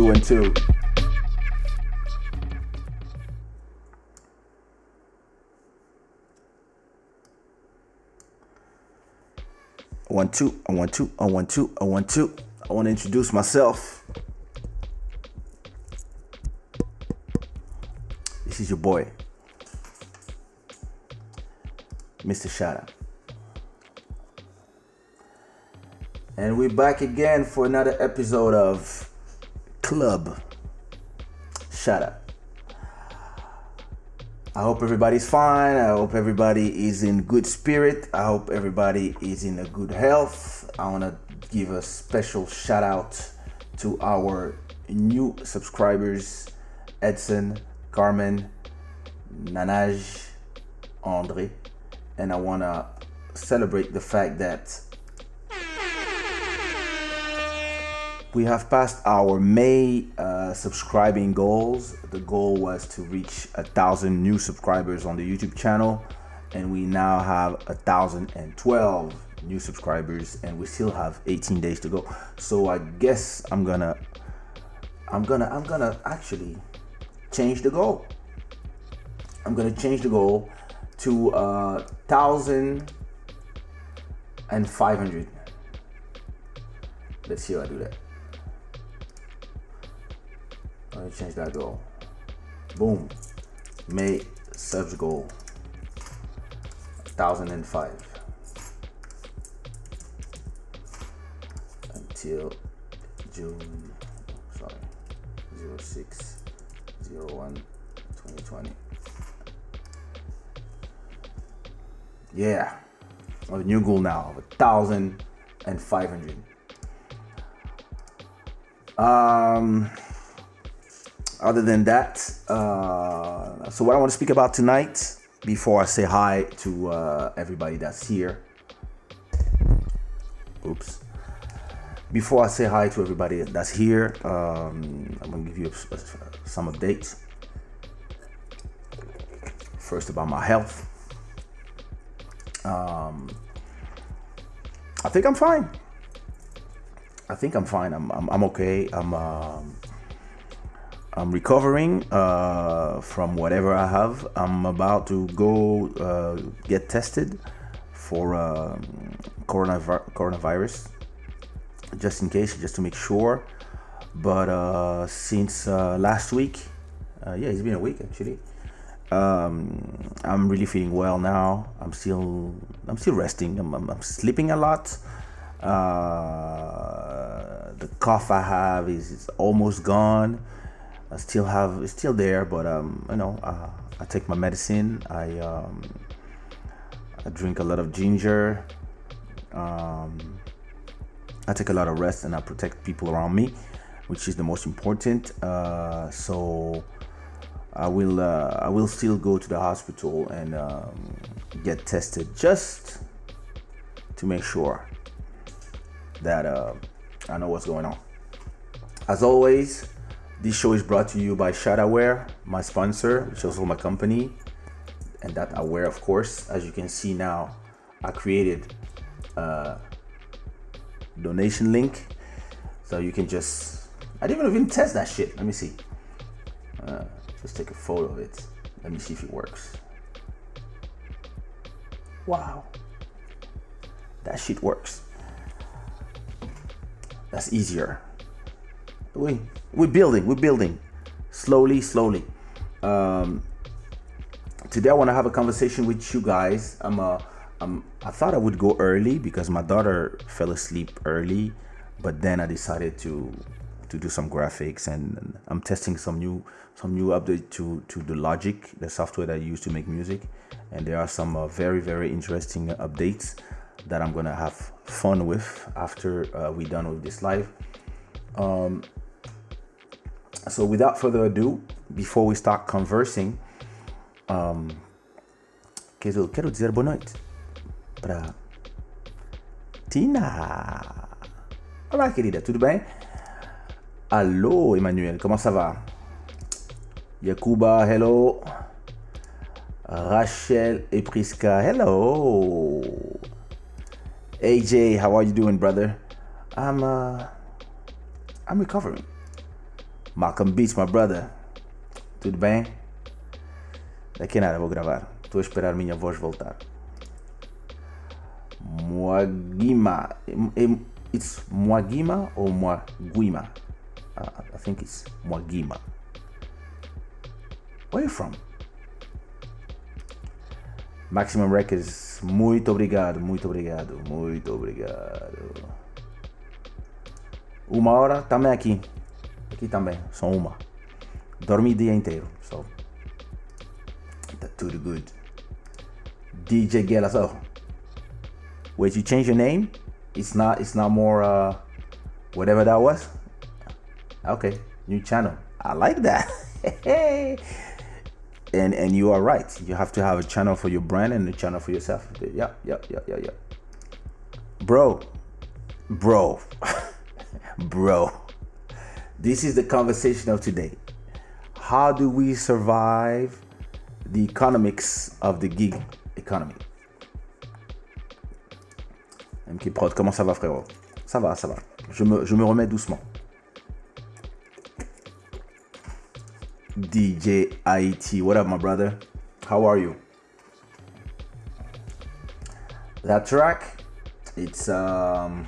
two, one, two. One, two, a one, two, a one, two, a one, two. I want to introduce myself. This is your boy, Mr. Shada. And we're back again for another episode of Club Shada. I hope everybody's fine. I hope everybody is in good spirit. I hope everybody is in a good health. I want to give a special shout out to our new subscribers Edson, Carmen, Nanaj, Andre. And I want to celebrate the fact that we have passed our May uh, subscribing goals. The goal was to reach a thousand new subscribers on the YouTube channel, and we now have a thousand and twelve new subscribers, and we still have 18 days to go. So I guess I'm gonna, I'm gonna, I'm gonna actually change the goal. I'm gonna change the goal to a thousand and five hundred. Let's see how I do that. Let me change that goal. Boom. May subs goal. 1005. Until June, sorry, 06, 01, 2020. Yeah. I have a new goal now of 1,500. Um, other than that, uh, so what I want to speak about tonight, before I say hi to uh, everybody that's here. Oops. Before I say hi to everybody that's here, um, I'm gonna give you a, a, some updates. First, about my health. Um, I think I'm fine. I think I'm fine. I'm I'm, I'm okay. I'm. Um, I'm recovering uh, from whatever I have. I'm about to go uh, get tested for uh, coronavirus, coronavirus, just in case, just to make sure. But uh, since uh, last week, uh, yeah, it's been a week actually. Um, I'm really feeling well now. I'm still, I'm still resting. I'm, I'm, I'm sleeping a lot. the cough I have is, is almost gone. I still have it's still there, but um, you know, uh, I take my medicine. I um, I drink a lot of ginger. Um, I take a lot of rest, and I protect people around me, which is the most important. Uh, so I will uh, I will still go to the hospital and um, get tested just to make sure that uh, I know what's going on. As always. This show is brought to you by Shadaware, my sponsor, which is also my company, and that Aware, of course. As you can see now, I created a donation link, so you can just. I didn't even test that shit. Let me see. Uh, just take a photo of it. Let me see if it works. Wow, that shit works. That's easier we we're building we're building. Slowly slowly. Um, today i want to have a conversation with you guys. I'm a I'm, i thought i would go early because my daughter fell asleep early but then i decided to to do some graphics and i'm testing some new some new update to to the logic the software that i use to make music. And there are some uh, very very interesting updates that i'm gonna have fun with after uh, we're done with this live. Um, so without further ado, before we start conversing, um, quero, quero dizer boa noite para Tina. Olá, querida, tudo bem? Alô, Emmanuel, comment ça va? Yakuba, hello. Rachel et Priska, hello. AJ, how are you doing, brother? I'm uh, I'm recovering. Malcolm Beats, my brother. Tudo bem? Daqui a nada vou gravar. Estou a esperar a minha voz voltar. Moagima. It's Moagima or Moaguima? Uh, I think it's Moagima. Where are you from? Maximum Records, muito obrigado, muito obrigado, muito obrigado. Uma hora também aqui. Também, só uma. Dormi o dia inteiro, so. Tá tudo good. DJ Gelas, oh. Wait, you change your name? It's not, it's not more, uh, whatever that was? Okay, new channel. I like that. and and you are right. You have to have a channel for your brand and a channel for yourself. Yeah, yeah, yeah, yeah, yeah. Bro, bro, bro. This is the conversation of today. How do we survive the economics of the gig economy? MK Prod, comment ça va frérot Ça va, ça va. Je me, je me remets doucement. DJ IT. What up, my brother? How are you? That track, it's um,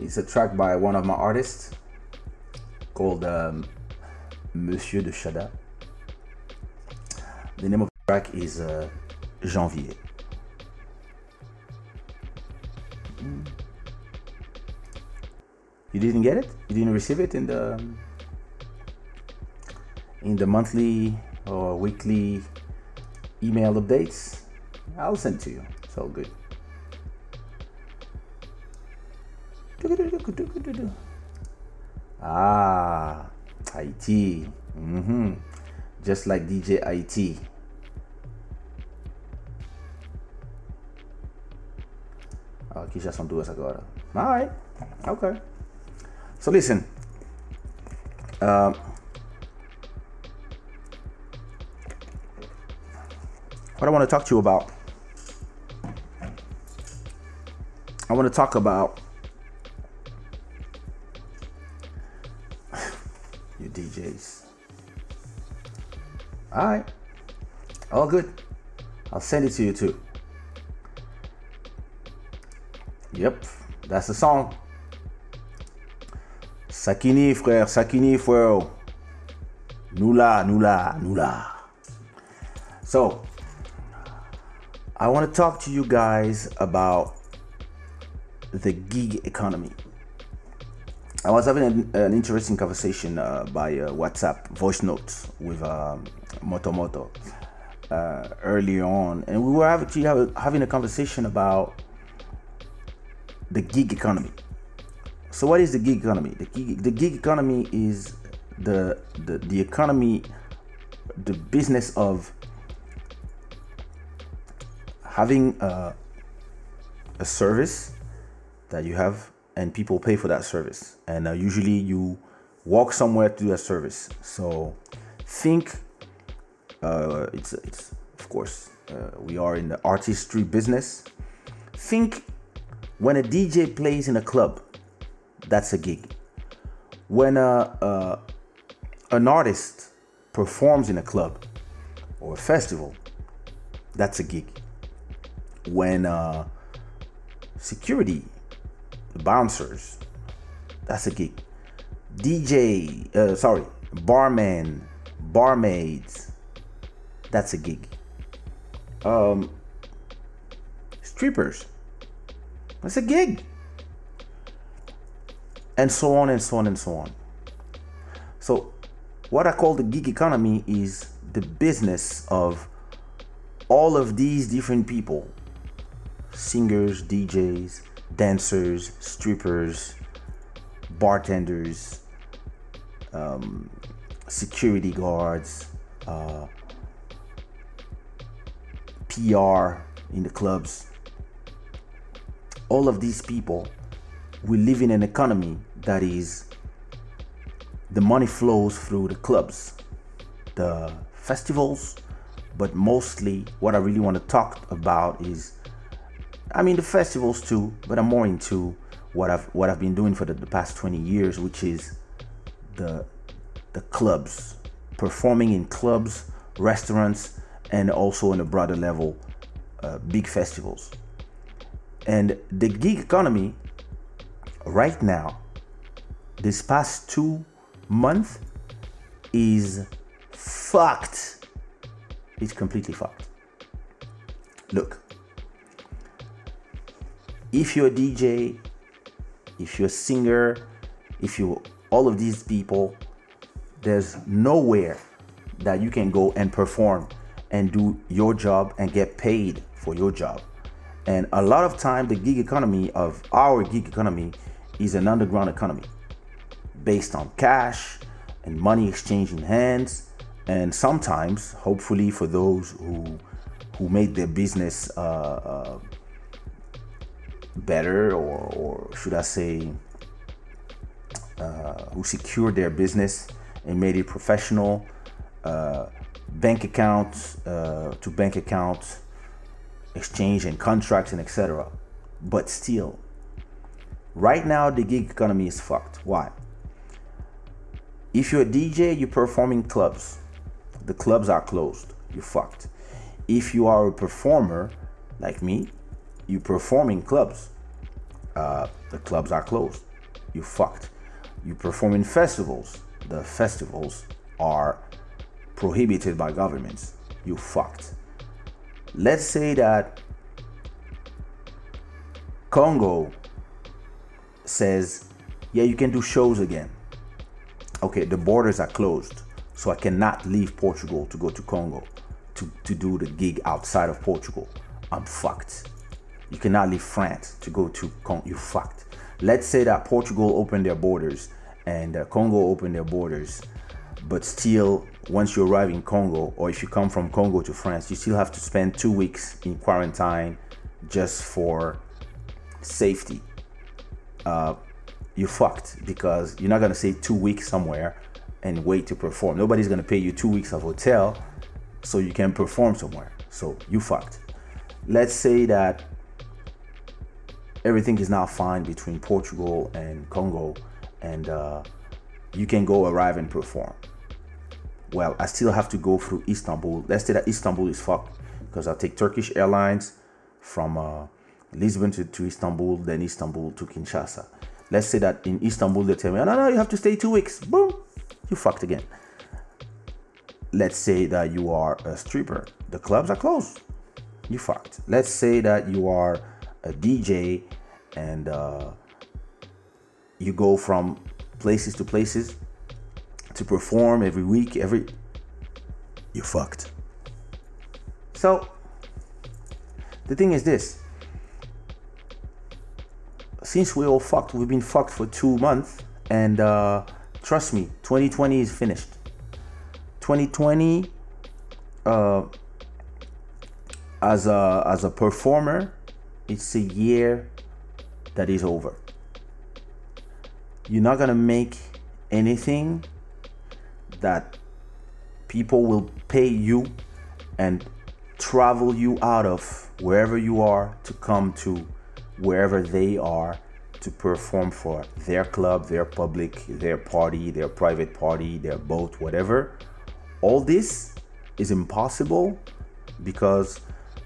it's a track by one of my artists called um, Monsieur de Chada. The name of the track is uh, Janvier. You didn't get it? You didn't receive it in the in the monthly or weekly email updates, I'll send to you. It's all good. Ah, IT. Mm-hmm. Just like DJ IT. Aqui já são duas agora. Alright. Okay. So listen. Uh, what I want to talk to you about. I want to talk about All right, all good. I'll send it to you too. Yep, that's the song. Sakini, frère, Sakini, frère. Nula, nula, nula. So, I want to talk to you guys about the gig economy. I was having an, an interesting conversation uh, by uh, WhatsApp voice notes with um, Moto Moto uh, earlier on, and we were actually having a conversation about the gig economy. So, what is the gig economy? The gig, the gig economy is the, the the economy, the business of having a, a service that you have and people pay for that service and uh, usually you walk somewhere to do a service so think uh, it's it's of course uh, we are in the artistry business. Think when a dj plays in a club that's a gig. When a, uh, an artist performs in a club or a festival that's a gig. When uh, security, the bouncers, that's a gig. DJ, uh, sorry, barman, barmaids, that's a gig. Um, strippers, that's a gig. And so on and so on and so on. So, what I call the gig economy is the business of all of these different people singers, DJs, dancers, strippers, bartenders, um, security guards, uh, PR in the clubs. All of these people, we live in an economy that is the money flows through the clubs, the festivals, but mostly what I really want to talk about is I mean the festivals too, but I'm more into what I've what I've been doing for the, the past 20 years, which is the the clubs, performing in clubs, restaurants, and also on a broader level, uh, big festivals. And the gig economy right now, this past two months, is fucked. It's completely fucked. Look, if you're a DJ, if you're a singer, if you all of these people, there's nowhere that you can go and perform and do your job and get paid for your job. And a lot of time, the gig economy of our gig economy is an underground economy based on cash and money exchanging hands. And sometimes, hopefully, for those who who made their business uh, uh, better, or, or should I say, uh, who secured their business and made it professional, uh, bank accounts uh, to bank accounts, exchange and contracts and etc. But still, right now the gig economy is fucked. Why? If you're a DJ, you're performing clubs. The clubs are closed. You're fucked. If you are a performer like me, you perform in clubs. Uh, the clubs are closed. You fucked. You perform in festivals. The festivals are prohibited by governments. You fucked. Let's say that Congo says, yeah, you can do shows again. Okay, the borders are closed, so I cannot leave Portugal to go to Congo to, to do the gig outside of Portugal. I'm fucked. You cannot leave France to go to Congo. You fucked. Let's say that Portugal opened their borders and uh, Congo opened their borders, but still, once you arrive in Congo, or if you come from Congo to France, you still have to spend two weeks in quarantine just for safety. Uh, you fucked because you're not gonna stay two weeks somewhere and wait to perform. Nobody's gonna pay you two weeks of hotel so you can perform somewhere. So you fucked. Let's say that everything is now fine between Portugal and Congo, and uh, you can go arrive and perform. Well, I still have to go through Istanbul. Let's say that Istanbul is fucked because I'll take Turkish Airlines from uh, Lisbon to, to Istanbul, then Istanbul to Kinshasa. Let's say that in Istanbul they tell me, oh, no, no, you have to stay two weeks. Boom, you fucked again. Let's say that you are a stripper. The clubs are closed. You fucked. Let's say that you are a DJ and uh, you go from places to places to perform every week, every You're fucked. So the thing is this. Since we all fucked, we've been fucked for two months, and uh, trust me, 2020 is finished. 2020, uh, as a as a performer, it's a year that is over. You're not gonna make anything that people will pay you and travel you out of wherever you are to come to wherever they are to perform for their club, their public, their party, their private party, their boat, whatever. All this is impossible because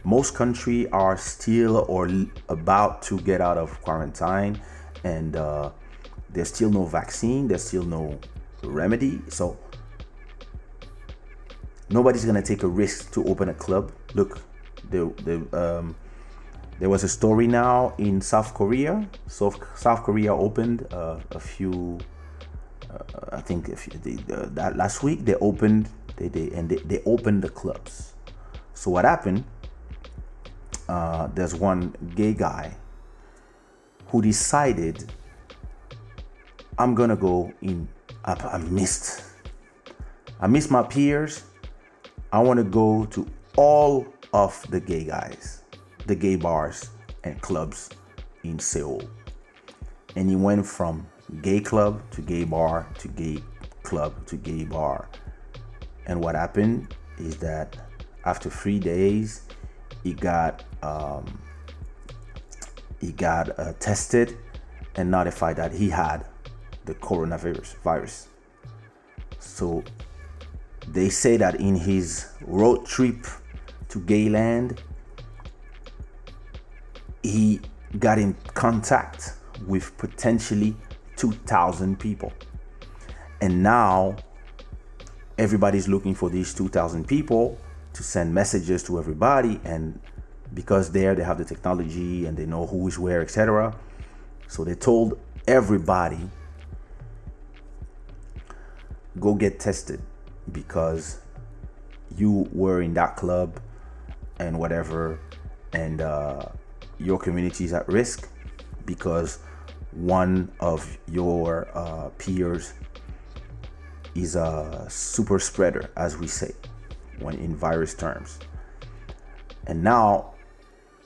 most countries are still or about to get out of quarantine and uh, there's still no vaccine there's still no remedy so nobody's gonna take a risk to open a club look the, the um, there was a story now in south korea south, south korea opened uh, a few uh, i think uh, that last week they opened they, they and they, they opened the clubs so what happened uh, there's one gay guy who decided I'm gonna go in. I, I missed. I missed my peers. I want to go to all of the gay guys, the gay bars and clubs in Seoul. And he went from gay club to gay bar to gay club to gay bar. And what happened is that after three days, he got um, he got uh, tested and notified that he had the coronavirus virus. So they say that in his road trip to Gayland, he got in contact with potentially 2,000 people. And now everybody's looking for these 2,000 people to send messages to everybody. And because there they have the technology and they know who is where, etc. So they told everybody go get tested because you were in that club and whatever and uh, your community is at risk because one of your uh, peers is a super spreader as we say when in virus terms. And now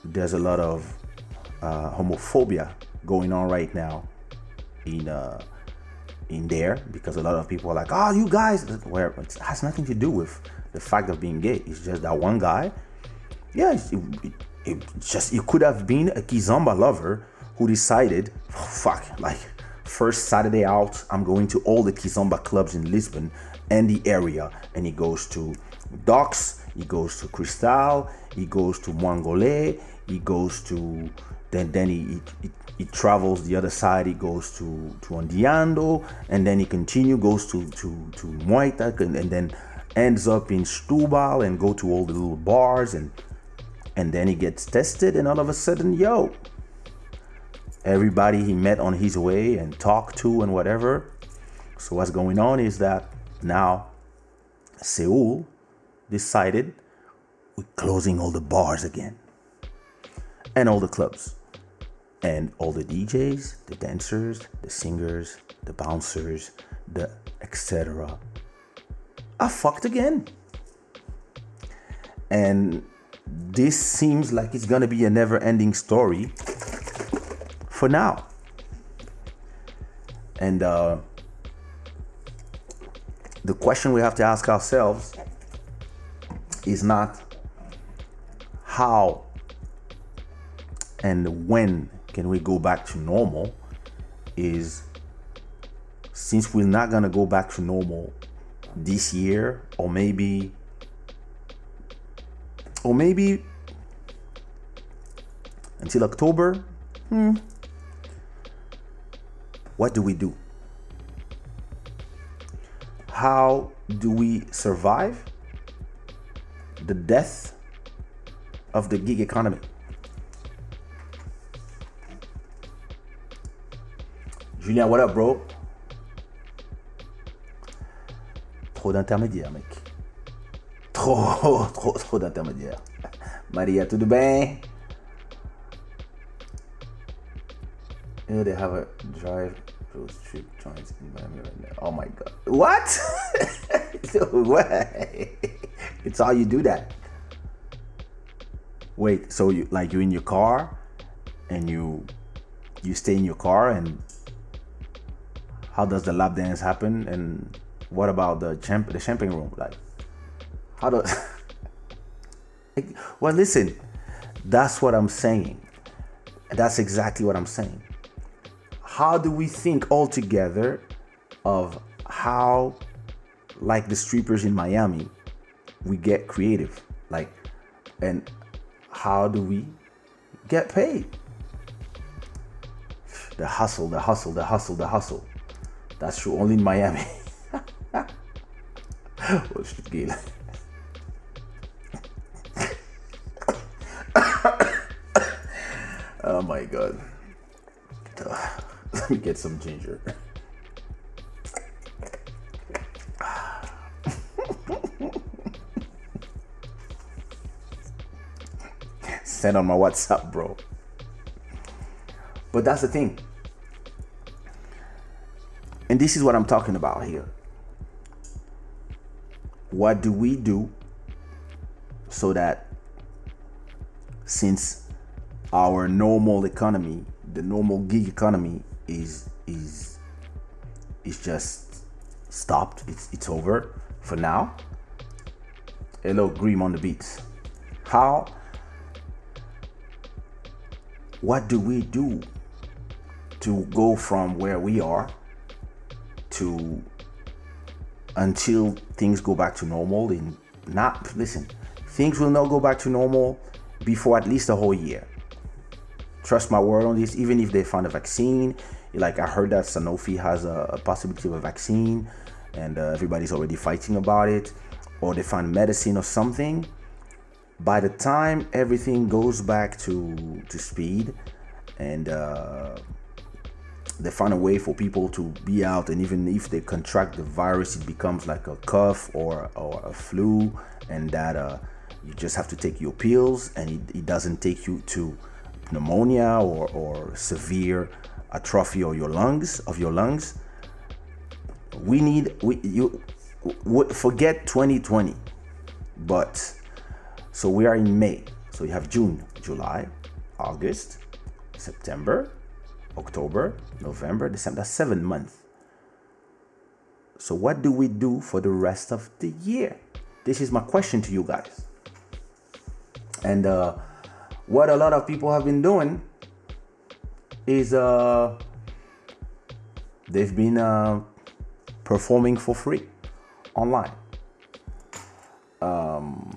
there's a lot of uh, homophobia going on right now in uh, in there because a lot of people are like, "Oh, you guys," where it has nothing to do with the fact of being gay. It's just that one guy. Yeah, it, it, it just it could have been a kizomba lover who decided, oh, fuck, like first Saturday out, I'm going to all the kizomba clubs in Lisbon and the area, and he goes to Docks, he goes to Cristal, he goes to Mongolais, he goes to then then he, he, he travels the other side he goes to to Ondeando and then he continue goes to to to Moita and, and then ends up in Setúbal and go to all the little bars and and then he gets tested and all of a sudden yo everybody he met on his way and talked to and whatever. So what's going on is that now Seoul decided we're closing all the bars again and all the clubs and all the DJs, the dancers, the singers, the bouncers, the etc. are fucked again. And this seems like it's gonna be a never ending story for now. And uh, the question we have to ask ourselves is not how and when can we go back to normal is since we're not gonna go back to normal this year or maybe or maybe until October hmm, what do we do? How do we survive the death of the gig economy Julien, what up, bro? Trop d'intermédiaires, mec. Trop, trop, trop d'intermédiaires. Maria, tudo bem? You know, they have a drive strip joints in Miami right now. Oh my god. What? what? it's all you do that. Wait, so you like you're in your car and you you stay in your car and how does the lap dance happen? And what about the champ the champagne room? Like how do well listen that's what i'm saying. That's exactly what i'm saying. How do we think all together of how like the strippers in miami we get creative? Like and how do we get paid? The hustle the hustle the hustle the hustle that's true, only in Miami. oh shit, geil. oh my god. Let me get some ginger. Send on my WhatsApp, bro. But that's the thing. And this is what I'm talking about here. What do we do so that since our normal economy, the normal gig economy is is is just stopped. It's it's over for now. Hello, Grim on the beats. How what do we do to go from where we are to until things go back to normal. In not listen, things will not go back to normal before at least a whole year. Trust my word on this. Even if they find a vaccine, like I heard that Sanofi has a, a possibility of a vaccine, and uh, everybody's already fighting about it, or they find medicine or something. By the time everything goes back to to speed, and uh, they find a way for people to be out and even if they contract the virus it becomes like a cough or, or a flu and that uh, you just have to take your pills and it, it doesn't take you to pneumonia or, or severe atrophy of your lungs of your lungs. We need we you forget 2020 but so we are in may. So you have june july august september October, November, December. That's seven months. So, what do we do for the rest of the year? This is my question to you guys. And uh, what a lot of people have been doing is uh, they've been uh, performing for free online. Um,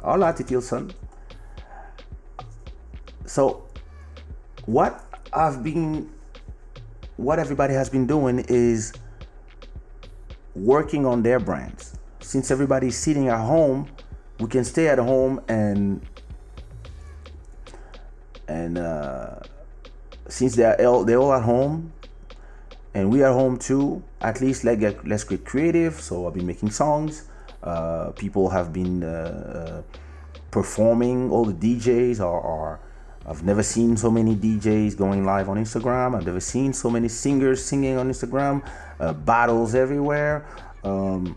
hola, Titilson. So what I've been, what everybody has been doing is working on their brands. Since everybody's sitting at home, we can stay at home and and uh, since they're all, they're all at home and we are home too at least let get let's get creative. So i've been making songs. Uh, people have been uh, uh performing. All the djs are, are I've never seen so many DJs going live on Instagram. I've never seen so many singers singing on Instagram. Uh, battles everywhere. Um,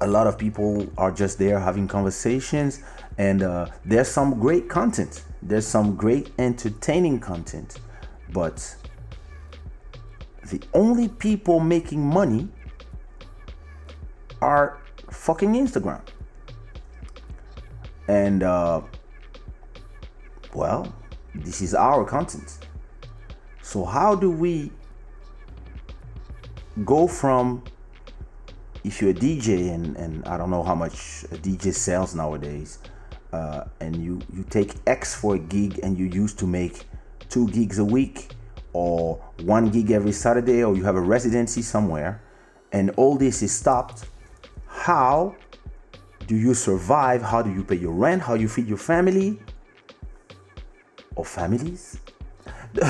a lot of people are just there having conversations, and uh, there's some great content. There's some great entertaining content, but the only people making money are fucking Instagram. And uh, well, this is our content. So, how do we go from if you're a DJ and, and I don't know how much a DJ sells nowadays, uh, and you, you take X for a gig and you used to make two gigs a week or one gig every Saturday, or you have a residency somewhere, and all this is stopped, how do you survive? How do you pay your rent? How you feed your family? Or families.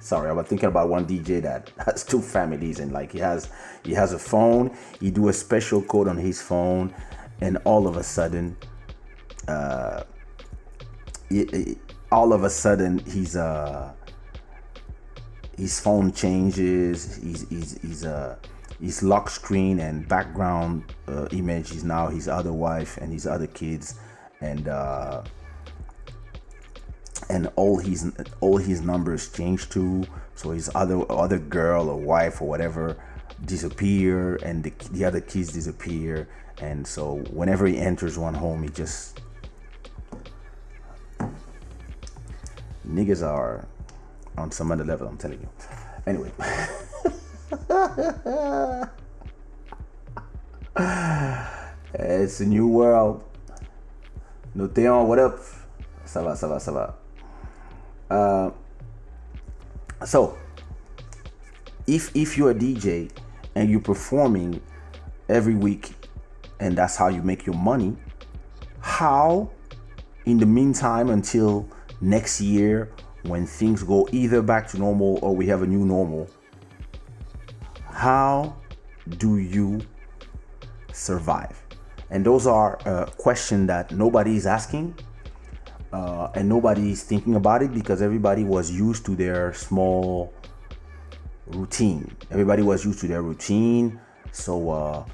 Sorry, I was thinking about one DJ that has two families and like he has he has a phone. He do a special code on his phone, and all of a sudden, uh, it, it, all of a sudden he's uh his phone changes. He's he's he's uh his lock screen and background uh, image is now his other wife and his other kids, and uh and all his all his numbers change too. So his other other girl or wife or whatever disappear and the, the other kids disappear. And so whenever he enters one home he just niggas are on some other level i'm telling you. Anyway. It's a new world. Notéon, what up? Ça va, ça va, ça va. Uh, so if if you're a DJ and you're performing every week and that's how you make your money, how in the meantime until next year when things go either back to normal or we have a new normal, how do you survive? And those are a question that nobody is asking uh, and nobody's thinking about it because everybody was used to their small routine. Everybody was used to their routine, so uh,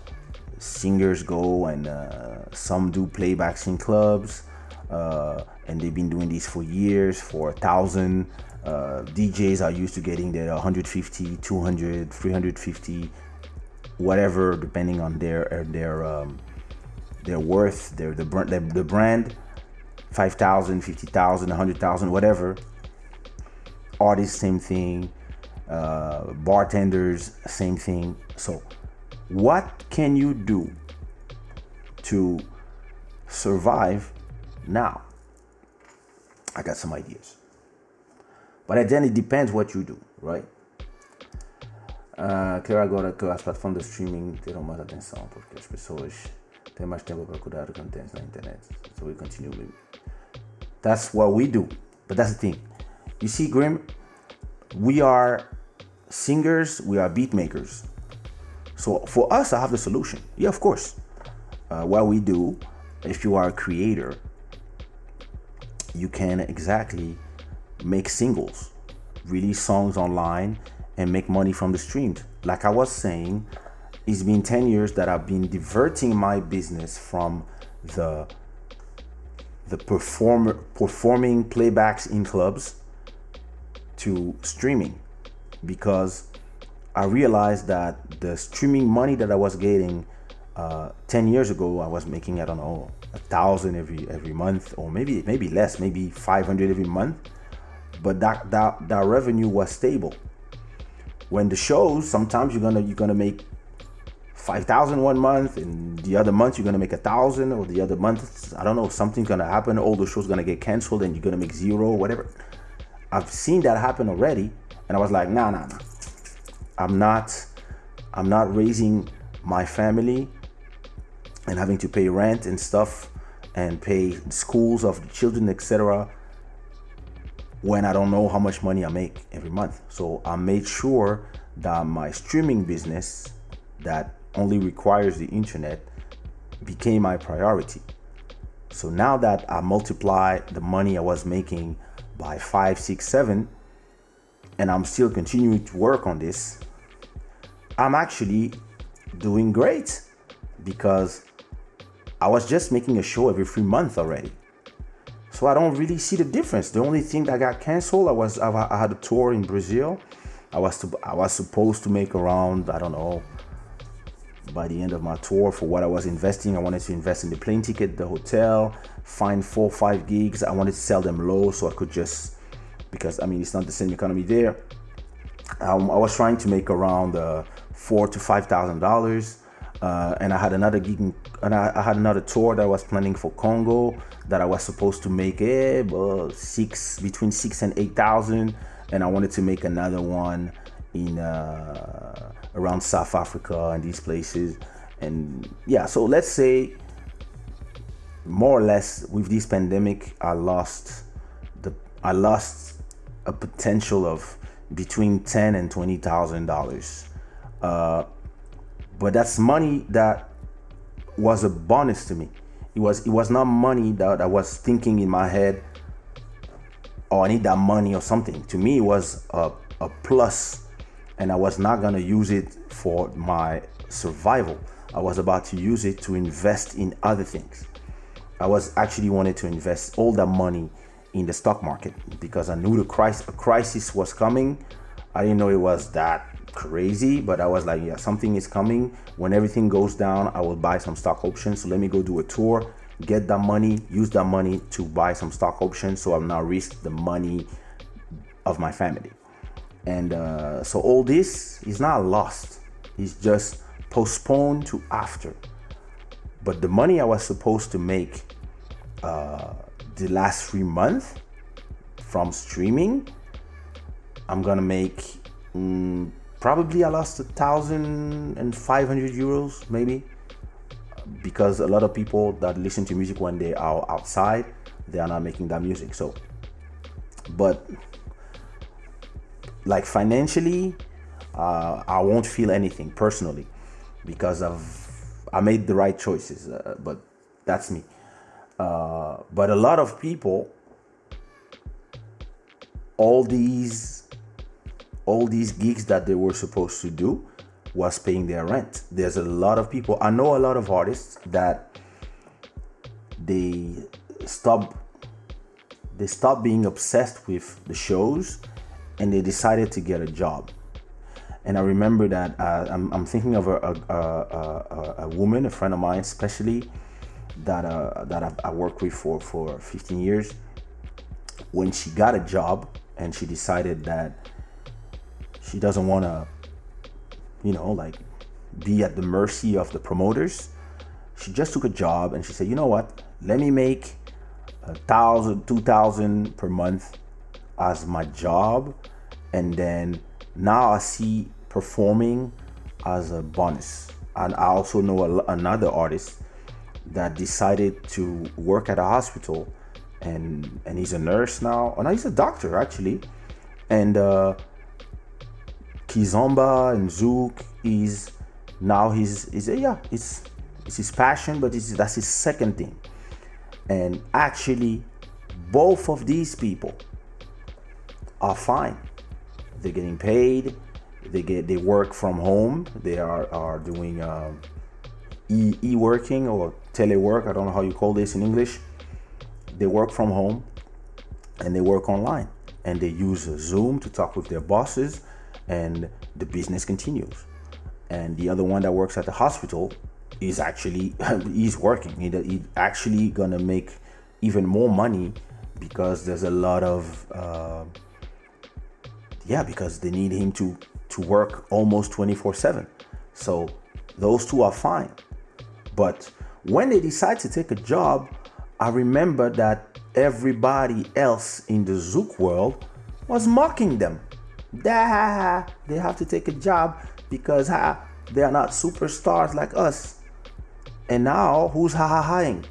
singers go and uh, some do playbacks in clubs, uh, and they've been doing this for years. For a thousand uh, DJs are used to getting their 150, 200, 350, whatever, depending on their their um, their worth, their the the brand 5,000, 50,000, 100,000, whatever. Artists, same thing. uh, bartenders, same thing. So, what can you do to survive now? I got some ideas. But then it depends what you do, right? Uh, quero agora que as plataformas de streaming terão mais atenção, porque as pessoas têm mais tempo para cuidar de conteúdos na internet. So we continue with That's what we do. But that's the thing. You see, Grim, we are singers, we are beat makers. So for us, I have the solution. Yeah, of course. Uh, what we do, if you are a creator, you can exactly make singles, release songs online, and make money from the streams. Like I was saying, it's been 10 years that I've been diverting my business from the the performer performing playbacks in clubs to streaming because I realized that the streaming money that I was getting uh, 10 years ago, I was making, I don't know, a thousand every every month, or maybe maybe less, maybe 500 every month. But that that that revenue was stable. When the shows, sometimes you're gonna you're gonna make 5,000 one month, and the other month you're gonna make a thousand, or the other month, I don't know, something's gonna happen. All the shows gonna get canceled, and you're gonna make zero, whatever. I've seen that happen already, and I was like, nah, nah, nah. I'm not, I'm not raising my family and having to pay rent and stuff and pay schools of the children, etc. When I don't know how much money I make every month. So I made sure that my streaming business that only requires the internet became my priority. So now that I multiply the money I was making by five, six, seven, and I'm still continuing to work on this, I'm actually doing great because I was just making a show every three months already. So I don't really see the difference. The only thing that got canceled, I was I had a tour in Brazil. I was to, I was supposed to make around I don't know by the end of my tour for what I was investing. I wanted to invest in the plane ticket, the hotel, find four five gigs. I wanted to sell them low so I could just because I mean it's not the same economy there. Um, I was trying to make around uh, four to five thousand dollars. Uh, and I had another gig, in, and I, I, had another tour that I was planning for Congo that I was supposed to make eh, six between six and eight thousand, and I wanted to make another one in uh, around South Africa and these places, and yeah. So let's say more or less with this pandemic, I lost the I lost a potential of between ten and twenty thousand uh, dollars but that's money that was a bonus to me. It was it was not money that I was thinking in my head, oh I need that money or something. To me it was a, a plus and I was not gonna use it for my survival. I was about to use it to invest in other things. I was actually wanted to invest all that money in the stock market because I knew the crisis, crisis was coming. I didn't know it was that crazy, but I was like, yeah, something is coming. When everything goes down, I will buy some stock options. So let me go do a tour, get that money, use that money to buy some stock options so I'm not risk the money of my family. And uh, so all this is not lost. It's just postponed to after. But the money I was supposed to make uh, the last three months from streaming, I'm gonna make mm, probably I lost a thousand and five hundred euros maybe because a lot of people that listen to music when they are outside they are not making that music so but like financially uh, I won't feel anything personally because I've I made the right choices uh, but that's me uh, but a lot of people all these all these gigs that they were supposed to do was paying their rent. There's a lot of people. I know a lot of artists that they stop they stop being obsessed with the shows and they decided to get a job. And I remember that uh, I'm, I'm, thinking of a, a, a, a, woman, a friend of mine, especially that uh, that I, I worked with for for 15 years. When she got a job and she decided that She doesn't want to, you know, like be at the mercy of the promoters. She just took a job and she said, you know what? Let me make a thousand, two thousand per month as my job, and then now I see performing as a bonus. And I also know a, another artist that decided to work at a hospital, and and he's a nurse now. Oh, no, he's a doctor actually, and uh, Kizomba and Zouk is now he's he's yeah it's it's his passion, but it's, that's his second thing. And actually, both of these people are fine. They're getting paid. They get they work from home. They are are doing um, e e working or telework. I don't know how you call this in English. They work from home and they work online and they use Zoom to talk with their bosses and the business continues. And the other one that works at the hospital is actually he's working. He, he's actually gonna make even more money because there's a lot of uh, yeah because they need him to to work almost 24 7 so those two are fine. But when they decide to take a job i remember that everybody else in the zouk world was mocking them. They have to take a job because ha, they are not superstars like us. And now who's ha ha haing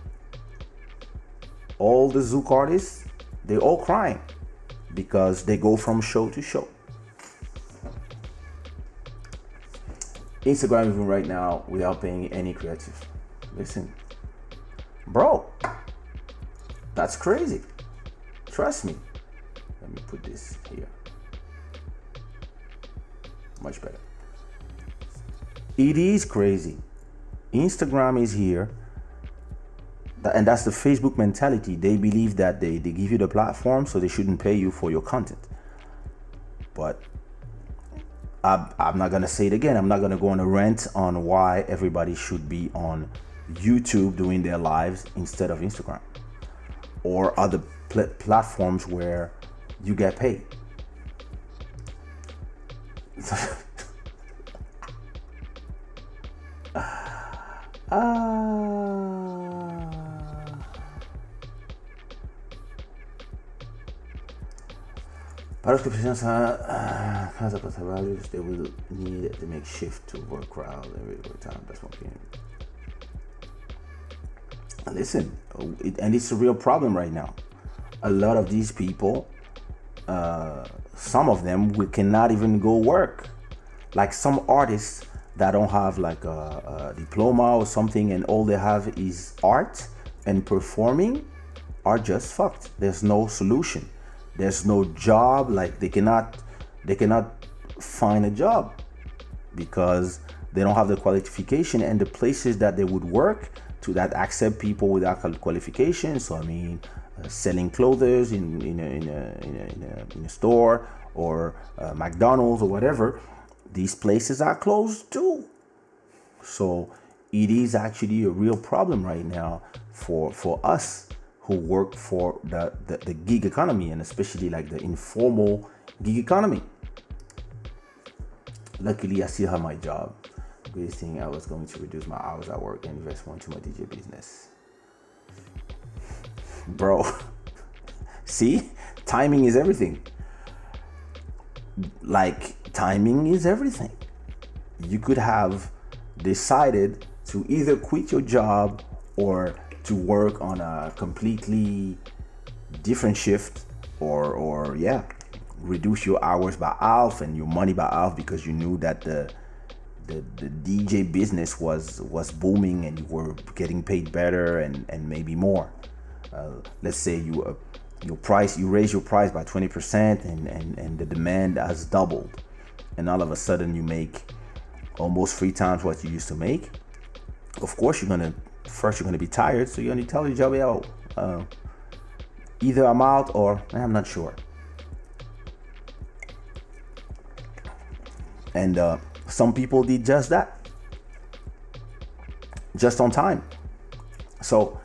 all the zouk artists they all crying because they go from show to show. Instagram even right now without paying any creative. Listen, bro, that's crazy. Trust me. Let me put this here. Much better. It is crazy. Instagram is here and that's the Facebook mentality. They believe that they, they give you the platform, so they shouldn't pay you for your content. But I'm, I'm not gonna say it again. I'm not gonna go on a rant on why everybody should be on YouTube doing their lives instead of Instagram or other pl- platforms where you get paid. Ah. Precisam uh, casa para trabalhos, they will need to make shift to work crowd every time. That's one thing. Listen, and it's a real problem right now. A lot of these people, uh, some of them, we cannot even go work. Like some artists that don't have like a, a diploma or something, and all they have is art and performing, are just fucked. There's no solution there's no job like they cannot they cannot find a job because they don't have the qualification and the places that they would work to that accept people without qualifications so i mean uh, selling clothes in, in, a, in, a, in, a, in, a, in a store or uh, mcdonald's or whatever these places are closed too. So it is actually a real problem right now for for us who work for the, the, the gig economy and especially like the informal gig economy. Luckily, I still have my job. Greatest thing I was going to reduce my hours at work and invest more into my DJ business. Bro, see, timing is everything. Like, timing is everything. You could have decided to either quit your job or to work on a completely different shift or or yeah reduce your hours by half and your money by half because you knew that the the, the DJ business was was booming and you were getting paid better and and maybe more. Uh, let's say you uh, your price you raise your price by 20% and, and and the demand has doubled and all of a sudden you make almost three times what you used to make. Of course you're gonna first you're going to be tired, so you're going to tell your job, yo, uh, either I'm out or I'm not sure. And uh, some people did just that, just on time. So,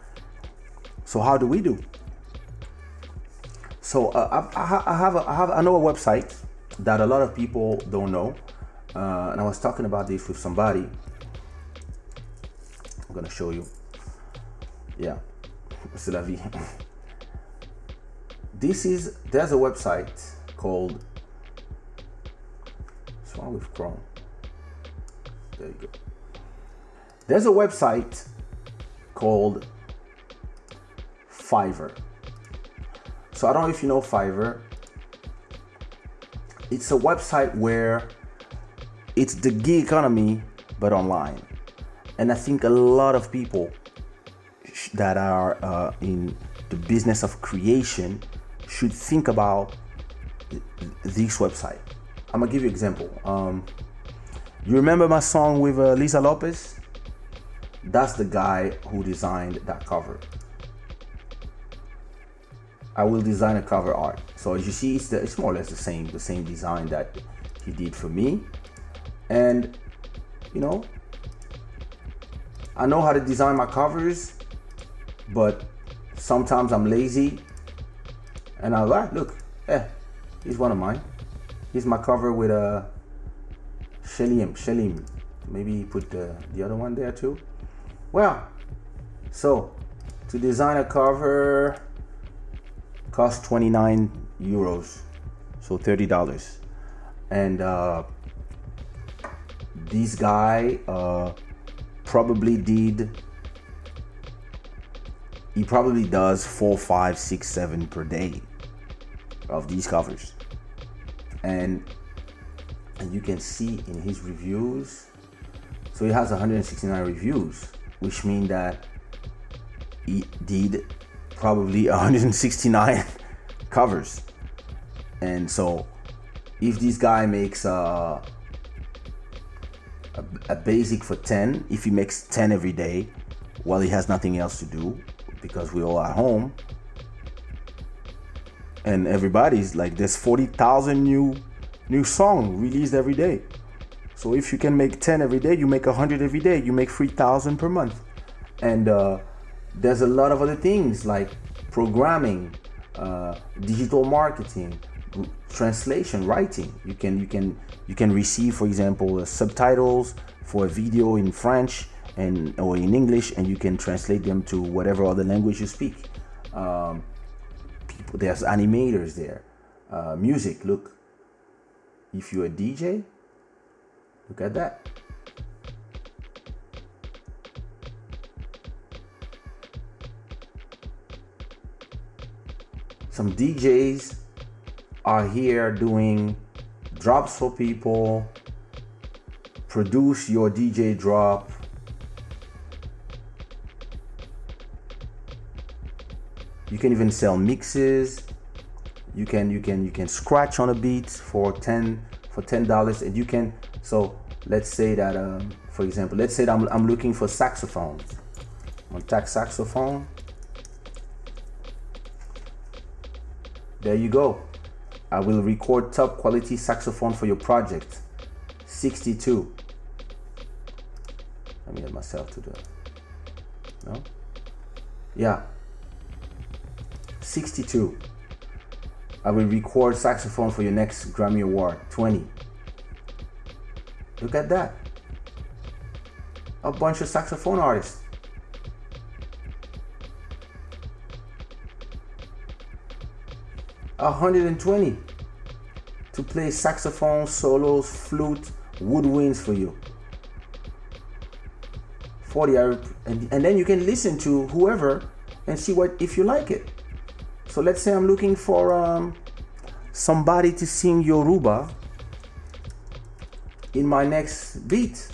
so how do we do? So uh, I, I, have a, I have I know a website. that a lot of people don't know. Uh, and I was talking about this with somebody. Gonna show you. Yeah, c'est la vie. This is there's a website called. What's wrong with Chrome? There you go. There's a website called Fiverr. So I don't know if you know Fiverr. It's a website where it's the gig economy but online. And I think a lot of people that are uh, in the business of creation should think about this website. I'm gonna give you an example. Um, you remember my song with uh, Lisa Lopez? That's the guy who designed that cover. I will design a cover art. So as you see, it's, the, it's more or less the same, the same design that he did for me. And you know, I know how to design my covers, but sometimes I'm lazy. And I like, look, eh, he's one of mine. He's my cover with a uh, Shelim, Shelim. Maybe put the, the other one there too. Well, so to design a cover costs 29 euros, so $30. And uh, this guy uh, probably did, he probably does four, five, six, seven per day of these covers. And and you can see in his reviews so he has 169 reviews which mean that he did probably 169 covers and so if this guy makes a, a, basic for 10 if he makes 10 every day while he has nothing else to do because we're all at home and everybody's like there's 40,000 new new song released every day. So if you can make 10 every day, you make 100 every day, you make 3,000 per month. And uh, there's a lot of other things like programming, uh, digital marketing, translation, writing. You can you can you can receive, for example, uh, subtitles for a video in French and or in English, and you can translate them to whatever other language you speak. Um, people, there's animators there. Uh, music, look, if you're a DJ, look at that. Some DJs are here doing drops for people, produce your DJ drop. You can even sell mixes. You can you can you can scratch on a beat for 10 for 10 dollars and you can so let's say that um, for example let's say that I'm, I'm looking for saxophone. On tax saxophone. There you go I will record top quality saxophone for your project 62 let me get myself to the no yeah 62 I will record saxophone for your next Grammy Award. 20. Look at that. A bunch of saxophone artists. A hundred and twenty to play saxophone, solos, flute, woodwinds for you. 40 and, and then you can listen to whoever and see what if you like it. So let's say I'm looking for um, somebody to sing Yoruba in my next beat.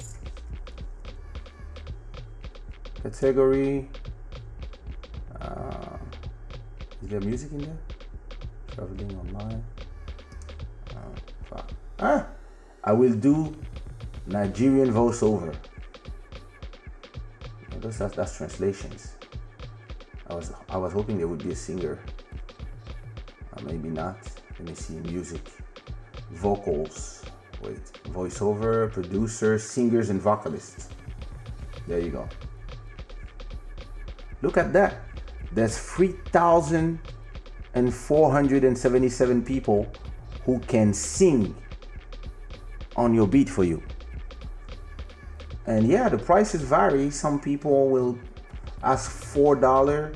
Category. Uh, is there music in there? Traveling online. Uh, ah, I will do Nigerian voiceover. That's, that's, that's translations. I was I was hoping there would be a singer maybe not. Let me see music, vocals. Wait, voiceover, producer, singers, and vocalists. There you go. Look at that. There's 3,477 people who can sing on your beat for you. And yeah, the prices vary. Some people will ask four dollar,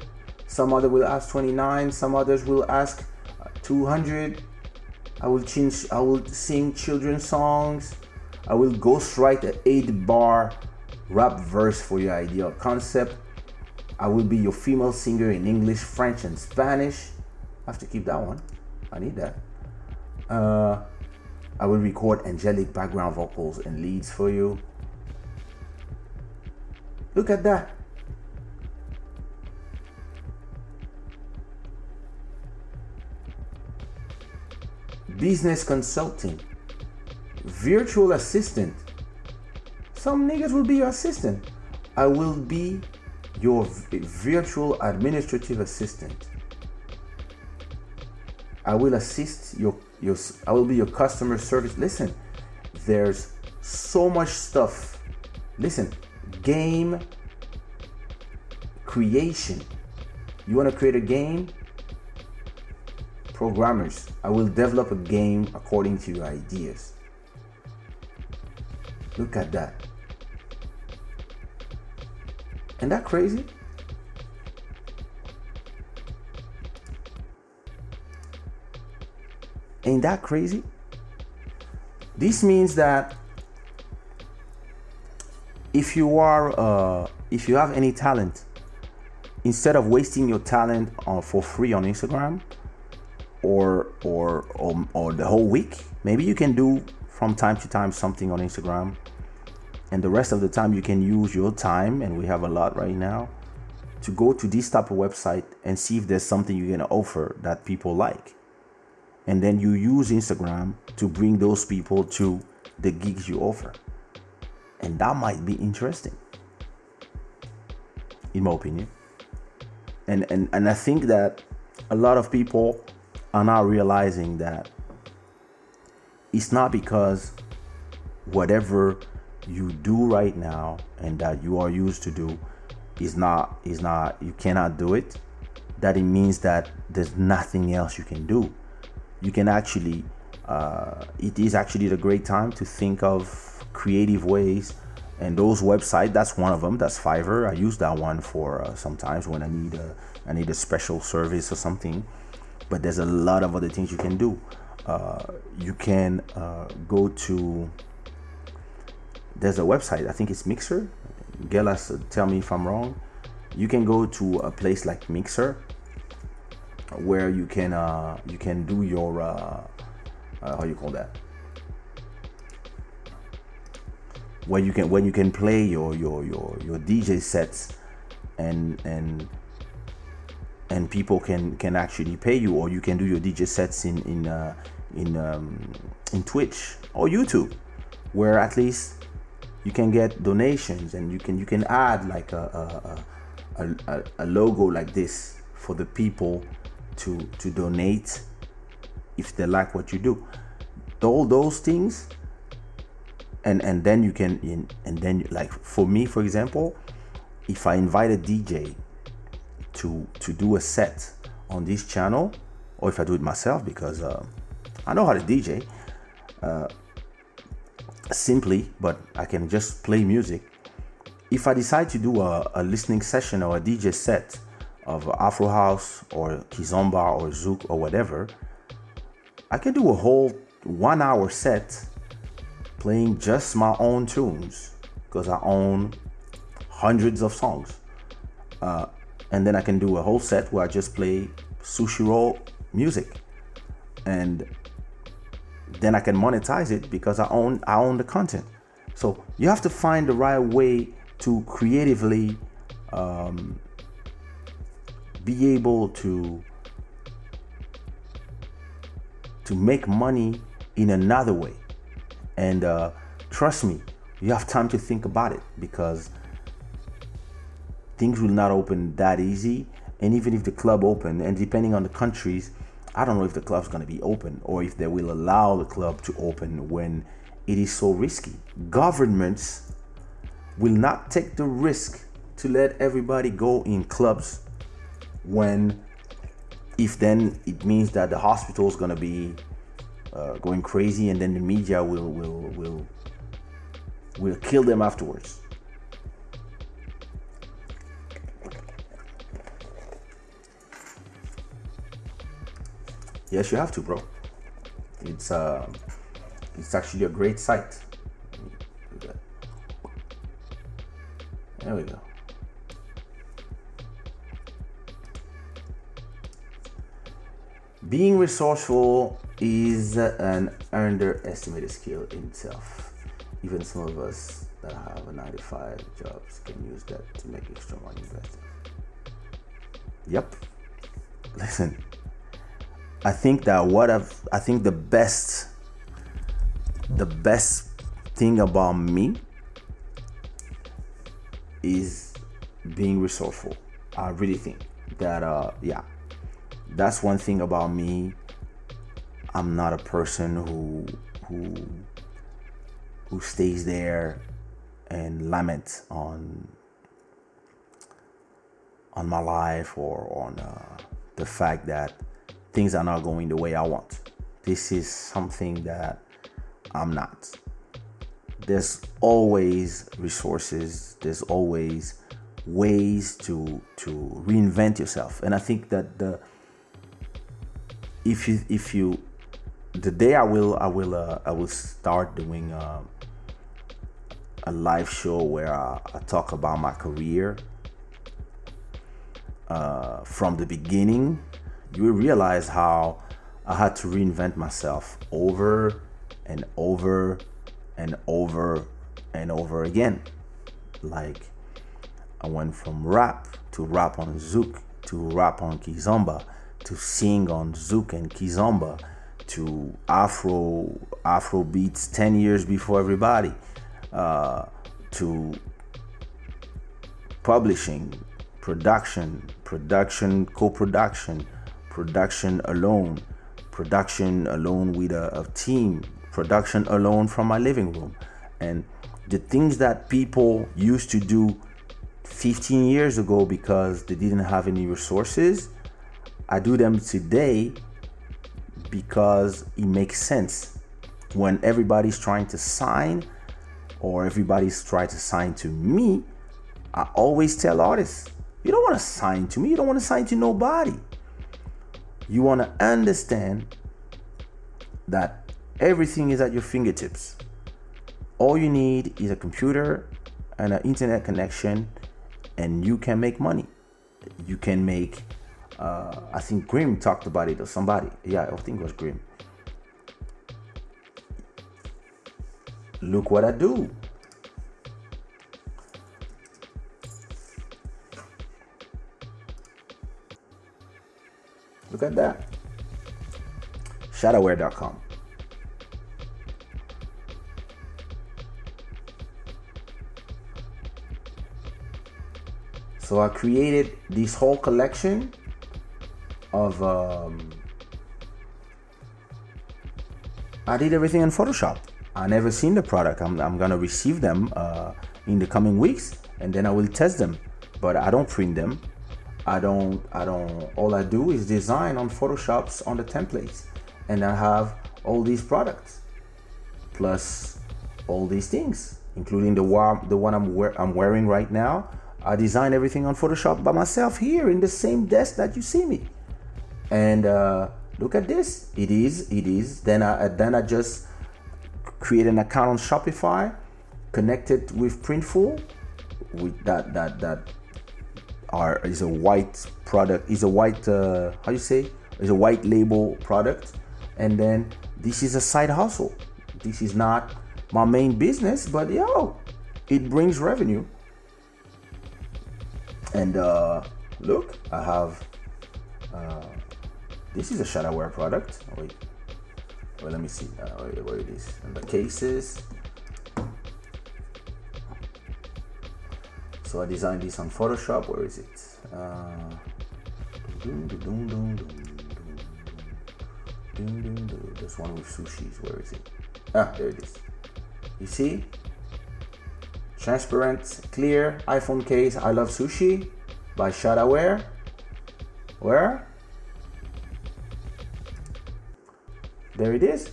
some other will ask twenty nine, some others will ask two hundred. I will change. I will sing children's songs. I will ghostwrite an eight bar rap verse for your ideal concept. I will be your female singer in English, French, and Spanish. I have to keep that one. I need that. Uh, I will record angelic background vocals and leads for you. Look at that. Business consulting, virtual assistant. Some niggas will be your assistant. I will be your virtual administrative assistant. I will assist your your I will be your customer service. Listen, there's so much stuff. Listen, game creation. You want to create a game? Programmers, I will develop a game according to your ideas. Look at that. Ain't that crazy? Ain't that crazy? This means that if you are, uh, if you have any talent, instead of wasting your talent on, for free on Instagram or, or or or the whole week, maybe you can do from time to time something on Instagram, and the rest of the time you can use your time, and we have a lot right now, to go to this type of website and see if there's something you're gonna offer that people like and then you use Instagram to bring those people to the gigs you offer. And that might be interesting, in my opinion. And, and, and I think that a lot of people are now realizing that it's not because whatever you do right now and that you are used to do is not is not you cannot do it that it means that there's nothing else you can do you can actually uh, it is actually a great time to think of creative ways. And those websites that's one of them that's fiverr. I use that one for uh, sometimes when i need a i need a special service or something. But there's a lot of other things you can do. Uh, you can uh, go to there's a website i think it's mixer. Gelas tell me if i'm wrong. You can go to a place like mixer where you can uh, you can do your uh, uh, how you call that? Where you can when you can play your your your your DJ sets and and and people can can actually pay you or you can do your DJ sets in in uh, in um, in Twitch or YouTube where at least you can get donations and you can you can add like a a, a, a, a logo like this for the people to to donate if they like what you do. All those things and and then you can and then like for me for example if i invite a dj to to do a set on this channel or if i do it myself because uh, i know how to dj uh, simply but i can just play music. If i decide to do a, a listening session or a dj set of Afro House or Kizomba or Zouk or whatever, I can do a whole one hour set playing just my own tunes because I own hundreds of songs. Uh, and then I can do a whole set where I just play Sushiraw music. And then I can monetize it because I own I own the content. So you have to find the right way to creatively um, be able to to make money in another way. And uh, trust me you have time to think about it because things will not open that easy. And even if the club open and depending on the countries i don't know if the club's going to be open or if they will allow the club to open when it is so risky. Governments will not take the risk to let everybody go in clubs when if then it means that the hospital is going to be uh, going crazy, and then the media will will will will kill them afterwards. Yes, you have to, bro. It's uh, it's actually a great site. There we go. Being resourceful is an underestimated skill in itself. Even some of us that have a 95 jobs can use that to make extra money investing. Yep. Listen, I think that what I've, I think the best, the best thing about me is being resourceful. I really think that, uh, yeah, that's one thing about me. I'm not a person who who who stays there and laments on on my life or on uh, the fact that things are not going the way I want. This is something that I'm not. There's always resources. There's always ways to to reinvent yourself, and I think that the if you if you the day I will I will uh, I will start doing uh, a live show where I, I, talk about my career uh, from the beginning. You will realize how I had to reinvent myself over and over and over and over again. Like I went from rap to rap on Zouk to rap on Kizomba to sing on Zouk and Kizomba, to Afro Afro beats 10 years before everybody, uh, to publishing, production, production, co-production, production alone, production alone with a, a team, production alone from my living room. And the things that people used to do 15 years ago because they didn't have any resources I do them today because it makes sense. When everybody's trying to sign or everybody's trying to sign to me, I always tell artists, you don't want to sign to me, you don't want to sign to nobody. You want to understand that everything is at your fingertips. All you need is a computer and an internet connection, and you can make money. You can make uh, I think Grim talked about it or somebody. Yeah, I think it was Grim. Look what I do. Look at that. Shadowware.com. So I created this whole collection of um, I did everything in Photoshop. I never seen the product. I'm, I'm gonna receive them uh, in the coming weeks, and then I will test them. But I don't print them. I don't. I don't. All I do is design on Photoshops on the templates, and I have all these products, plus all these things, including the one the one I'm I'm wearing right now. I design everything on Photoshop by myself here in the same desk that you see me and uh, look at this. It is it is. Then I then I just create an account on Shopify connect it with Printful with that that that are is a white product is a white uh, how you say? Is a white label product. And then this is a side hustle. This is not my main business but yo it brings revenue. And uh, look I have uh, this is a Shadowware product. Oh, wait, wait, let me see uh, where it is. And the cases. So I designed this on Photoshop. Where is it? This one with sushis. Where is it? Ah, there it is. You see? Transparent, clear iPhone case. I love sushi by Shadowware. Where? There it is.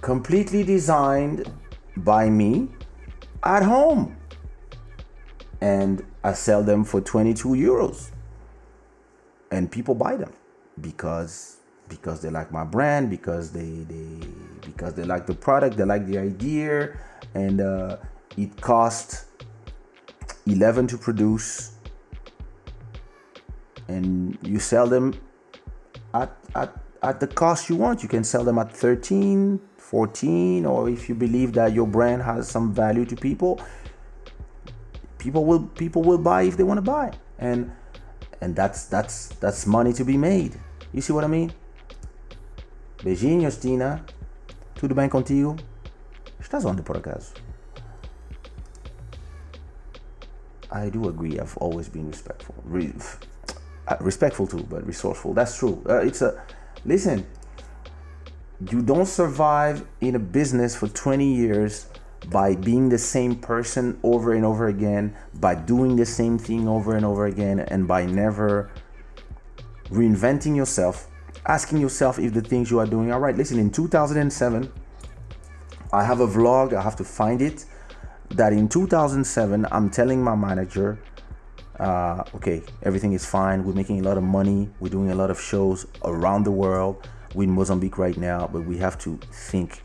Completely designed by me at home. And I sell them for 22 euros. And people buy them because because they like my brand, because they they because they like the product, they like the idea, and uh, it costs 11 to produce, and you sell them at at at the cost you want. You can sell them at 13, 14, or if you believe that your brand has some value to people, people will people will buy if they want to buy, and and that's that's that's money to be made. You see what I mean? Beijinhos, Tina. Tudo bem contigo? Estás onde por acaso? I do agree. I've always been respectful, Re- uh, respectful too, but resourceful. That's true. Uh, it's a listen. You don't survive in a business for 20 years by being the same person over and over again, by doing the same thing over and over again, and by never reinventing yourself, asking yourself if the things you are doing are right. Listen, in 2007, I have a vlog, I have to find it, that in 2007, I'm telling my manager, uh, okay, everything is fine. We're making a lot of money. We're doing a lot of shows around the world. We're in Mozambique right now, but we have to think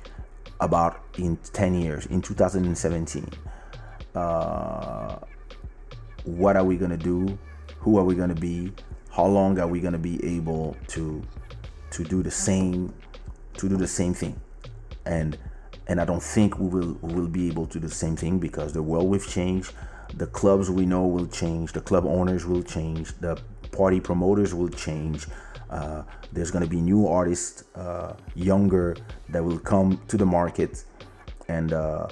about in 10 years, in 2017. Uh, what are we going to do? Who are we going to be? How long are we going to be able to to do the same to do the same thing? And and I don't think we will we will be able to do the same thing because the world will change, the clubs we know will change, the club owners will change, the party promoters will change. Uh, there's going to be new artists, uh, younger, that will come to the market, and uh,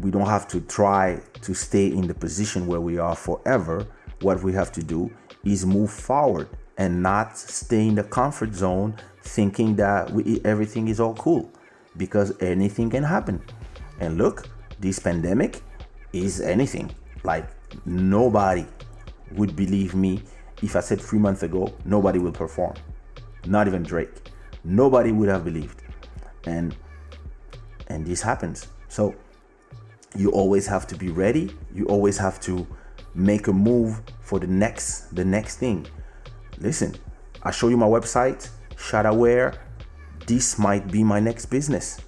we don't have to try to stay in the position where we are forever. What we have to do is move forward and not stay in the comfort zone, thinking that we, everything is all cool because anything can happen. And look, this pandemic is anything. Like nobody would believe me if I said three months ago nobody will perform. Not even Drake. Nobody would have believed. And and this happens. So you always have to be ready. You always have to make a move for the next the next thing. Listen, I show you my website, Shadowware. this might be my next business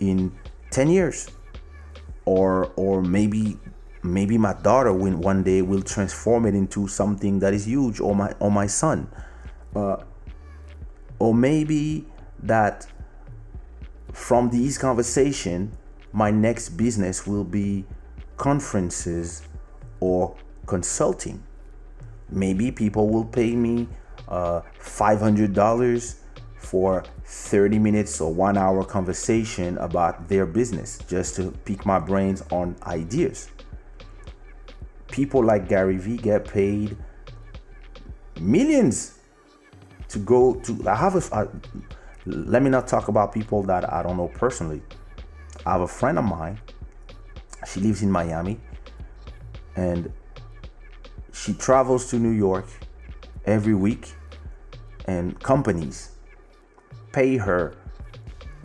in 10 years or or maybe maybe my daughter will one day will transform it into something that is huge or my or my son uh, or maybe that from these conversation my next business will be conferences or consulting maybe people will pay me uh, $500 for 30 minutes or one hour conversation about their business just to pique my brains on ideas. People like Gary Vee get paid millions to go to. I have a. I, let me not talk about people that I don't know personally. I have a friend of mine. She lives in Miami and she travels to New York every week and companies pay her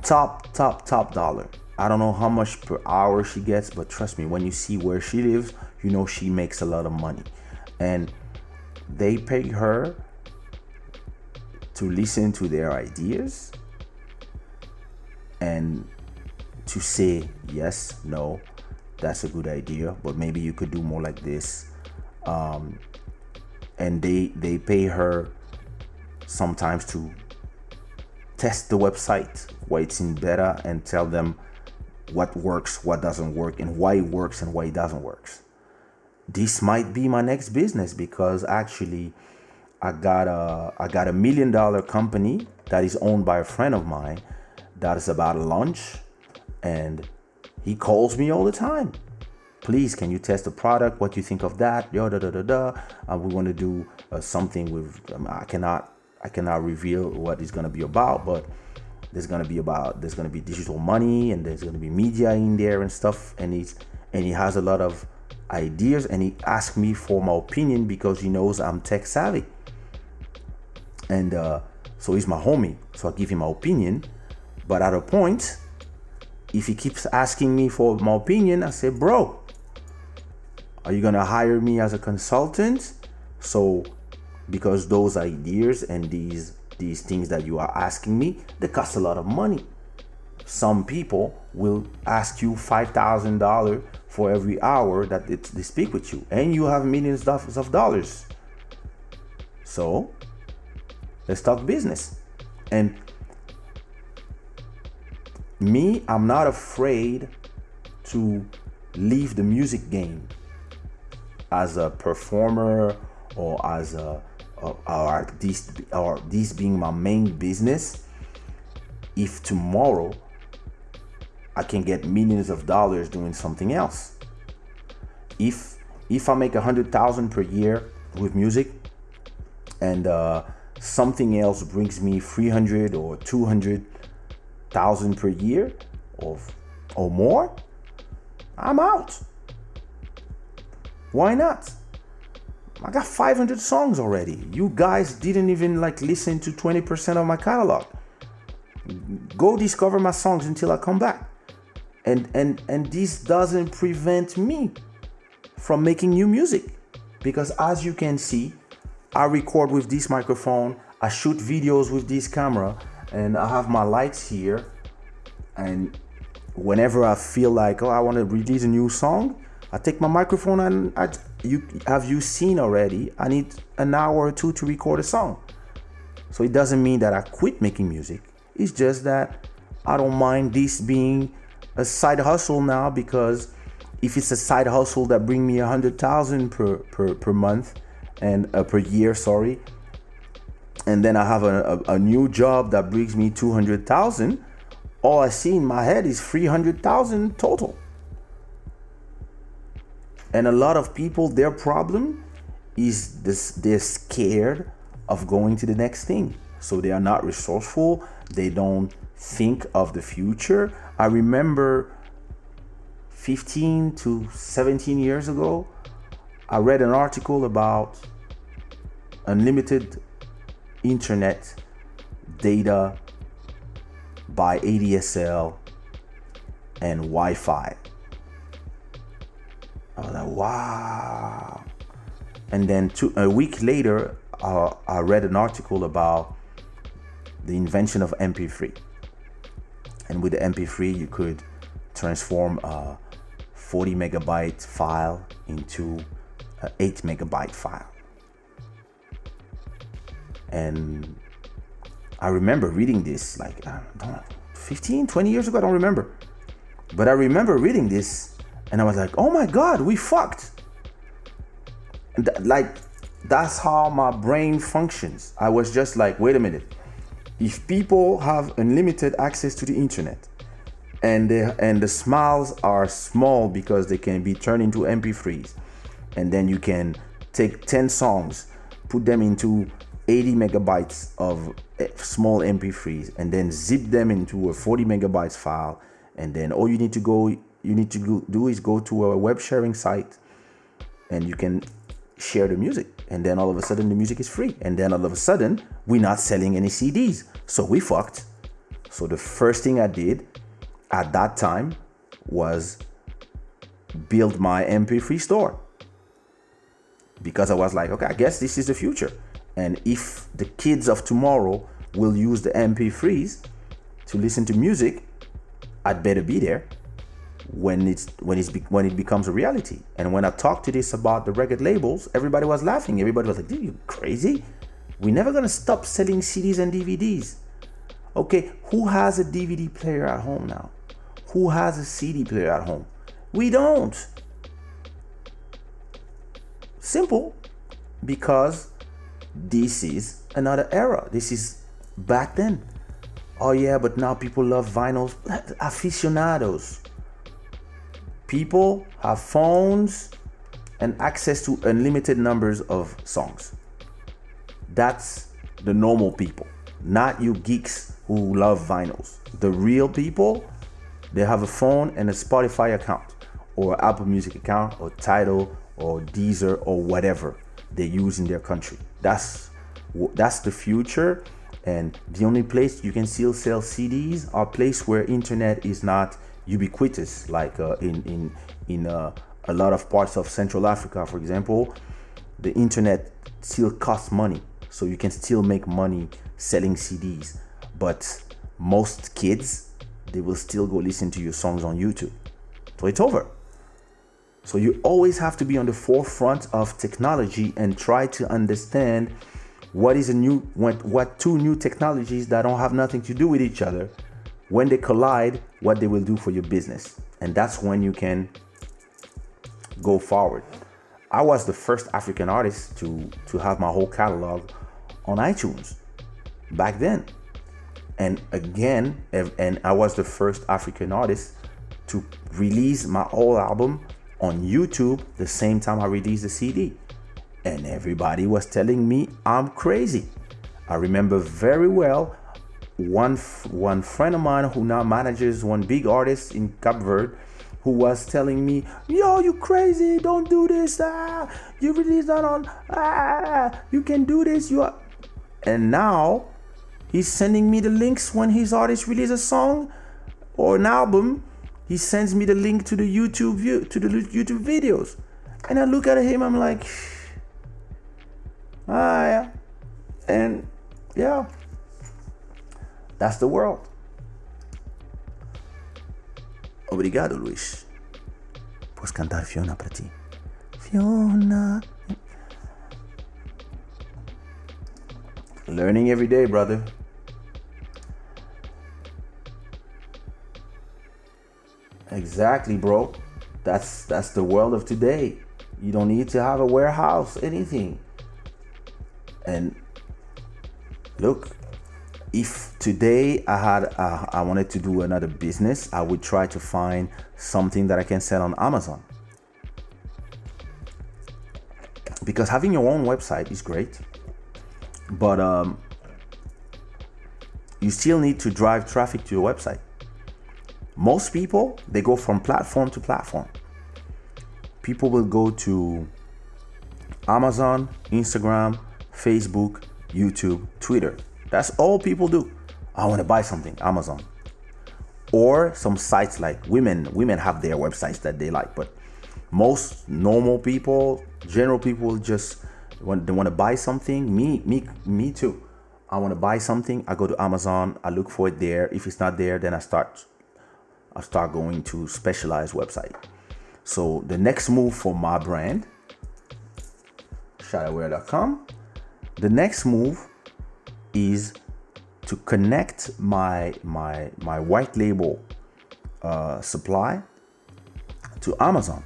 top, top, top dollar. I don't know how much per hour she gets, but trust me, when you see where she lives, you know she makes a lot of money. And they pay her to listen to their ideas and to say yes, no, that's a good idea, but maybe you could do more like this. Um, and they they pay her sometimes to test the website why it's in beta and tell them what works what doesn't work and why it works and why it doesn't work this might be my next business because actually i got a i got a million dollar company that is owned by a friend of mine that is about a launch and he calls me all the time. Please can you test the product? What you think of that? Da da da da da. Uh, we want to do uh, something with um, i cannot I cannot reveal what it's gonna be about, but there's gonna be about there's gonna be digital money and there's gonna be media in there and stuff, and he's and he has a lot of ideas and he asks me for my opinion because he knows I'm tech savvy. And uh, so he's my homie. So I give him my opinion. But at a point, if he keeps asking me for my opinion, I say, bro, are you gonna hire me as a consultant? So because those ideas and these these things that you are asking me, they cost a lot of money. Some people will ask you five thousand dollars for every hour that they speak with you, and you have millions of dollars. So let's talk business. And me, I'm not afraid to leave the music game as a performer or as a or this or this being my main business if tomorrow I can get millions of dollars doing something else if if I make a hundred thousand per year with music and uh, something else brings me 300 or 200 thousand per year or or more I'm out why not I got 500 songs already. You guys didn't even like listen to 20% of my catalog. Go discover my songs until I come back. And and and this doesn't prevent me from making new music because as you can see, I record with this microphone, I shoot videos with this camera, and I have my lights here. And whenever I feel like, oh, I want to release a new song, I take my microphone and I, you have you seen already. I need an hour or two to record a song. So it doesn't mean that I quit making music. It's just that I don't mind this being a side hustle now because if it's a side hustle that bring me a hundred thousand per, per per month and uh, per year, sorry, and then I have a, a, a new job that brings me two hundred thousand, all I see in my head is three hundred thousand total. And a lot of people, their problem is this they're scared of going to the next thing. So they are not resourceful, they don't think of the future. I remember 15 to 17 years ago, I read an article about unlimited internet data by ADSL and Wi Fi. I was like, wow. And then two, a week later, uh, I read an article about the invention of MP3. And with the MP3, you could transform a 40 megabyte file into an 8 megabyte file. And I remember reading this like, I don't know, 15, 20 years ago, I don't remember. But I remember reading this and I was like, oh my God, we fucked. Th- like, that's how my brain functions. I was just like, wait a minute. If people have unlimited access to the internet and the, and the smiles are small because they can be turned into MP3s, and then you can take 10 songs, put them into 80 megabytes of eh, small MP3s, and then zip them into a 40 megabytes file, and then all you need to go you need to do is go to a web sharing site and you can share the music and then all of a sudden the music is free. And then all of a sudden we're not selling any CDs so we fucked. So the first thing I did at that time was build my MP3 store. Because I was like okay I guess this is the future. And if the kids of tomorrow will use the MP3s to listen to music I'd better be there when it's when it's when it becomes a reality. And when I talked to this about the record labels, everybody was laughing. Everybody was like, "Dude, you crazy? We're never gonna stop selling CDs and DVDs." Okay, who has a DVD player at home now? Who has a CD player at home? We don't. Simple, because this is another era. This is back then. Oh yeah, but now people love vinyls. Aficionados people have phones and access to unlimited numbers of songs. That's the normal people, not you geeks who love vinyls. The real people, they have a phone and a Spotify account, or Apple Music account or Tidal or Deezer or whatever they use in their country. That's that's the future and the only place you can still sell CDs are place where internet is not ubiquitous like uh, in in in uh, a lot of parts of Central Africa. For example the internet still costs money so you can still make money selling CDs but most kids they will still go listen to your songs on YouTube. So it's over. So you always have to be on the forefront of technology and try to understand what is a new what, what two new technologies that don't have nothing to do with each other when they collide what they will do for your business and that's when you can go forward i was the first african artist to to have my whole catalog on itunes back then and again and i was the first african artist to release my whole album on YouTube the same time I released the CD. And everybody was telling me I'm crazy. I remember very well one one friend of mine who now manages one big artist in Cape Verde who was telling me, "Yo, you crazy? Don't do this. Ah, you release that on. Ah, you can do this. You are." And now he's sending me the links when his artist releases a song or an album he sends me the link to the YouTube view to the YouTube videos. And I look at him, I'm like, ah, yeah. And yeah, that's the world. Obrigado, Luis. Puedes cantar Fiona para ti. Fiona. Learning every day, brother. Exactly, bro. That's that's the world of today. You don't need to have a warehouse, anything. And look, if today I had uh, I wanted to do another business, I would try to find something that I can sell on Amazon. Because having your own website is great, but um, you still need to drive traffic to your website. Most people, they go from platform to platform. People will go to Amazon, Instagram, Facebook, YouTube, Twitter. That's all people do. I want to buy something, Amazon. Or some sites like women, women have their websites that they like, but most normal people, general people just when they want to buy something, me me me too. I want to buy something, I go to Amazon, I look for it there. If it's not there, then I start I start going to specialized website. So the next move for my brand, shadowwear.com, the next move is to connect my my my white label uh, supply to Amazon.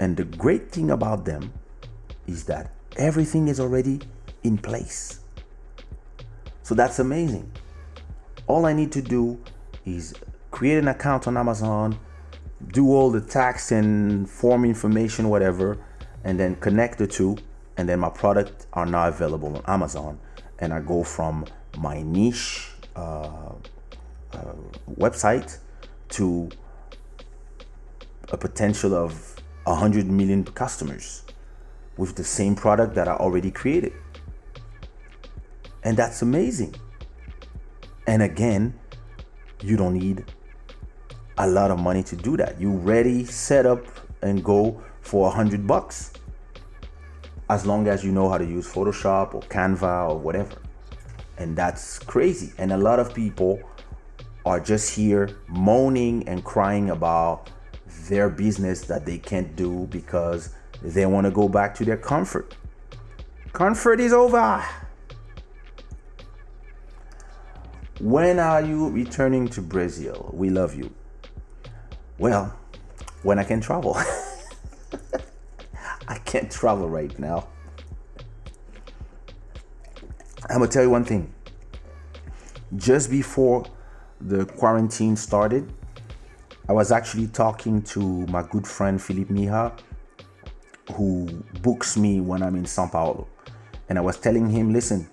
And the great thing about them is that everything is already in place. So that's amazing. All I need to do is create an account on Amazon, do all the tax and form information, whatever, and then connect the two. And then my product are now available on Amazon. And I go from my niche uh, uh, website to a potential of 100 million customers with the same product that I already created. And that's amazing. And again, you don't need a lot of money to do that. You ready, set up, and go for a hundred bucks. As long as you know how to use Photoshop or Canva or whatever. And that's crazy. And a lot of people are just here moaning and crying about their business that they can't do because they want to go back to their comfort. Comfort is over. When are you returning to Brazil? We love you. Well, when I can travel. Can't travel right now. I'm gonna tell you one thing. Just before the quarantine started, I was actually talking to my good friend Philippe Mija, who books me when I'm in Sao Paulo. And I was telling him, listen,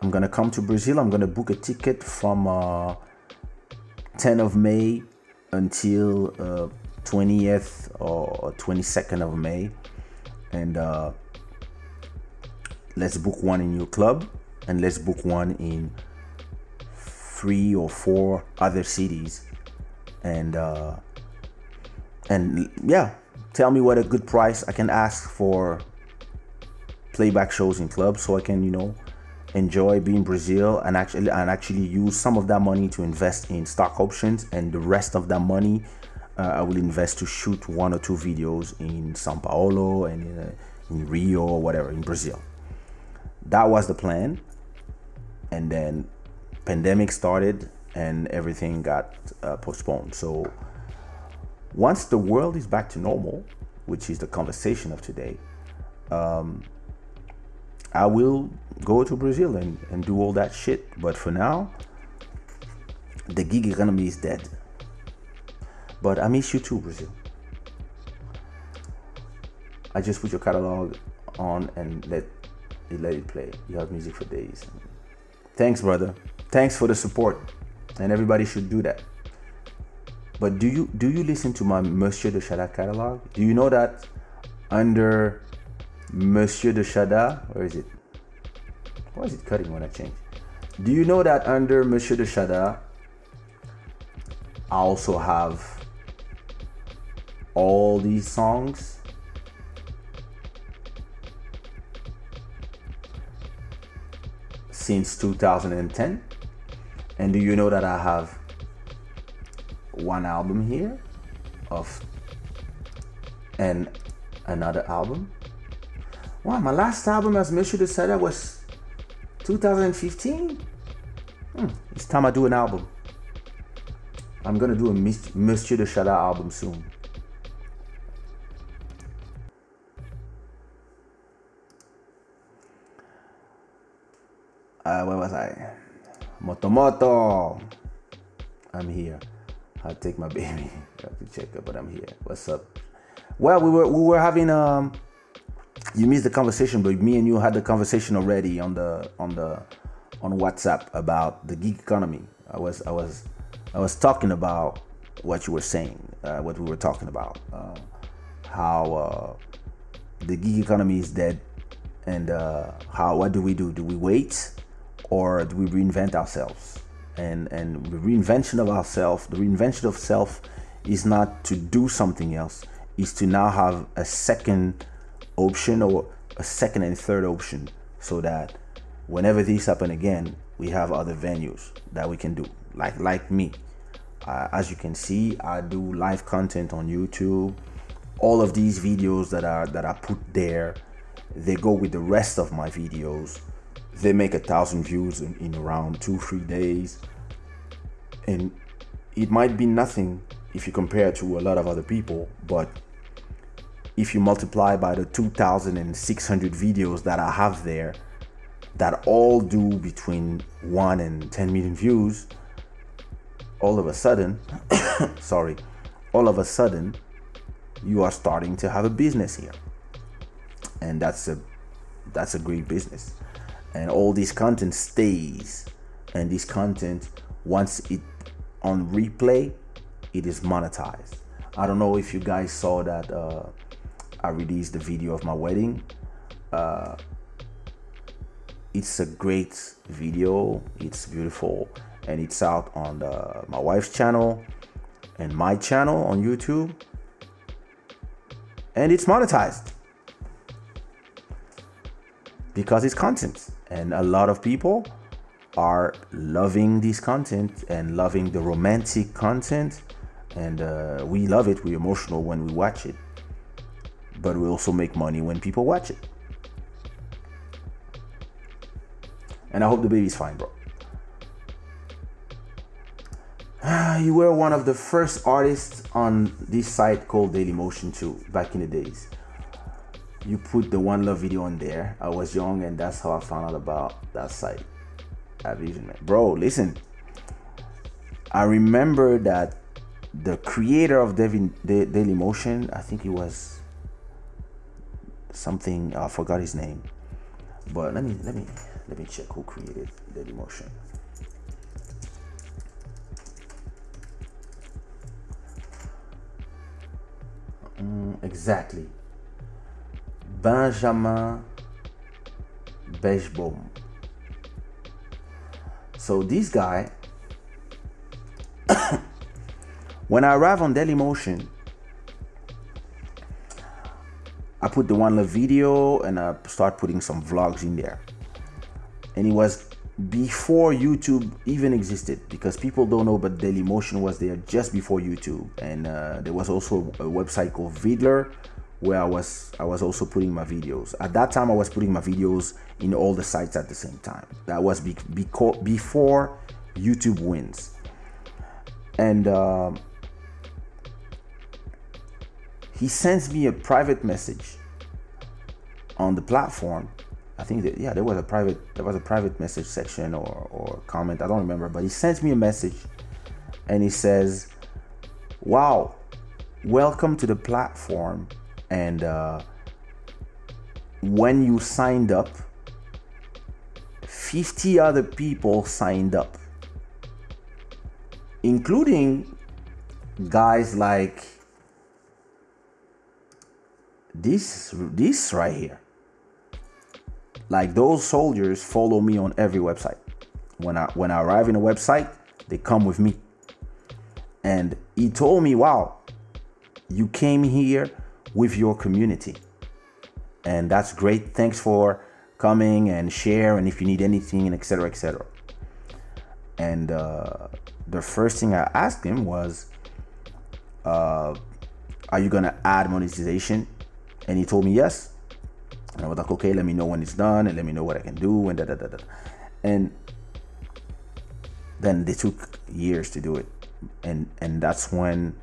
I'm gonna come to Brazil. I'm gonna book a ticket from uh, 10 of May until uh, 20th or 22nd of May, and uh, let's book one in your club, and let's book one in three or four other cities, and uh, and yeah, tell me what a good price I can ask for playback shows in clubs, so I can you know enjoy being Brazil and actually and actually use some of that money to invest in stock options and the rest of that money uh, I will invest to shoot one or two videos in Sao Paulo and in, uh, in Rio or whatever in Brazil. That was the plan, and then pandemic started and everything got uh, postponed. So once the world is back to normal, which is the conversation of today, um, I will go to Brazil and, and do all that shit. But for now, the gig economy is dead. But I miss you too, Brazil. I just put your catalog on and let it let it play. You have music for days. Thanks, brother. Thanks for the support. And everybody should do that. But do you do you listen to my Monsieur de Chada catalog? Do you know that under Monsieur de Chada, where is it? Why is it cutting when I change? Do you know that under Monsieur de Chada, I also have all these songs? Since 2010. And do you know that I have one album here of and another album? Wow, my last album as de Chada was 2015? Hmm, it's time I do an album. I'm gonna do a Monsieur de Chada album soon. Uh, where was I? Motomoto. I'm here. I take my baby. I have to check her, but I'm here. What's up? Well, we were we were having um you missed the conversation, but me and you had the conversation already on the on the on WhatsApp about the gig economy. I was I was I was talking about what you were saying, uh, what we were talking about, uh, how uh, the gig economy is dead, and uh, how what do we do? Do we wait, or do we reinvent ourselves? And and the reinvention of ourselves, the reinvention of self, is not to do something else, is to now have a second option or a second and third option so that whenever these happen again we have other venues that we can do. Like like me. Uh, as you can see i do live content on youtube. All of these videos that are that are put there they go with the rest of my videos they make a thousand views in, in around two three days and it might be nothing if you compare to a lot of other people but if you multiply by the 2,600 videos that I have there that all do between 1 and 10 million views, all of a sudden, sorry, all of a sudden, you are starting to have a business here. And that's a that's a great business. And all this content stays. And this content, once it on replay, it is monetized. I don't know if you guys saw that uh, I released the video of my wedding. Uh, it's a great video. It's beautiful, and it's out on the, my wife's channel and my channel on YouTube, and it's monetized because it's content, and a lot of people are loving this content and loving the romantic content and uh, we love it we're emotional when we watch it but we also make money when people watch it. And I hope the baby's fine, bro. you were one of the first artists on this site called Dailymotion too, back in the days. You put the One Love video on there. I was young, and that's how I found out about that site. Man. Bro, listen. I remember that the creator of Dailymotion, I think he was something I forgot his name. But let me let me let me check who created Dailymotion. Mm, exactly. Benjamin Bejbaum. So this guy, when I arrive on Dailymotion, I put the one love video and I start putting some vlogs in there. And it was before YouTube even existed because people don't know but Dailymotion was there just before YouTube and uh, there was also a website called Viddler where I was I was also putting my videos. At that time I was putting my videos in all the sites at the same time. That was be- before YouTube wins. And um, he sends me a private message on the platform I think that yeah, there was a private there was a private message section or or comment. I don't remember, but he sends me a message, and he says, "Wow, welcome to the platform." And uh, when you signed up, 50 other people signed up, including guys like this this right here like those soldiers follow me on every website. When I when I arrive in a website, they come with me. And he told me, "Wow, you came here with your community." And that's great. Thanks for coming and share and if you need anything etc etc and uh, the first thing i asked him was uh, are you gonna add monetization and he told me yes and I was like, okay, let me know when it's done and let me know what I can do and da da da da. And then they took years to do it. And and that's when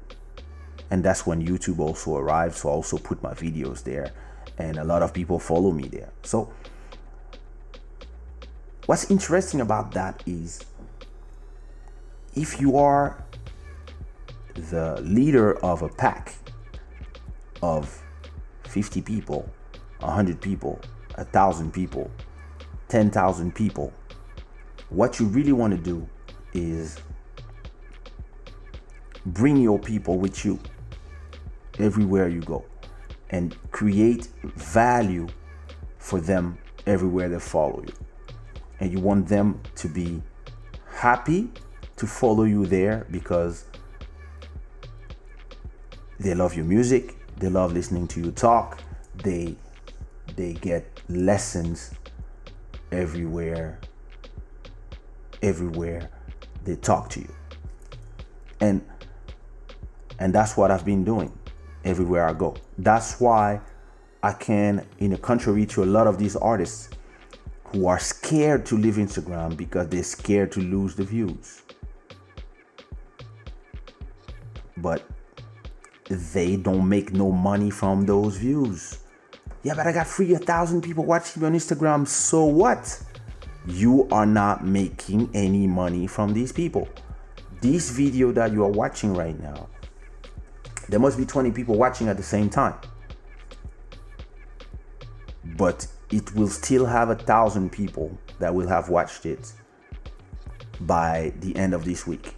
and that's when YouTube also arrived. So I also put my videos there and a lot of people follow me there. So what's interesting about that is if you are the leader of a pack of 50 people 100 people, 1,000 people, 10,000 people. What you really want to do is bring your people with you everywhere you go and create value for them everywhere they follow you. And you want them to be happy to follow you there because they love your music, they love listening to you talk, they they get lessons everywhere everywhere they talk to you and and that's what i've been doing everywhere i go that's why i can in a contrary to a lot of these artists who are scared to leave instagram because they're scared to lose the views but they don't make no money from those views yeah, but I got a thousand people watching me on Instagram. So what? You are not making any money from these people. This video that you are watching right now, there must be 20 people watching at the same time. But it will still have a thousand people that will have watched it by the end of this week.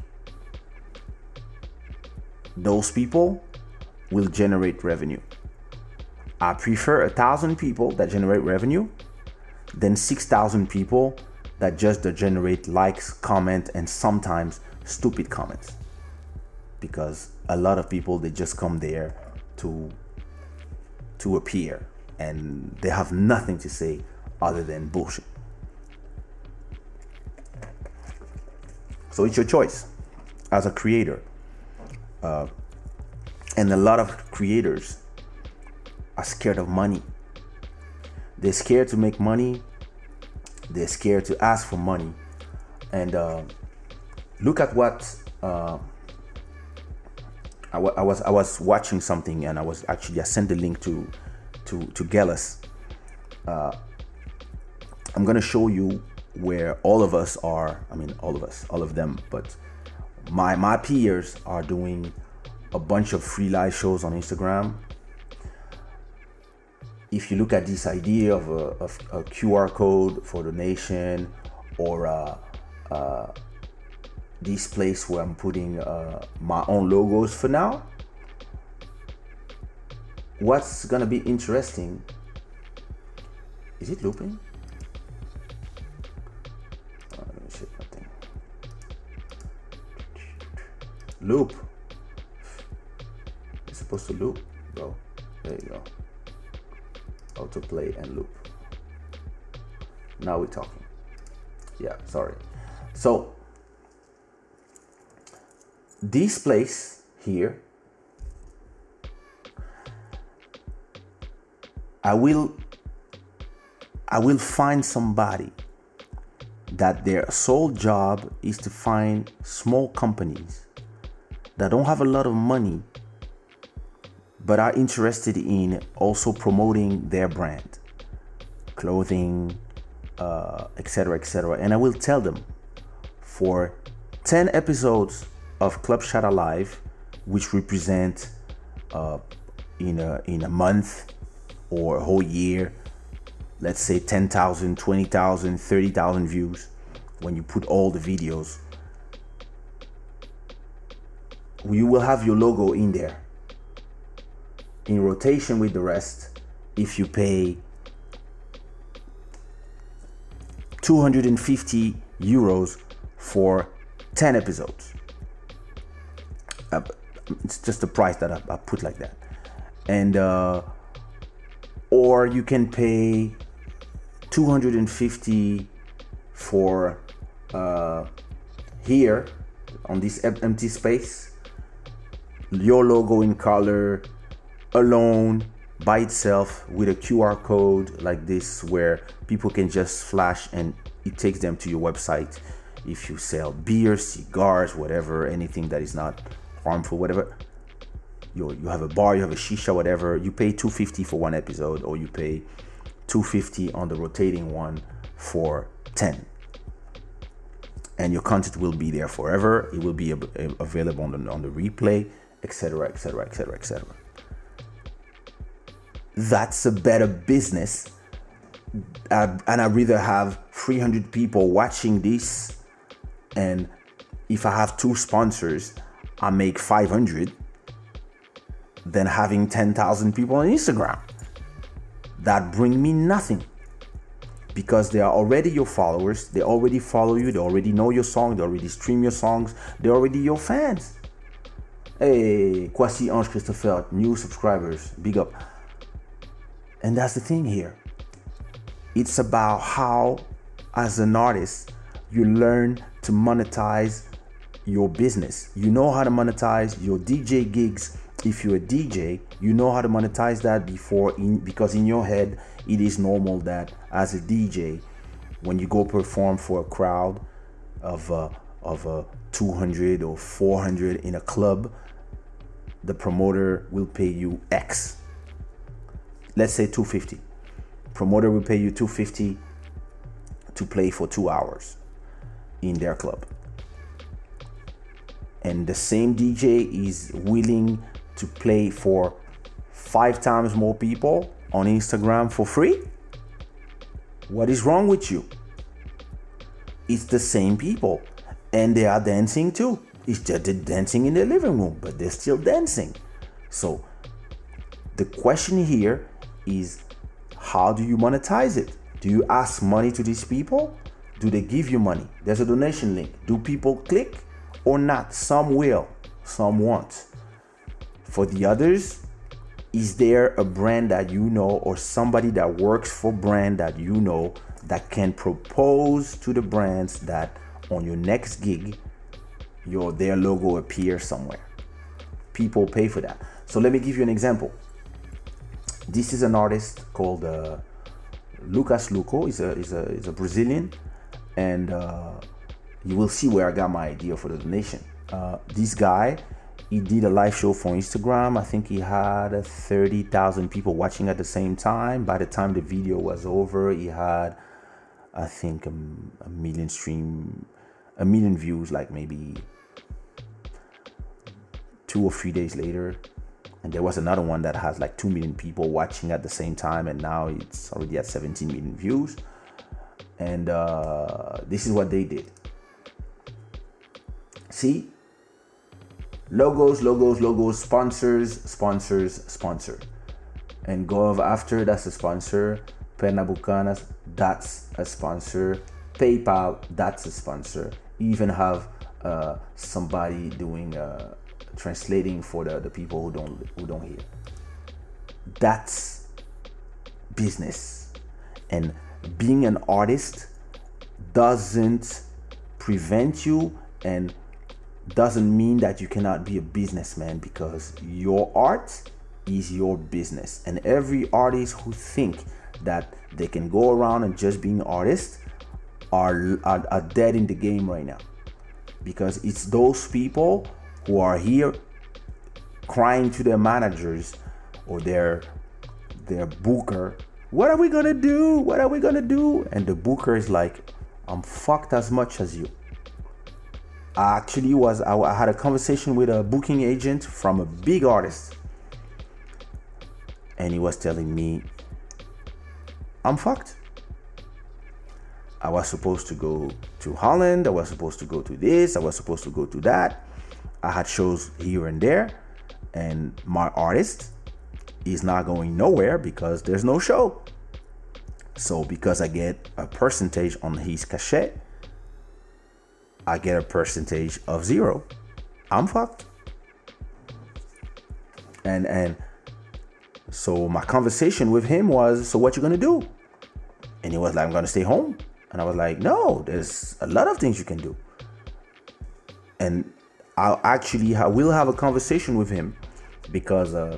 Those people will generate revenue. I prefer a thousand people that generate revenue than 6,000 people that just generate likes, comment, and sometimes stupid comments. Because a lot of people they just come there to to appear and they have nothing to say other than bullshit. So it's your choice as a creator. Uh, and a lot of creators are scared of money. They're scared to make money. They're scared to ask for money. And uh, look at what uh, I, w- I was I was watching something and I was actually I sent the link to to to Gallus. Uh, I'm gonna show you where all of us are. I mean, all of us, all of them, but my my peers are doing a bunch of free live shows on Instagram if you look at this idea of a, of a QR code for donation or uh, uh, this place where I'm putting uh, my own logos for now, what's gonna be interesting is it looping? Oh, let me check my thing. loop. It's supposed to loop bro. There you go. Autoplay and loop. Now we're talking. Yeah sorry. So this place here I will I will find somebody that their sole job is to find small companies that don't have a lot of money but are interested in also promoting their brand clothing etc uh, etc et and i will tell them for 10 episodes of Club Shada Live which represent uh, in a in a month or a whole year, let's say 10,000, 20,000, 30,000 views when you put all the videos, you will have your logo in there in rotation with the rest if you pay 250 euros for 10 episodes. It's just the price that I, I, put like that. And uh, or you can pay 250 for uh, here on this empty space your logo in color alone by itself with a QR code like this where people can just flash and it takes them to your website if you sell beer cigars whatever anything that is not harmful whatever. You you have a bar, you have a shisha, whatever. You pay 250 for one episode, or you pay 250 on the rotating one for 10 and your content will be there forever. It will be available on the, on the replay etc etc etc etc that's a better business. Uh, and i'd rather have 300 people watching this and if i have two sponsors i make 500 than having 10,000 people on Instagram. That bring me nothing because they are already your followers, they already follow you, they already know your song, they already stream your songs, they're already your fans. Hey, Kwasi Ange Christopher, new subscribers, big up. And that's the thing here. It's about how, as an artist, you learn to monetize your business. You know how to monetize your DJ gigs if you're a DJ, you know how to monetize that before in because in your head it is normal that as a DJ, when you go perform for a crowd of uh, of uh, 200 or 400 in a club, the promoter will pay you X. Let's say 250. Promoter will pay you 250 to play for two hours in their club. And the same DJ is willing to play for five times more people on Instagram for free? What is wrong with you? It's the same people and they are dancing too. It's just dancing in their living room, but they're still dancing. So the question here is how do you monetize it? Do you ask money to these people? Do they give you money? There's a donation link. Do people click or not? Some will, some won't. For the others, is there a brand that you know or somebody that works for brand that you know that can propose to the brands that on your next gig your their logo appear somewhere people pay for that so let me give you an example this is an artist called uh, Lucas Lucco is a, is a, is a brazilian and uh, you will see where i got my idea for the donation uh, this guy he did a live show for Instagram. I think he had 30,000 people watching at the same time. By the time the video was over, he had, I think, a, million stream, a million views, like maybe two or three days later. And there was another one that has like 2 million people watching at the same time, and now it's already at 17 million views. And uh, this is what they did. See, logos, logos, logos, sponsors, sponsors, sponsor. and Gov after that's a sponsor. Pernambucanas, that's a sponsor. PayPal, that's a sponsor. Even have uh, somebody doing uh, translating for the, the people who don't who don't hear. That's business, and being an artist doesn't prevent you and doesn't mean that you cannot be a businessman because your art is your business. And every artist who think that they can go around and just being artists are, are, are dead in the game right now. Because it's those people who are here crying to their managers or their their booker what are we gonna do? What are we gonna do? And the booker is like i'm fucked as much as you I actually was I, had a conversation with a booking agent from a big artist and he was telling me i'm fucked I was supposed to go to Holland. I was supposed to go to this. I was supposed to go to that. I had shows here and there. And my artist is not going nowhere because there's no show. So, because I get a percentage on his cachet, I get a percentage of zero. I'm fucked. And and so my conversation with him was, so what you gonna do? And he was like, I'm gonna stay home. And I was like, no, there's a lot of things you can do. And I'll actually I will have a conversation with him because uh,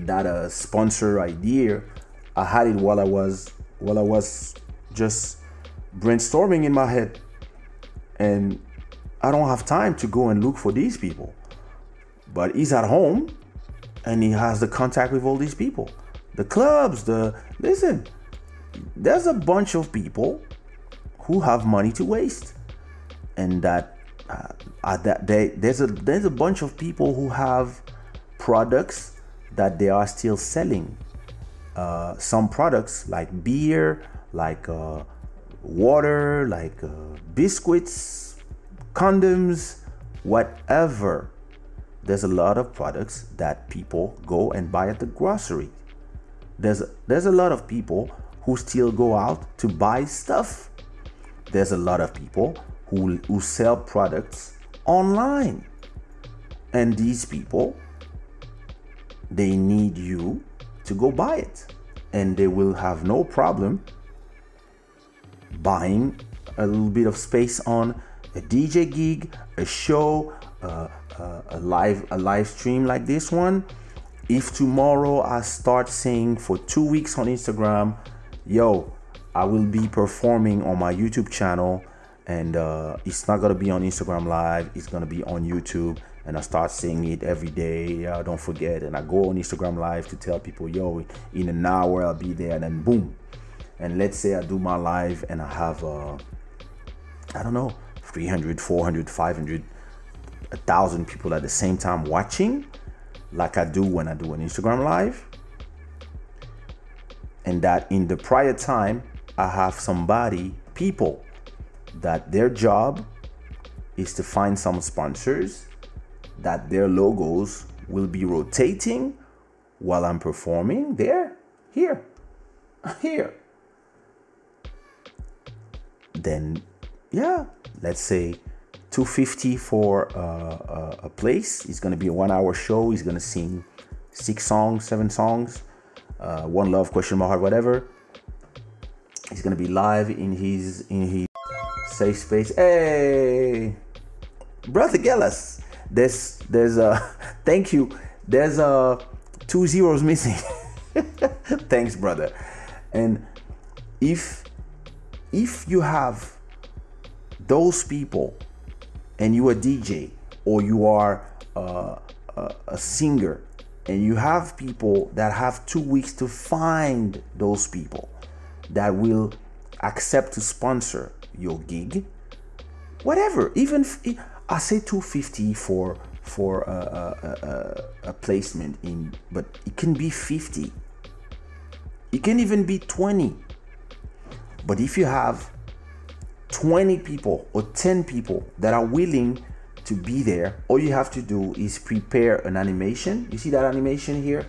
that uh, sponsor idea I had it while I was while I was just brainstorming in my head, and I don't have time to go and look for these people. But he's at home, and he has the contact with all these people, the clubs. The listen, there's a bunch of people who have money to waste, and that uh, that they, there's a there's a bunch of people who have products that they are still selling. Uh, some products like beer, like uh, water, like uh, biscuits, condoms, whatever. There's a lot of products that people go and buy at the grocery. There's there's a lot of people who still go out to buy stuff. There's a lot of people who, who sell products online. And these people, they need you to go buy it. And they will have no problem buying a little bit of space on a DJ gig, a show, uh, uh, a live a live stream like this one. If tomorrow I start saying for two weeks on Instagram, yo, I will be performing on my YouTube channel, and uh, it's not gonna be on Instagram Live. It's gonna be on YouTube, and I start saying it every day. Uh, don't forget, and I go on Instagram Live to tell people, yo, in an hour I'll be there, and then boom. And let's say I do my live and I have, uh, I don't know, 300, 400, 500, 1,000 people at the same time watching, like I do when I do an Instagram Live and that in the prior time I have somebody, people, that their job is to find some sponsors, that their logos will be rotating while I'm performing there, here, here. Then, yeah, let's say 250 for uh, a place. It's gonna be a one hour show. He's gonna sing six songs, seven songs uh, one love question mark whatever. He's gonna be live in his in his safe space. Hey brother Gellas there's there's a thank you. There's a two zeros missing. Thanks brother. And if if you have those people and you a dj or you are uh, a, a singer and you have people that have two weeks to find those people that will accept to sponsor your gig whatever even if, i say 250 for for a, a, a, a, placement in but it can be 50 it can even be 20 but if you have 20 people or 10 people that are willing to be there, all you have to do is prepare an animation. You see that animation here?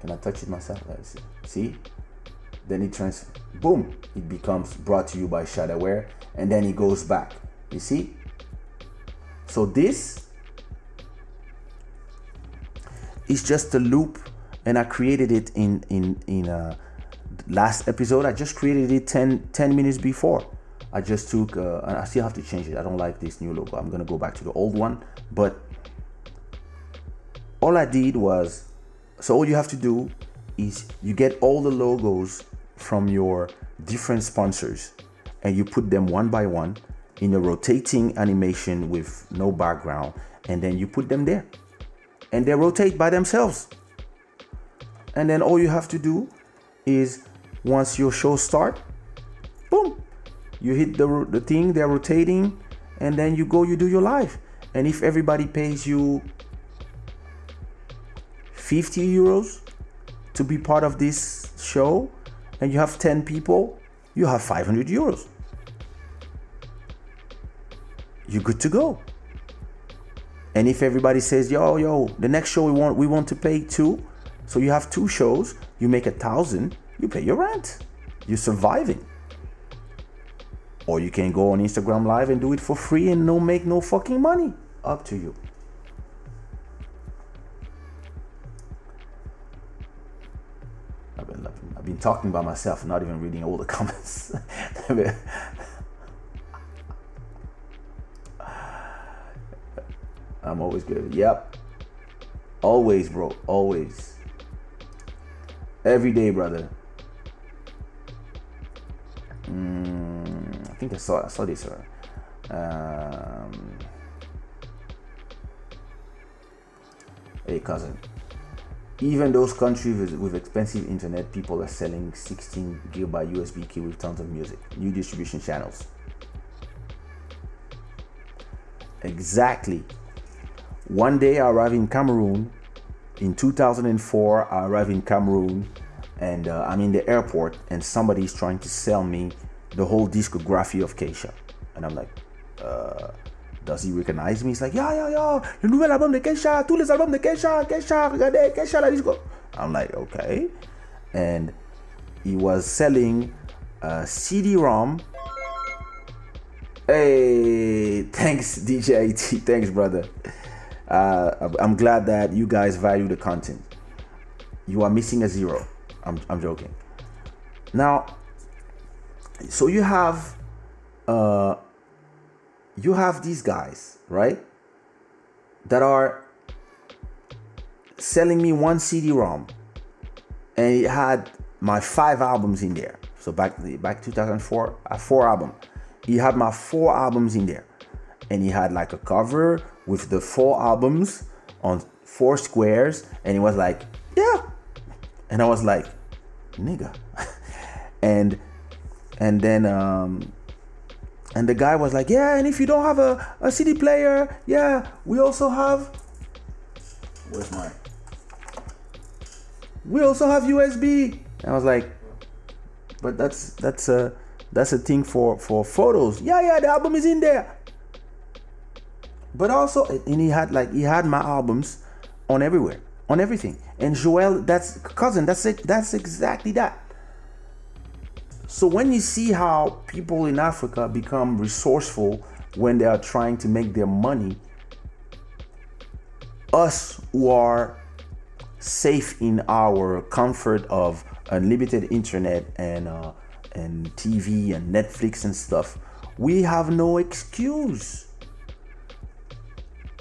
Can I touch it myself? Let's see. See? Then it trans boom, it becomes brought to you by Shadowware and then it goes back. You see? So this is just a loop and I created it in in in a last episode. I just created it 10, 10 minutes before. I just took, uh, and I still have to change it. I don't like this new logo. I'm gonna go back to the old one. But all I did was, so all you have to do is you get all the logos from your different sponsors and you put them one by one in a rotating animation with no background and then you put them there and they rotate by themselves and then all you have to do is once your show start boom you hit the, the thing they're rotating and then you go you do your live and if everybody pays you 50 euros to be part of this show and you have 10 people you have 500 euros. You're good to go. And if everybody says yo yo the next show we want we want to pay two so you have two shows you make a thousand you pay your rent you're surviving or you can go on Instagram Live and do it for free and no make no fucking money. Up to you. I've been, I've been talking by myself, not even reading all the comments. I'm always good. Yep. Always, bro. Always. Every day, brother. Mm, I think I saw I saw this. Um, hey, cousin. Even those countries with, with expensive internet, people are selling 16 gigabyte USB key with tons of music. New distribution channels. Exactly. One day I arrived in Cameroon. In 2004, I arrived in Cameroon and uh, I'm in the airport and somebody is trying to sell me the whole discography of Kaysha. And I'm like, uh, does he recognize me? He's like, yeah, yeah, yeah, le nouvel album de Kaysha, tous les albums de Kaysha, Kaysha, regardez, Kaysha, la disco. I'm like, okay. And he was selling a CD-ROM. Hey, thanks, DJ. Thanks, brother. Uh, I'm glad that you guys value the content. You are missing a zero. I'm, I'm joking. Now, so you have uh, you have these guys, right? That are selling me one CD-ROM, and it had my five albums in there. So back back 2004, I four album. He had my four albums in there, and he had like a cover with the four albums on four squares, and he was like, "Yeah," and I was like, "Nigga," and and then um, and the guy was like, yeah, and if you don't have a, a CD player, yeah, we also have. Where's mine? We also have USB. And I was like, but that's that's a that's a thing for for photos. Yeah, yeah, the album is in there. But also, and he had like he had my albums on everywhere, on everything. And Joel, that's cousin, that's it, that's exactly that. So when you see how people in Africa become resourceful when they are trying to make their money, us who are safe in our comfort of unlimited internet and uh, and TV and Netflix and stuff, we have no excuse.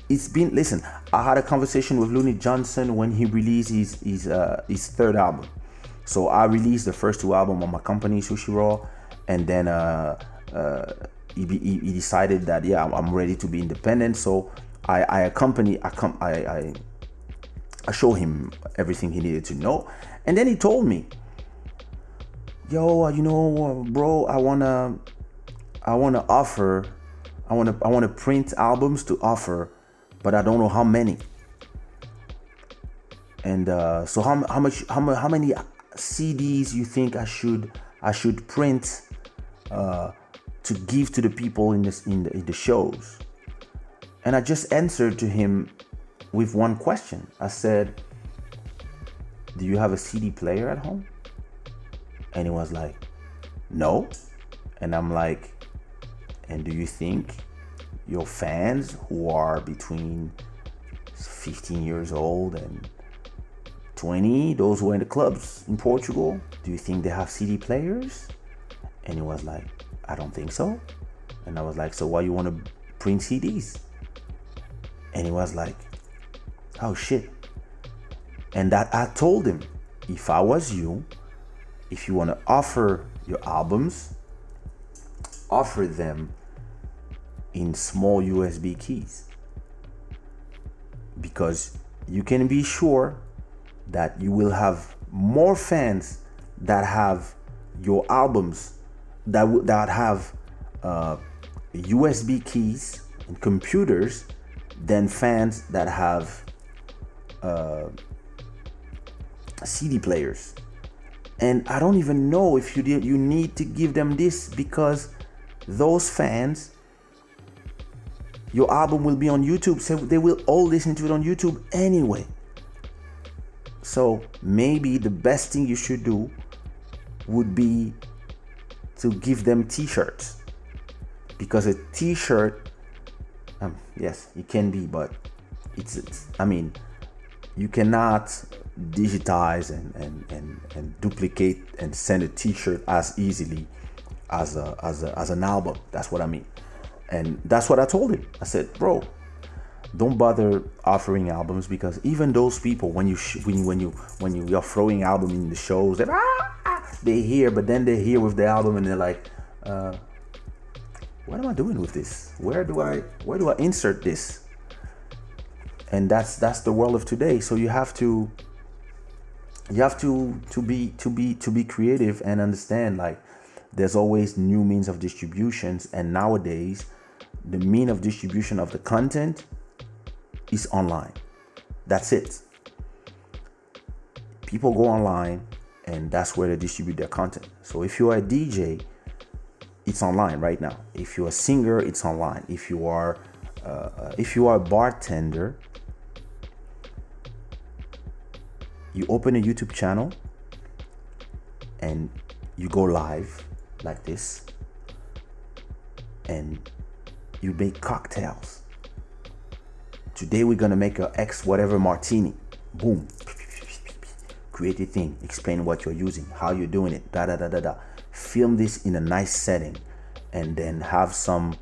It's been listen. I had a conversation with Loony Johnson when he released his his uh, his third album so I released the first two albums on my company, Sushiraw, and then uh, uh, he, he, decided that yeah, I'm ready to be independent. So I, I accompany, I, com- I, I, I show him everything he needed to know, and then he told me, "Yo, you know, bro, I wanna, I wanna offer, I wanna, I wanna print albums to offer, but I don't know how many." And uh, so how, how much how, how many CDs you think I should I should print uh, to give to the people in this in the, in the shows? And I just answered to him with one question. I said, Do you have a CD player at home? And he was like, No. And I'm like, And do you think your fans who are between 15 years old and 20, those who are in the clubs in Portugal, do you think they have CD players? And he was like, I don't think so. And I was like, So why you want to print CDs? And he was like, Oh shit. And that I told him, if I was you, if you want to offer your albums, offer them in small USB keys. Because you can be sure that you will have more fans that have your albums that that have uh, USB keys and computers than fans that have uh, CD players. And I don't even know if you did, you need to give them this because those fans, your album will be on YouTube, so they will all listen to it on YouTube anyway. So maybe the best thing you should do would be to give them t-shirts. Because a t-shirt um, yes it can be but it's, it's i mean you cannot digitize and, and, and, and duplicate and send a t-shirt as easily as a, as a as an album. That's what i mean and that's what i told him. I said bro don't bother offering albums because even those people when you sh- when you when you when you, you're throwing album in the shows they ah, they hear but then they hear with the album and they're like uh, what am i doing with this? Where do i where do i insert this? And that's that's the world of today. So you have to you have to to be to be to be creative and understand like there's always new means of distributions and nowadays the mean of distribution of the content is online. That's it. People go online and that's where they distribute their content. So if you're a dj it's online right now. If you're a singer it's online. If you are uh, if you are a bartender you open a YouTube channel and you go live like this and you make cocktails. Today we're gonna make a X whatever martini. Boom. Create a thing. Explain what you're using, how you're doing it. Da da da da da. Film this in a nice setting, and then have some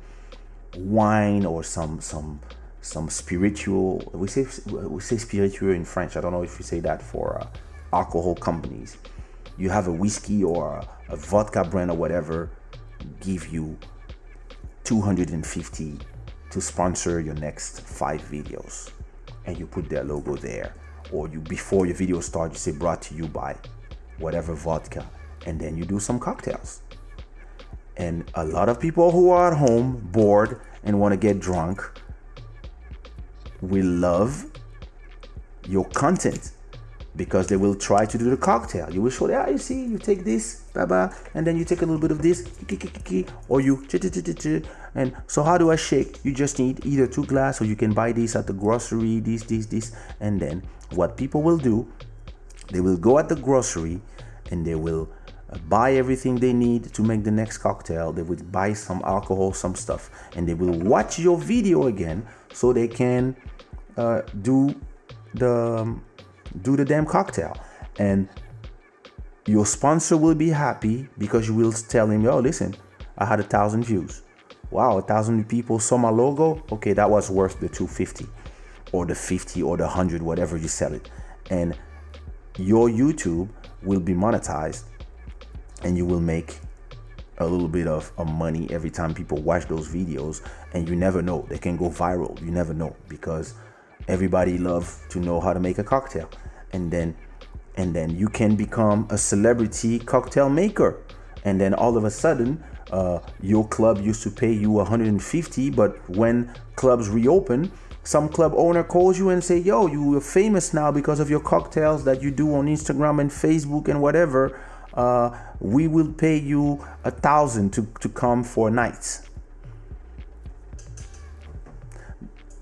wine or some some some spiritual we say we say spiritual in french i don't know if we say that for uh, alcohol companies you have a whiskey or a, vodka brand or whatever give you 250 to sponsor your next five videos. And you put their logo there. Or you before your video starts you say brought to you by whatever vodka. And then you do some cocktails. And a lot of people who are at home bored and want to get drunk will love your content because they will try to do the cocktail. You will show them, ah, you see, you take this, blah, blah, and then you take a little bit of this, or you, and so how do I shake? You just need either two glass or you can buy this at the grocery, this, this, this, and then what people will do, they will go at the grocery and they will uh, buy everything they need to make the next cocktail. They will buy some alcohol, some stuff, and they will watch your video again so they can uh, do the um, do the damn cocktail. And your sponsor will be happy because you will tell him yo listen i had a thousand views. Wow a thousand people saw my logo? Okay that was worth the 250 or the 50 or the 100 whatever you sell it. And your youtube will be monetized and you will make a little bit of, of money every time people watch those videos and you never know. They can go viral. You never know because everybody love to know how to make a cocktail. And then and then you can become a celebrity cocktail maker. And then all of a sudden uh, your club used to pay you 150 but when clubs reopen some club owner calls you and say yo you are famous now because of your cocktails that you do on instagram and facebook and whatever. Uh, we will pay you a thousand to, to come for nights.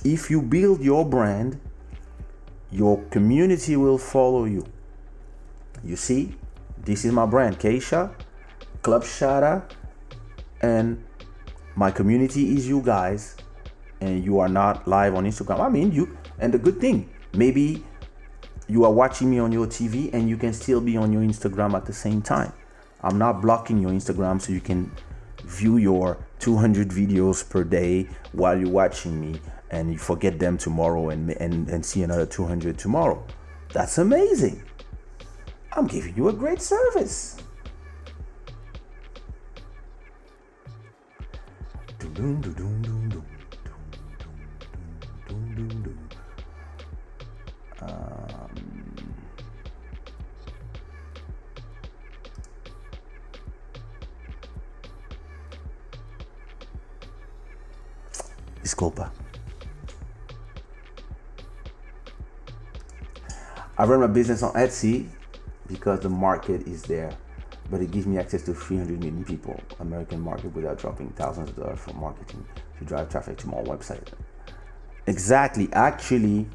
If you build your brand, your community will follow you. You see, this is my brand, Kaysha, Club Shada, and my community is you guys, and you are not live on Instagram. I mean, you, and the good thing, maybe you are watching me on your TV and you can still be on your Instagram at the same time. I'm not blocking your Instagram so you can view your 200 videos per day while you're watching me and you forget them tomorrow and, and, and see another 200 tomorrow. That's amazing. I'm giving you a great service. Um, Disculpa. I run my business on Etsy because the market is there, but it gives me access to 300 million people, American market, without dropping thousands of dollars for marketing to drive traffic to my website. Exactly. Actually,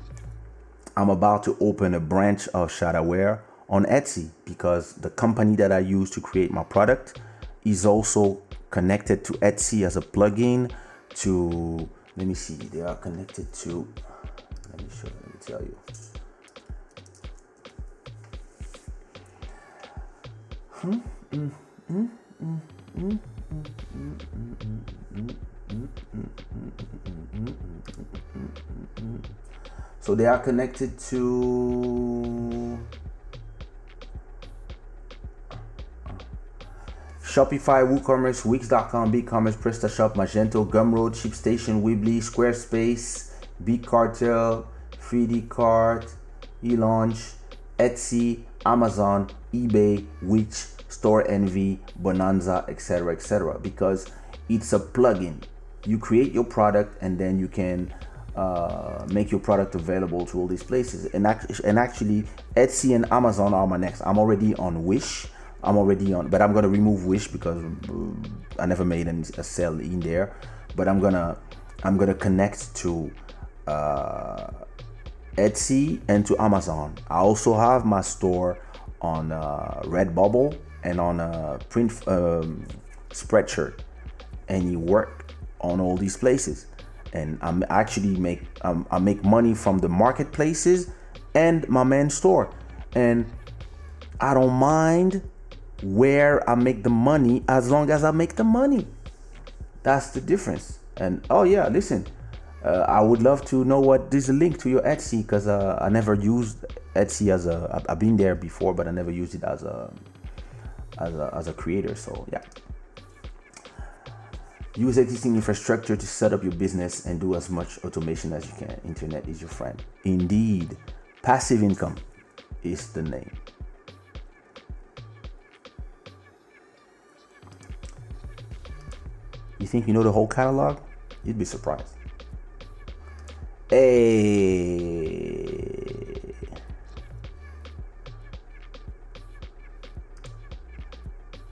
I'm about to open a branch of Shadaware on Etsy because the company that I use to create my product is also connected to Etsy as a plugin to let me see they are connected to let me show let me tell you so they are connected to Shopify, WooCommerce, Wix.com, BigCommerce, PrestaShop, Magento, Gumroad, ShipStation, Weebly, Squarespace, Big Cartel, 3D Cart, eLaunch, Etsy, Amazon, eBay, Wish, Store Envy, Bonanza, etc., etc. Because it's a plugin. You create your product and then you can uh, make your product available to all these places. And, act- and actually, Etsy and Amazon are my next. I'm already on Wish. I'm already on, but I'm gonna remove Wish because uh, I never made a sale in there. But I'm gonna I'm gonna connect to uh, Etsy and to Amazon. I also have my store on uh, Redbubble and on a print um, Spreadshirt, and you work on all these places. And I'm actually make um, I make money from the marketplaces and my main store, and I don't mind where I make the money as long as I make the money. That's the difference. And oh yeah, listen, uh, I would love to know what is the link to your Etsy because uh, I never used Etsy as a. I've been there before, but I never used it as a as a, as a creator. So yeah. Use existing infrastructure to set up your business and do as much automation as you can. Internet is your friend. Indeed, passive income is the name. You think you know the whole catalog? You'd be surprised. Hey.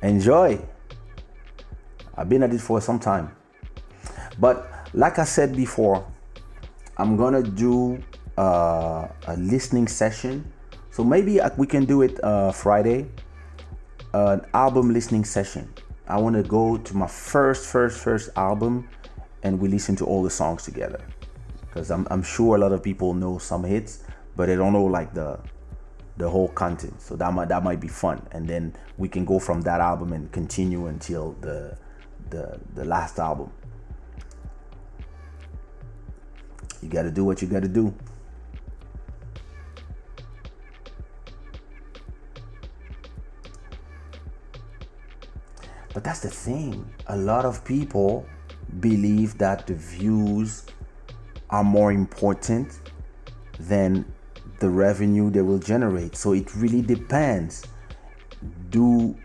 Enjoy. I've been at it for some time. But like I said before, I'm gonna do uh, a listening session. So maybe we can do it uh, Friday, uh, an album listening session. I want to go to my first, first, first album, and we listen to all the songs together. Because I'm, I'm sure a lot of people know some hits, but they don't know like the the whole content. So that might that might be fun, and then we can go from that album and continue until the the the last album. You got to do what you got to do. But that's the thing. A lot of people believe that the views are more important than the revenue they will generate. So it really depends. Do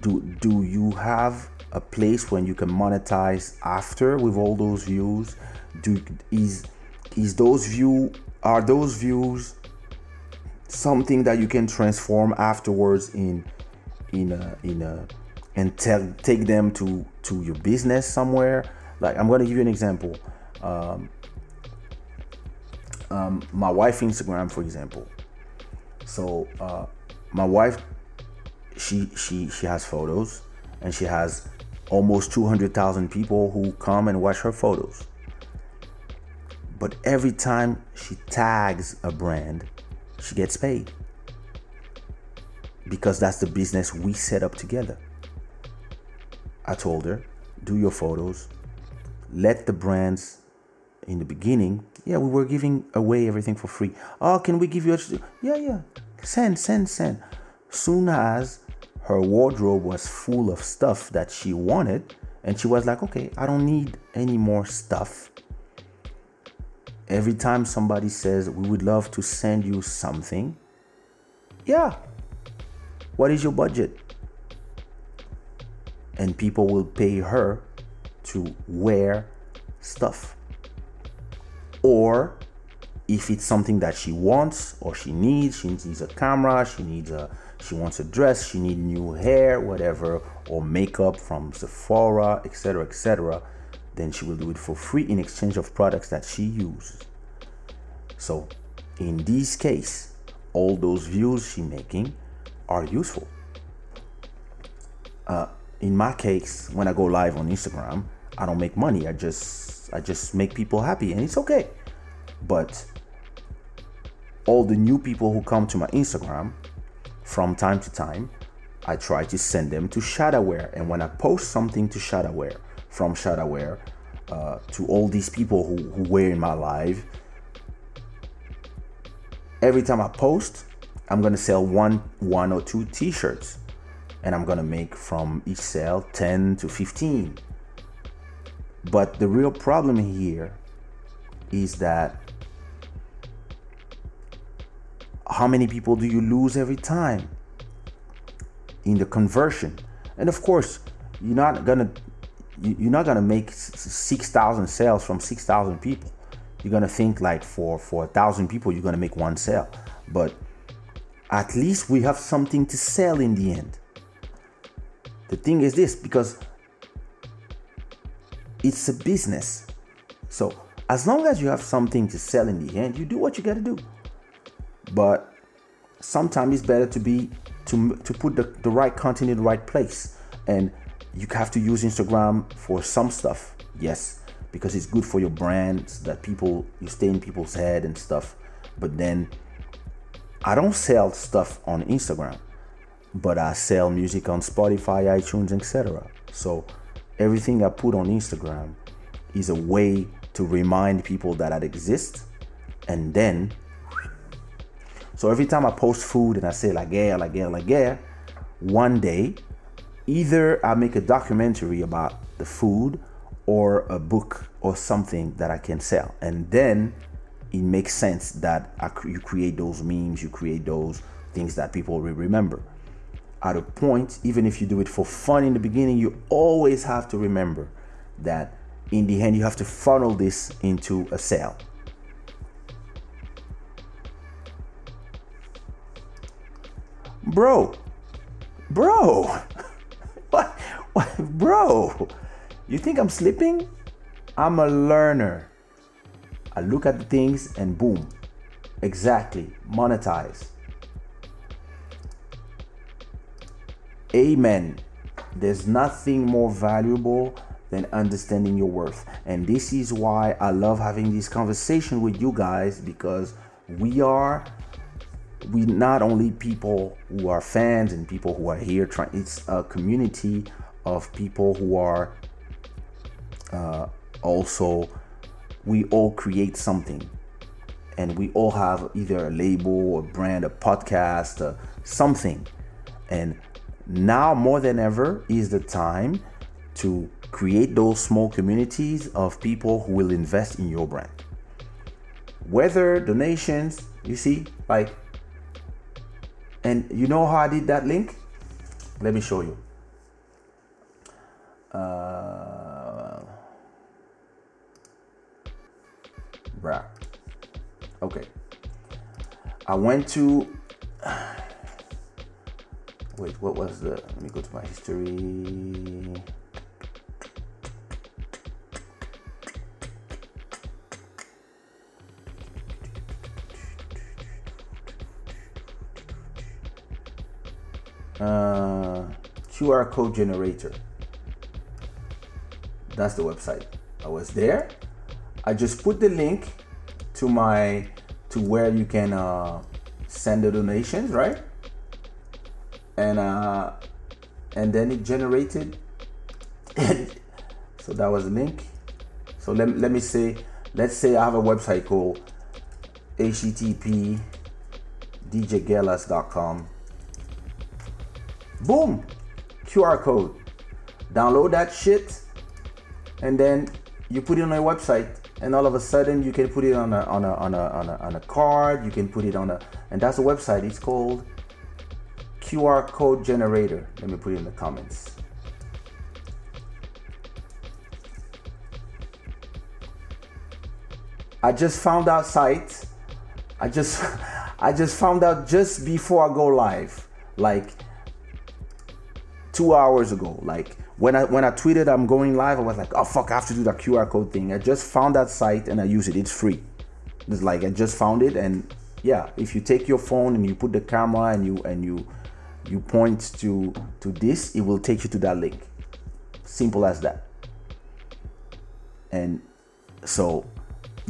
do do you have a place when you can monetize after with all those views? Do is is those view are those views something that you can transform afterwards in in a in a and tell, take them to to your business somewhere. Like I'm going to give you an example. Um, um, my wife Instagram, for example. So uh, my wife, she she she has photos, and she has almost 200,000 people who come and watch her photos. But every time she tags a brand, she gets paid. Because that's the business we set up together. I told her, do your photos, let the brands in the beginning, yeah, we were giving away everything for free. Oh, can we give you a yeah, yeah. Send, send, send. Soon as her wardrobe was full of stuff that she wanted, and she was like, okay, I don't need any more stuff. Every time somebody says, we would love to send you something, yeah, what is your budget? And people will pay her to wear stuff. Or if it's something that she wants or she needs, she needs a camera, she needs a she wants a dress, she needs new hair, whatever, or makeup from Sephora, etc., etc., then she will do it for free in exchange of products that she uses. So, in this case, all those views she making are useful. Uh, in my case, when I go live on Instagram, I don't make money. I just I just make people happy, and it's okay. But all the new people who come to my Instagram, from time to time, I try to send them to Shadowwear. And when I post something to Shadowwear, from Shadowwear, uh, to all these people who, who wear in my live, every time I post, I'm gonna sell one, one or two t-shirts. And I'm gonna make from each sale 10 to 15. But the real problem here is that how many people do you lose every time in the conversion? And of course, you're not gonna you're not gonna make six thousand sales from six thousand people. You're gonna think like for for a thousand people, you're gonna make one sale. But at least we have something to sell in the end. The thing is this because it's a business. So as long as you have something to sell in the end, you do what you gotta do but sometimes it's better to be to to put the, the right content in the right place. And you have to use instagram for some stuff yes because it's good for your brand that people you stay in people's head and stuff. But then i don't sell stuff on instagram but i sell music on spotify itunes etc so everything i put on instagram is a way to remind people that i exist and then so every time I post food and I say la guerre, la guerre, la guerre, one day, either I make a documentary about the food or a book or something that I can sell. And then it makes sense that I, you create those memes, you create those things that people will remember. At a point, even if you do it for fun in the beginning, you always have to remember that in the end, you have to funnel this into a sale. Bro, bro, what, what, bro? You think I'm sleeping? I'm a learner. I look at the things and boom, exactly, monetize. Amen. There's nothing more valuable than understanding your worth. And this is why I love having this conversation with you guys because we are we not only people who are fans and people who are here trying it's a community of people who are uh, also we all create something. And we all have either a label a brand a podcast uh, something. And now more than ever is the time to create those small communities of people who will invest in your brand. Whether donations you see like and you know how I did that link? Let me show you. Uh, bruh. Okay. I went to. Wait, what was the. Let me go to my history. Uh, QR code generator. That's the website. I was there. I just put the link to my to where you can uh, send the donations, right? And uh, and then it generated. so that was the link. So let, let me say, let's say I have a website called http djgelas.com. Boom, QR code. Download that shit, and then you put it on a website, and all of a sudden you can put it on a on a on a on a, on a card. You can put it on a, and that's a website. It's called QR code generator. Let me put it in the comments. I just found out site. I just I just found out just before I go live, like two hours ago. Like when I when I tweeted I'm going live, I was like, oh fuck, I have to do that QR code thing. I just found that site and I use it. It's free. It's like I just found it and yeah, if you take your phone and you put the camera and you and you you point to to this, it will take you to that link. Simple as that. And so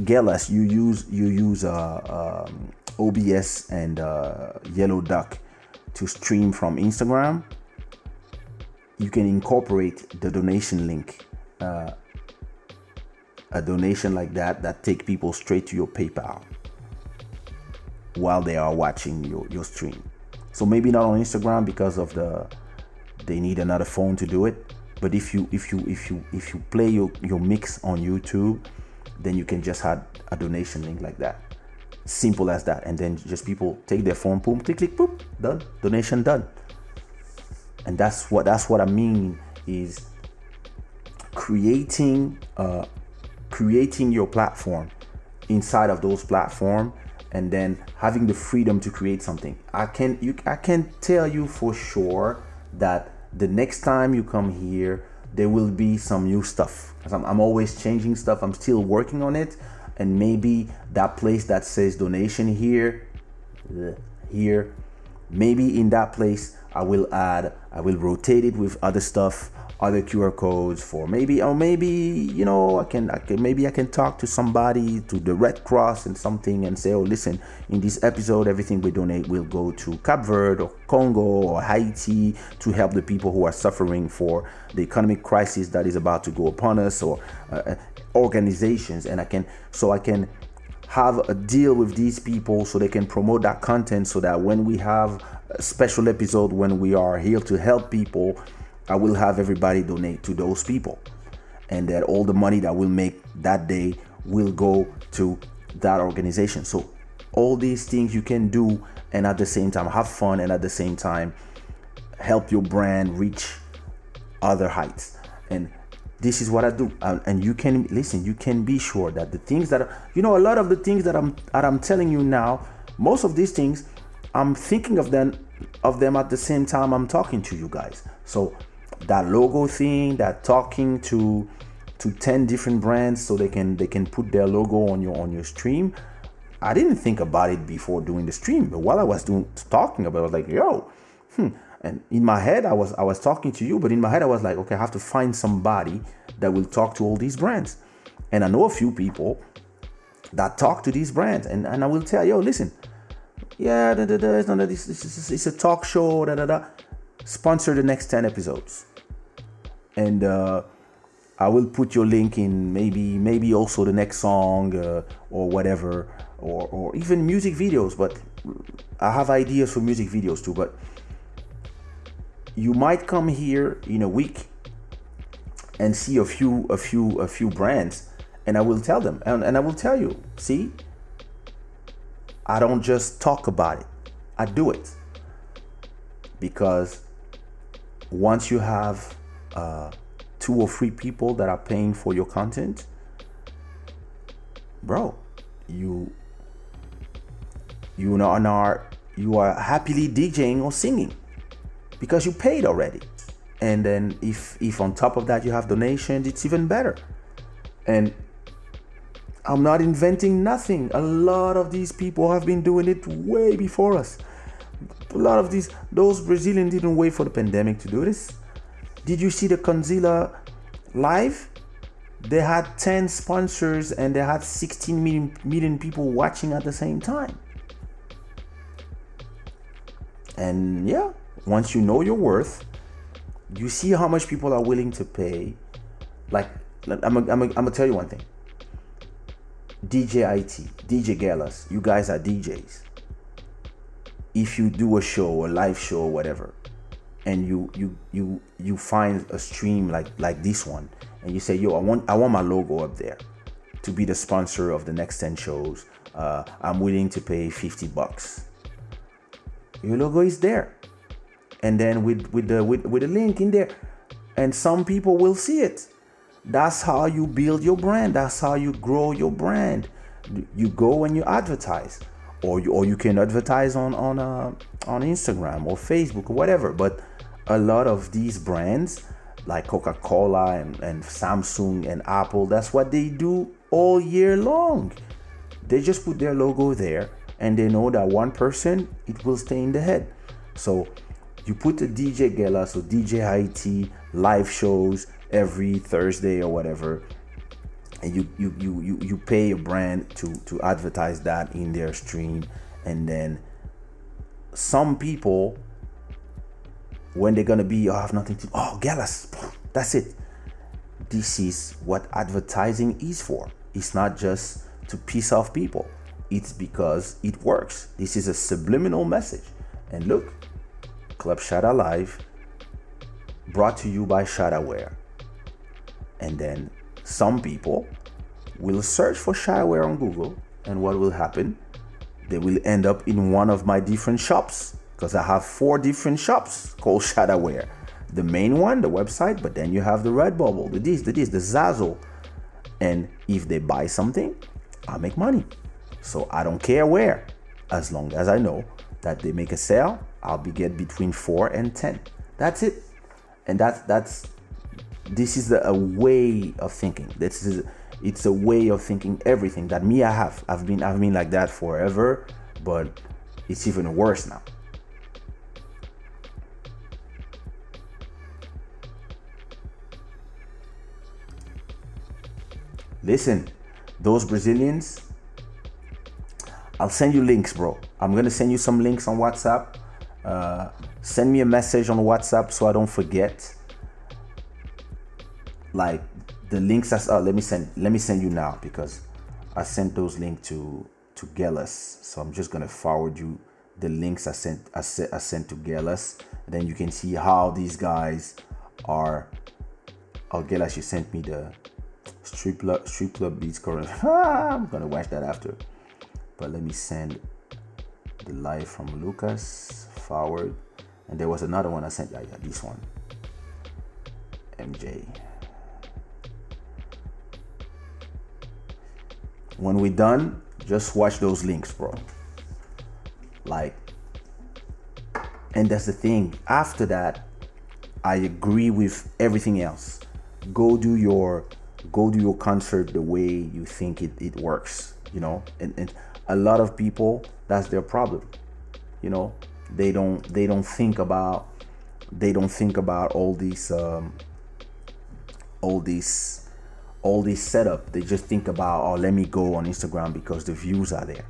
Gelas, you use you use uh, um, OBS and uh, Yellow Duck to stream from Instagram. You can incorporate the donation link, uh, a donation like that that take people straight to your PayPal while they are watching your, your stream. So maybe not on Instagram because of the they need another phone to do it. But if you if you if you if you play your, your mix on YouTube then you can just add a donation link like that. Simple as that. And then just people take their phone, boom, click, click, boom, done. Donation done. And that's what that's what I mean is creating uh, creating your platform inside of those platform and then having the freedom to create something. I can you I can tell you for sure that the next time you come here there will be some new stuff. I'm, I'm always changing stuff. I'm still working on it. And maybe that place that says donation here, here, maybe in that place I will add, I will rotate it with other stuff other QR codes for maybe or maybe you know I can I can maybe I can talk to somebody to the Red Cross and something and say oh listen in this episode everything we donate will go to Cape Verde or Congo or Haiti to help the people who are suffering for the economic crisis that is about to go upon us or uh, uh organizations. And I can so I can have a deal with these people so they can promote that content so that when we have special episode when we are here to help people I will have everybody donate to those people. And that all the money that we'll make that day will go to that organization. So, all these things you can do and at the same time have fun and at the same time help your brand reach other heights. And this is what I do. and you can listen, you can be sure that the things that you know, a lot of the things that I'm that I'm telling you now, most of these things, I'm thinking of them of them at the same time I'm talking to you guys. So that logo thing, that talking to to 10 different brands so they can they can put their logo on your on your stream. I didn't think about it before doing the stream, but while I was doing talking about it, I was like, yo, hmm. And in my head, I was I was talking to you, but in my head, I was like, okay, I have to find somebody that will talk to all these brands. And I know a few people that talk to these brands, and, and I will tell, yo, listen, yeah, da, da, da, it's not a, this, this, it's a talk show, da, da, da. Sponsor the next 10 episodes. And uh, i will put your link in maybe maybe also the next song uh, or whatever or, or even music videos but i have ideas for music videos too but you might come here in a week and see a few a few a few brands and i will tell them and, and i will tell you see i don't just talk about it i do it because once you have uh, two or three people that are paying for your content, bro, you you are you are happily DJing or singing because you paid already. And then if if on top of that you have donations, it's even better. And I'm not inventing nothing. A lot of these people have been doing it way before us. a lot of these those Brazilians didn't wait for the pandemic to do this. Did you see the Conzilla live? They had 10 sponsors and they had 16 million, million people watching at the same time. And yeah, once you know your worth, you see how much people are willing to pay. Like, I'm going to tell you one thing. DJ IT, DJ Gallus, you guys are DJs. If you do a show, a live show, or whatever, and you you you you find a stream like like this one, and you say, "Yo, I want I want my logo up there to be the sponsor of the next ten shows. Uh, I'm willing to pay 50 bucks." Your logo is there, and then with with the with, with a link in there, and some people will see it that's how you build your brand. That's how you grow your brand. You go and you advertise, or you, or you can advertise on on uh, on Instagram or Facebook or whatever. But a lot of these brands, like Coca-Cola and, and Samsung and Apple, that's what they do all year long. They just put their logo there, and they know that one person it will stay in the head. So you put the DJ Gala, so DJ IT live shows every Thursday or whatever, and you you you you, you pay a brand to to advertise that in their stream, and then some people when they're gonna be, oh, I have nothing to oh Gallus, that's it. This is what advertising is for. It's not just to piss off people. It's because it works. This is a subliminal message. And look, Club Shada Live brought to you by Shadaware. And then some people will search for Shadaware on Google, and what will happen? They will end up in one of my different shops because I have four different shops called Shadaware. The main one, the website, but then you have the Redbubble, the this, the this, the Zazzle. And if they buy something, I make money. So I don't care where, as long as I know that they make a sale, I'll be get between four and ten. That's it. And that's that's this is a way of thinking. This is it's a way of thinking everything that me I have. I've been I've been like that forever, but it's even worse now. Listen, those Brazilians, I'll send you links, bro. I'm gonna send you some links on WhatsApp. Uh, send me a message on WhatsApp so I don't forget like the links as oh, let me send let me send you now because I sent those links to to Gellus. So I'm just gonna forward you the links I sent I sent, I sent to Gellus. Then you can see how these guys are. Oh, Gellus, you sent me the strip club strip club beats current. I'm gonna watch that after. But let me send the live from Lucas forward. And there was another one I sent. Yeah, yeah, this one. MJ. When we're done, just watch those links, bro. Like, and that's the thing. After that, I agree with everything else. Go do your go do your concert the way you think it, it works, you know? And, and a lot of people, that's their problem. You know, they don't they don't think about they don't think about all these um all these all this setup. They just think about, oh, let me go on Instagram because the views are there.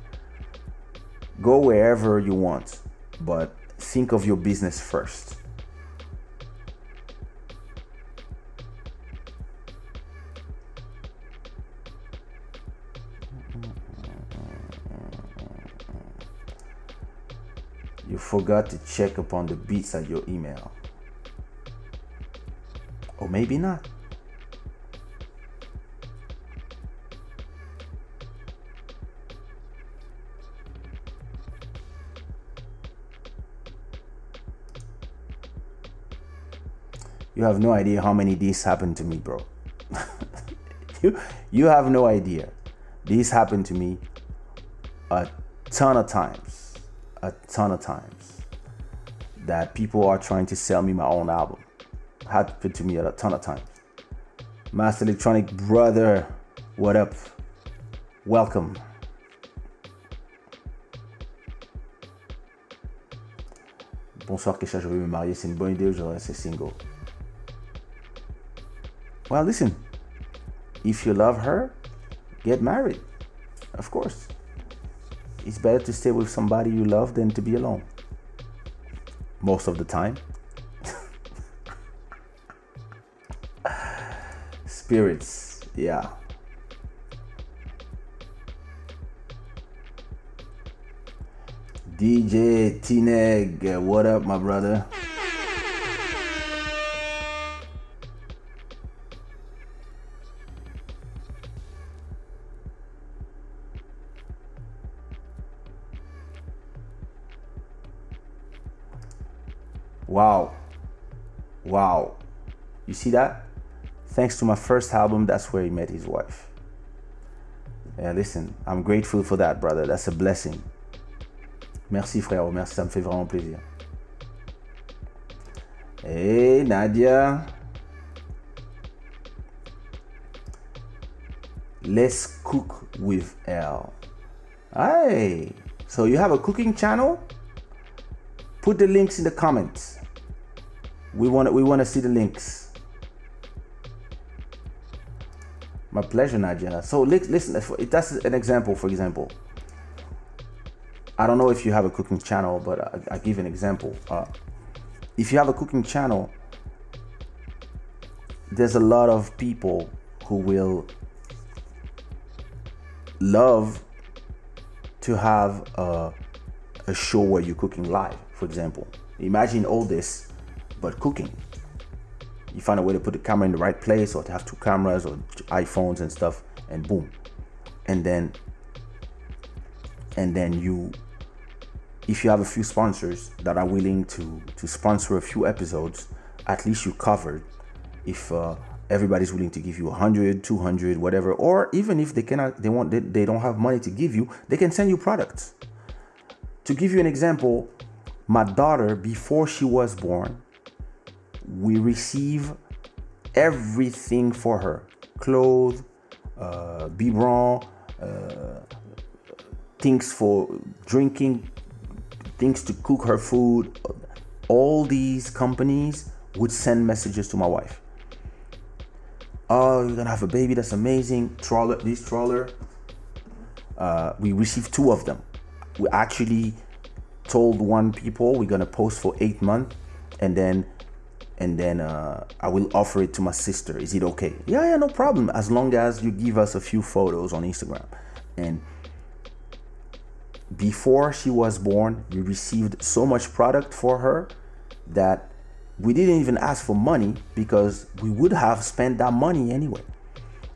Go wherever you want, but think of your business first. You forgot to check upon the beats at your email. Or maybe not. You have no idea how many these happened to me, bro. you you have no idea. These happened to me a ton of times. A ton of times. That people are trying to sell me my own album. Happened to me a ton of times. Master Electronic brother, what up? Welcome. Bonsoir Kaysha, je vais me marier. C'est une bonne idée, je vais rester single. Well, listen. If you love her, get married. Of course. It's better to stay with somebody you love than to be alone. Most of the time. Spirits, yeah. DJ T-Neg, what up, my brother? See that? Thanks to my first album, that's where he met his wife. Yeah, listen, I'm grateful for that, brother. That's a blessing. Merci, frère. Merci, ça me fait vraiment plaisir. Hey, Nadia. Let's cook with L. Hey, so you have a cooking channel? Put the links in the comments. We want we want to see the links. My pleasure, Nadia. So listen, that's an example. For example, I don't know if you have a cooking channel, but I, I give an example. Uh, if you have a cooking channel, there's a lot of people who will love to have a, a show where you're cooking live, for example. Imagine all this, but cooking. You find a way to put the camera in the right place or to have two cameras or iPhones and stuff, and boom. And then and then you if you have a few sponsors that are willing to to sponsor a few episodes at least you covered if uh, everybody's willing to give you 100 200 whatever or even if they cannot they want they, they don't have money to give you they can send you products to give you an example my daughter before she was born we receive everything for her clothes uh, biberon uh, things for drinking things to cook her food. All these companies would send messages to my wife. Oh, you're gonna have a baby. That's amazing. Trawler, this trawler. Uh, we received two of them. We actually told one people we're gonna post for eight months, and then and then uh, I will offer it to my sister. Is it okay? Yeah, yeah, no problem. As long as you give us a few photos on Instagram, and before she was born, we received so much product for her that we didn't even ask for money because we would have spent that money anyway.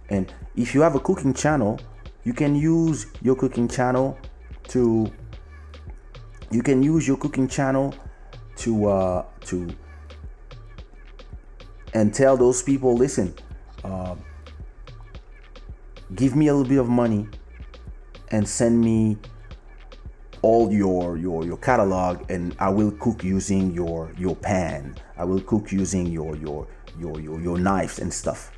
And if you have a cooking channel, you can use your cooking channel to you can use your cooking channel to uh, to and tell those people, listen, uh, give me a little bit of money and send me all your your your catalog and I will cook using your your pan. I will cook using your your your your, your knives and stuff.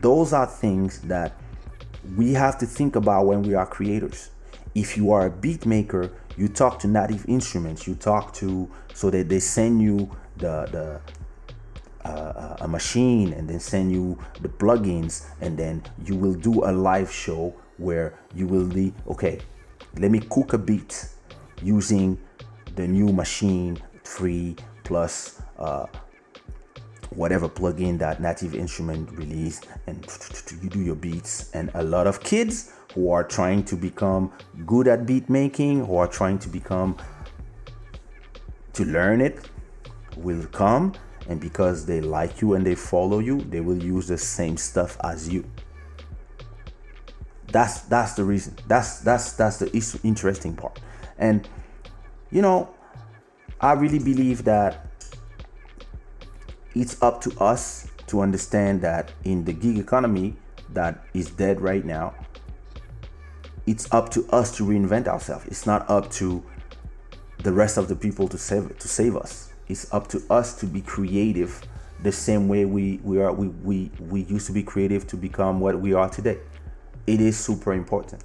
Those are things that we have to think about when we are creators. If you are a beat maker, you talk to Native Instruments. You talk to so that they send you the the a machine and then send you the plugins and then you will do a live show where you will be okay let me cook a beat using the new machine 3 plus uh, whatever plugin that Native Instrument released, and you do your beats. And a lot of kids who are trying to become good at beat making, who are trying to become to learn it, will come, and because they like you and they follow you, they will use the same stuff as you. That's that's the reason. That's that's that's the interesting part. And you know, I really believe that it's up to us to understand that in the gig economy that is dead right now, it's up to us to reinvent ourselves. It's not up to the rest of the people to save to save us it's up to us to be creative the same way we, we are we, we we used to be creative to become what we are today. It is super important.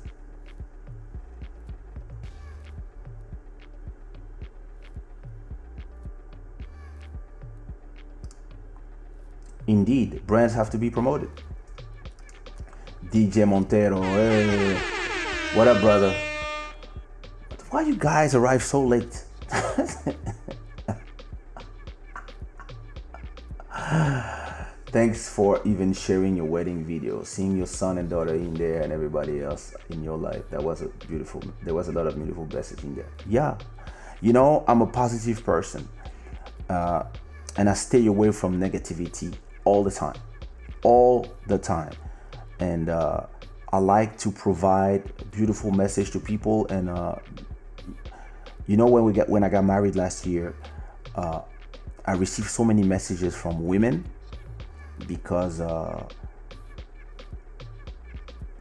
Indeed, brands have to be promoted. DJ Montero, hey. What up, brother? Why you guys arrive so late? Thanks for even sharing your wedding video, seeing your son and daughter in there, and everybody else in your life. That was a beautiful. There was a lot of beautiful blessings in there. Yeah, you know, I'm a positive person, uh, and I stay away from negativity all the time, all the time, and uh, I like to provide a beautiful message to people. And uh, you know, when we get when I got married last year, uh, I received so many messages from women because uh,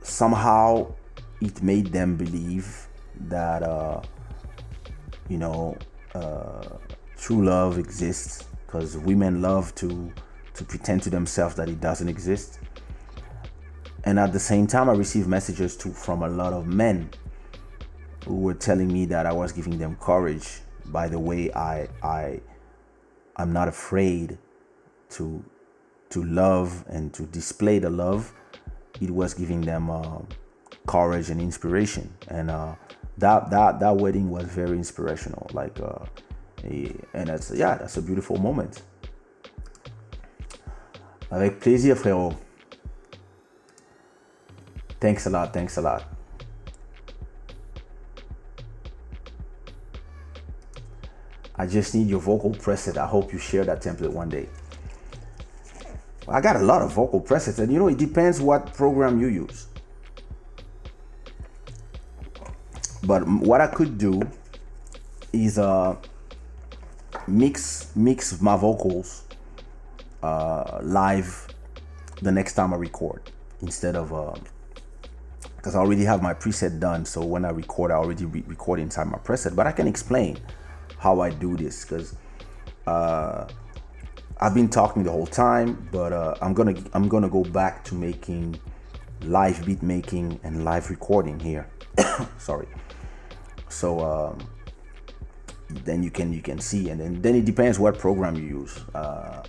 somehow it made them believe that uh, you know uh, true love exists because women love to to pretend to themselves that it doesn't exist. And at the same time i received messages too from a lot of men who were telling me that i was giving them courage. By the way i i i'm not afraid to to love and to display the love, it was giving them uh, courage and inspiration. And uh, that that that wedding was very inspirational. Like, uh, and that's yeah, that's a beautiful moment. Avec plaisir, frérot. Thanks a lot. Thanks a lot. I just need your vocal preset. I hope you share that template one day. I got a lot of vocal presets, and you know, it depends what program you use. But what I could do is uh, mix mix my vocals uh, live the next time I record instead of because uh, I already have my preset done. So when I record, I already re- record inside my preset. But I can explain how I do this because uh, I've been talking the whole time, but uh, I'm gonna I'm gonna go back to making live beat making and live recording here. Sorry. So um, then you can you can see, and then then it depends what program you use. Uh,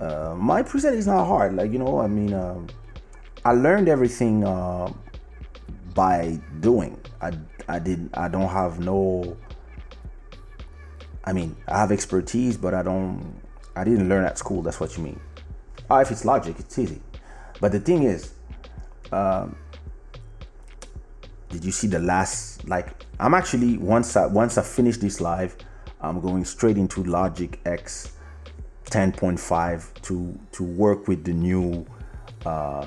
uh, my preset is not hard, like you know. I mean, um, I learned everything uh, by doing. I I did I don't have no. I mean, I have expertise, but I don't I didn't learn at school. That's what you mean. Oh, if it's logic, it's easy. But the thing is, um, did you see the last? Like, I'm actually once I once I finish this live, I'm going straight into Logic X 10.5 to to work with the new uh,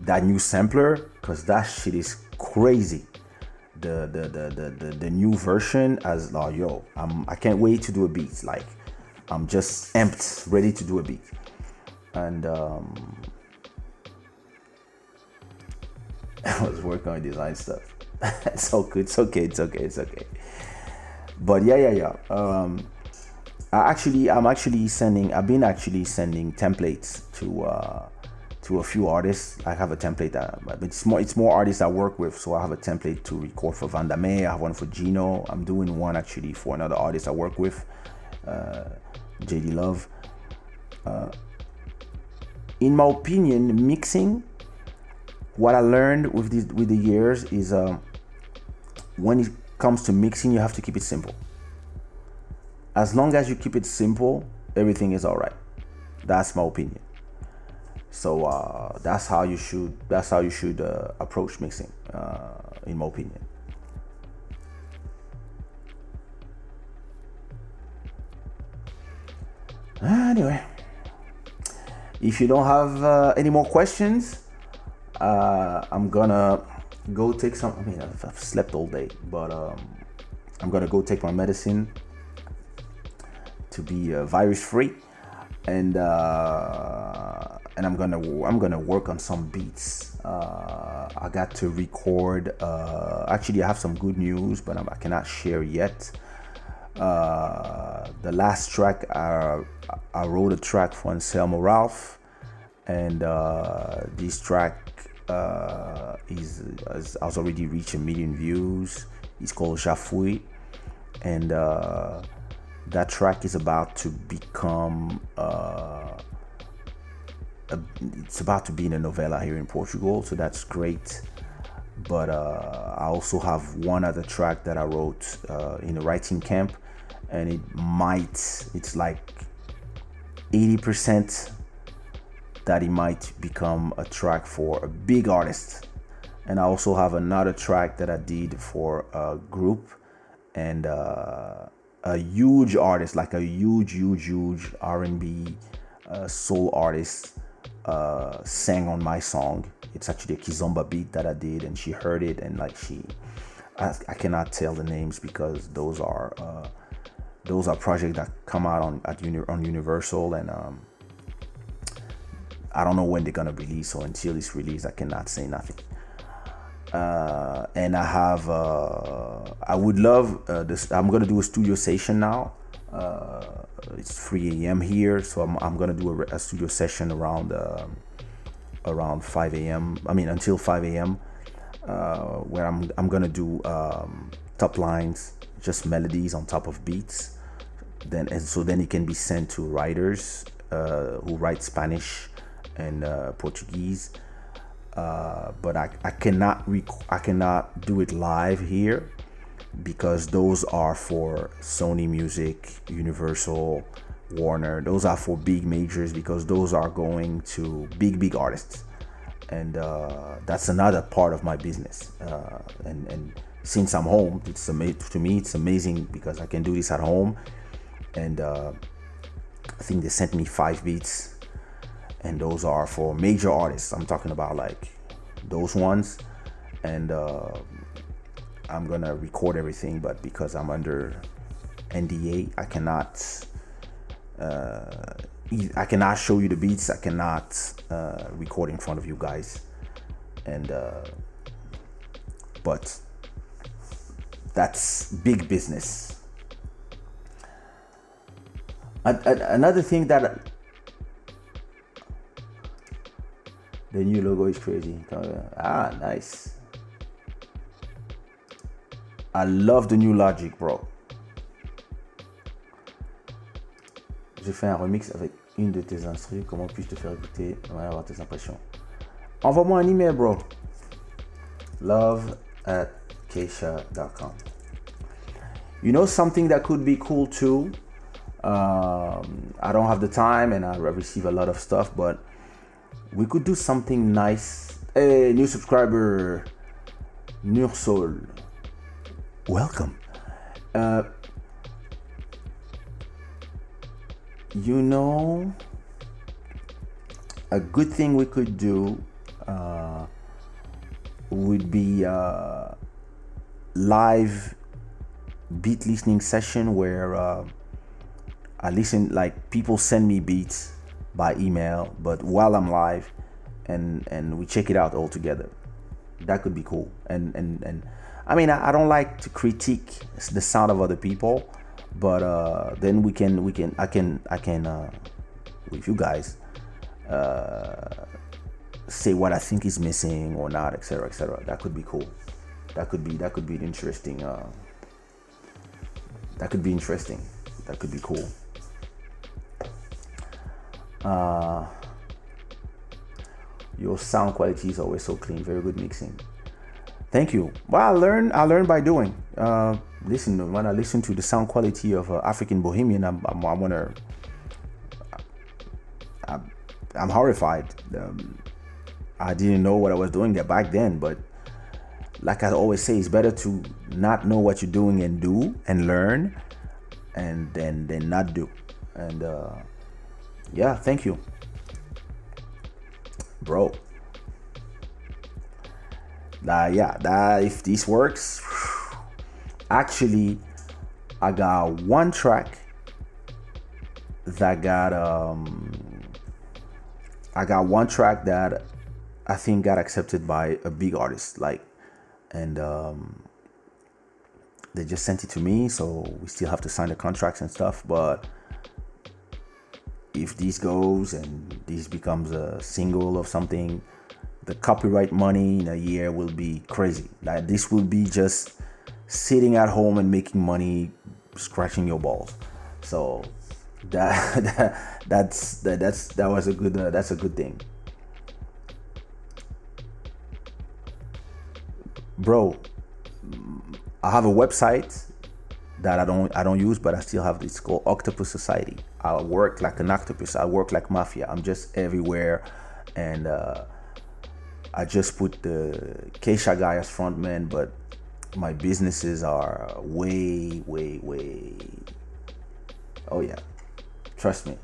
that new sampler because that shit is crazy. The the the the the, the new version as oh yo, I'm I can't wait to do a beat like I'm just amped, ready to do a beat. And um, I was working on design stuff. it's okay, it's okay, it's okay, it's okay. But yeah, yeah, yeah. Um, I actually, I'm actually sending. I've been actually sending templates to uh, to a few artists. I have a template, that, it's more it's more artists I work with. So I have a template to record for Vandame. I have one for Gino. I'm doing one actually for another artist I work with. Uh, JD Love. Uh, in my opinion, mixing, what I learned with with the years is uh, when it comes to mixing, you have to keep it simple. As long as you keep it simple, everything is all right. That's my opinion. So uh, that's how you should that's how you should uh, approach mixing, uh, in my opinion. Anyway, if you don't have uh, any more questions, uh, I'm gonna go take some. I mean, I've, I've slept all day, but um, I'm gonna go take my medicine to be uh, virus free, and and I'm gonna I'm gonna work on some beats. Uh, I got to record. Uh, actually, I have some good news, but I cannot share yet. Uh, the last track I, I wrote a track for Anselmo Ralph, and uh, this track uh, is has, has, already reached a million views. It's called Jafui, and uh, that track is about to become a, it's about to be in a novella here in Portugal, so that's great. But uh, I also have one other track that I wrote uh, in a writing camp, and it might, it's like 80% that it might become a track for a big artist. And I also have another track that I did for a group and uh, a huge artist, like a huge, huge, huge R&B uh, soul artist uh, sang on my song. It's actually a Kizomba beat that I did, and she heard it, and like she, I, I cannot tell the names because those are uh, those are projects that come out on at uni, on Universal, and um, I don't know when they're gonna release. So until it's released, I cannot say nothing. Uh, and I have uh, I would love uh, this. I'm gonna do a studio session now. Uh, it's 3 a.m. here, so I'm, I'm gonna do a, a studio session around um, around 5 a.m. I mean until 5 a.m. Uh, where I'm I'm gonna do um, top lines, just melodies on top of beats. Then and so then it can be sent to writers uh, who write Spanish and Portuguese uh, but I, I cannot rec- I cannot do it live here because those are for Sony Music, Universal, Warner. Those are for big majors because those are going to big big artists, and uh, that's another part of my business. Uh, and and since I'm home, it's amazing to me. It's amazing because I can do this at home, and uh, I think they sent me five beats and those are for major artists. I'm talking about like those ones, and uh, I'm gonna record everything. But because I'm under NDA, I cannot. Uh, I cannot show you the beats. I cannot uh, record in front of you guys, and uh, but that's big business. Another thing that The new logo is crazy. Ah, nice. I love the new Logic, bro. J'ai fait un remix avec une de tes instruments. Comment puis-je te faire écouter et avoir tes impressions Envoie-moi un email, bro. Love at kaysha.com. You know something that could be cool too? Um, I don't have the time and I receive a lot of stuff, but we could do something nice. Hey, new subscriber, Nursol. Welcome. Uh, you know, a good thing we could do uh, would be uh, live beat listening session where uh, I listen like people send me beats by email, but while I'm live, and and we check it out all together. That could be cool. And and and I mean, I, I don't like to critique the sound of other people, but uh, then we can we can I can I can uh, with you guys uh, say what I think is missing or not, etc., etc. That could be cool. That could be that could be interesting. Uh, that could be interesting. That could be cool. Uh, your sound quality is always so clean. Very good mixing. Thank you. Well, I learn. I learn by doing. Uh, listen, when I listen to the sound quality of uh, African Bohemian, I'm, I'm. I'm, I'm horrified. Um, I didn't know what I was doing there back then, but like I always say, it's better to not know what you're doing and do and learn, and then then not do. And uh, yeah, thank you. Bro. Uh, yeah, that if this works, actually, I got one track that got um I got one track that I think got accepted by a big artist like and um they just sent it to me so we still have to sign the contracts and stuff but if this goes and this becomes a single of something, the copyright money in a year will be crazy. Like this will be just sitting at home and making money, scratching your balls. So that, that that's that, that's that was a good uh, that's a good thing. Bro i have a website that i don't i don't use but i still have it's called octopus society. I work like an octopus. I work like mafia. I'm just everywhere. And uh, i just put the Kaysha guy as frontman but my businesses are way way way oh yeah Trust me.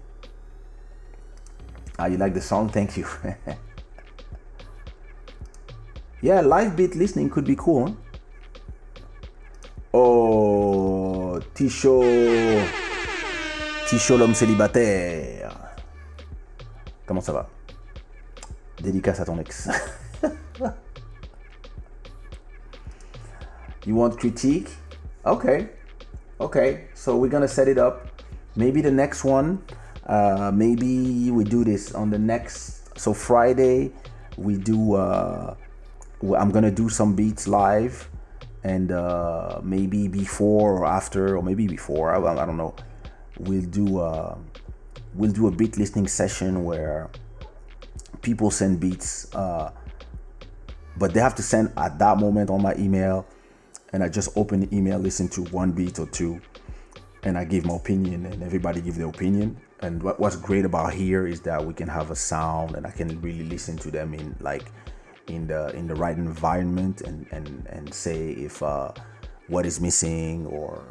Ah, you like the song? Thank you. yeah, live beat listening could be cool. Huh? Oh, Tisho, Tisho l'homme célibataire. Comment ça va Dédicace à ton ex. you want critique? Okay. Okay. So we're gonna set it up maybe the next one uh, maybe we do this on the next so friday we do uh, i'm gonna do some beats live and uh, maybe before or after or maybe before i, I don't know we'll do uh, we'll do a beat listening session where people send beats uh, but they have to send at that moment on my email and i just open the email listen to one beat or two and I give my opinion, and everybody give their opinion. And what, what's great about here is that we can have a sound, and I can really listen to them in like in the in the right environment, and and and say if uh, what is missing or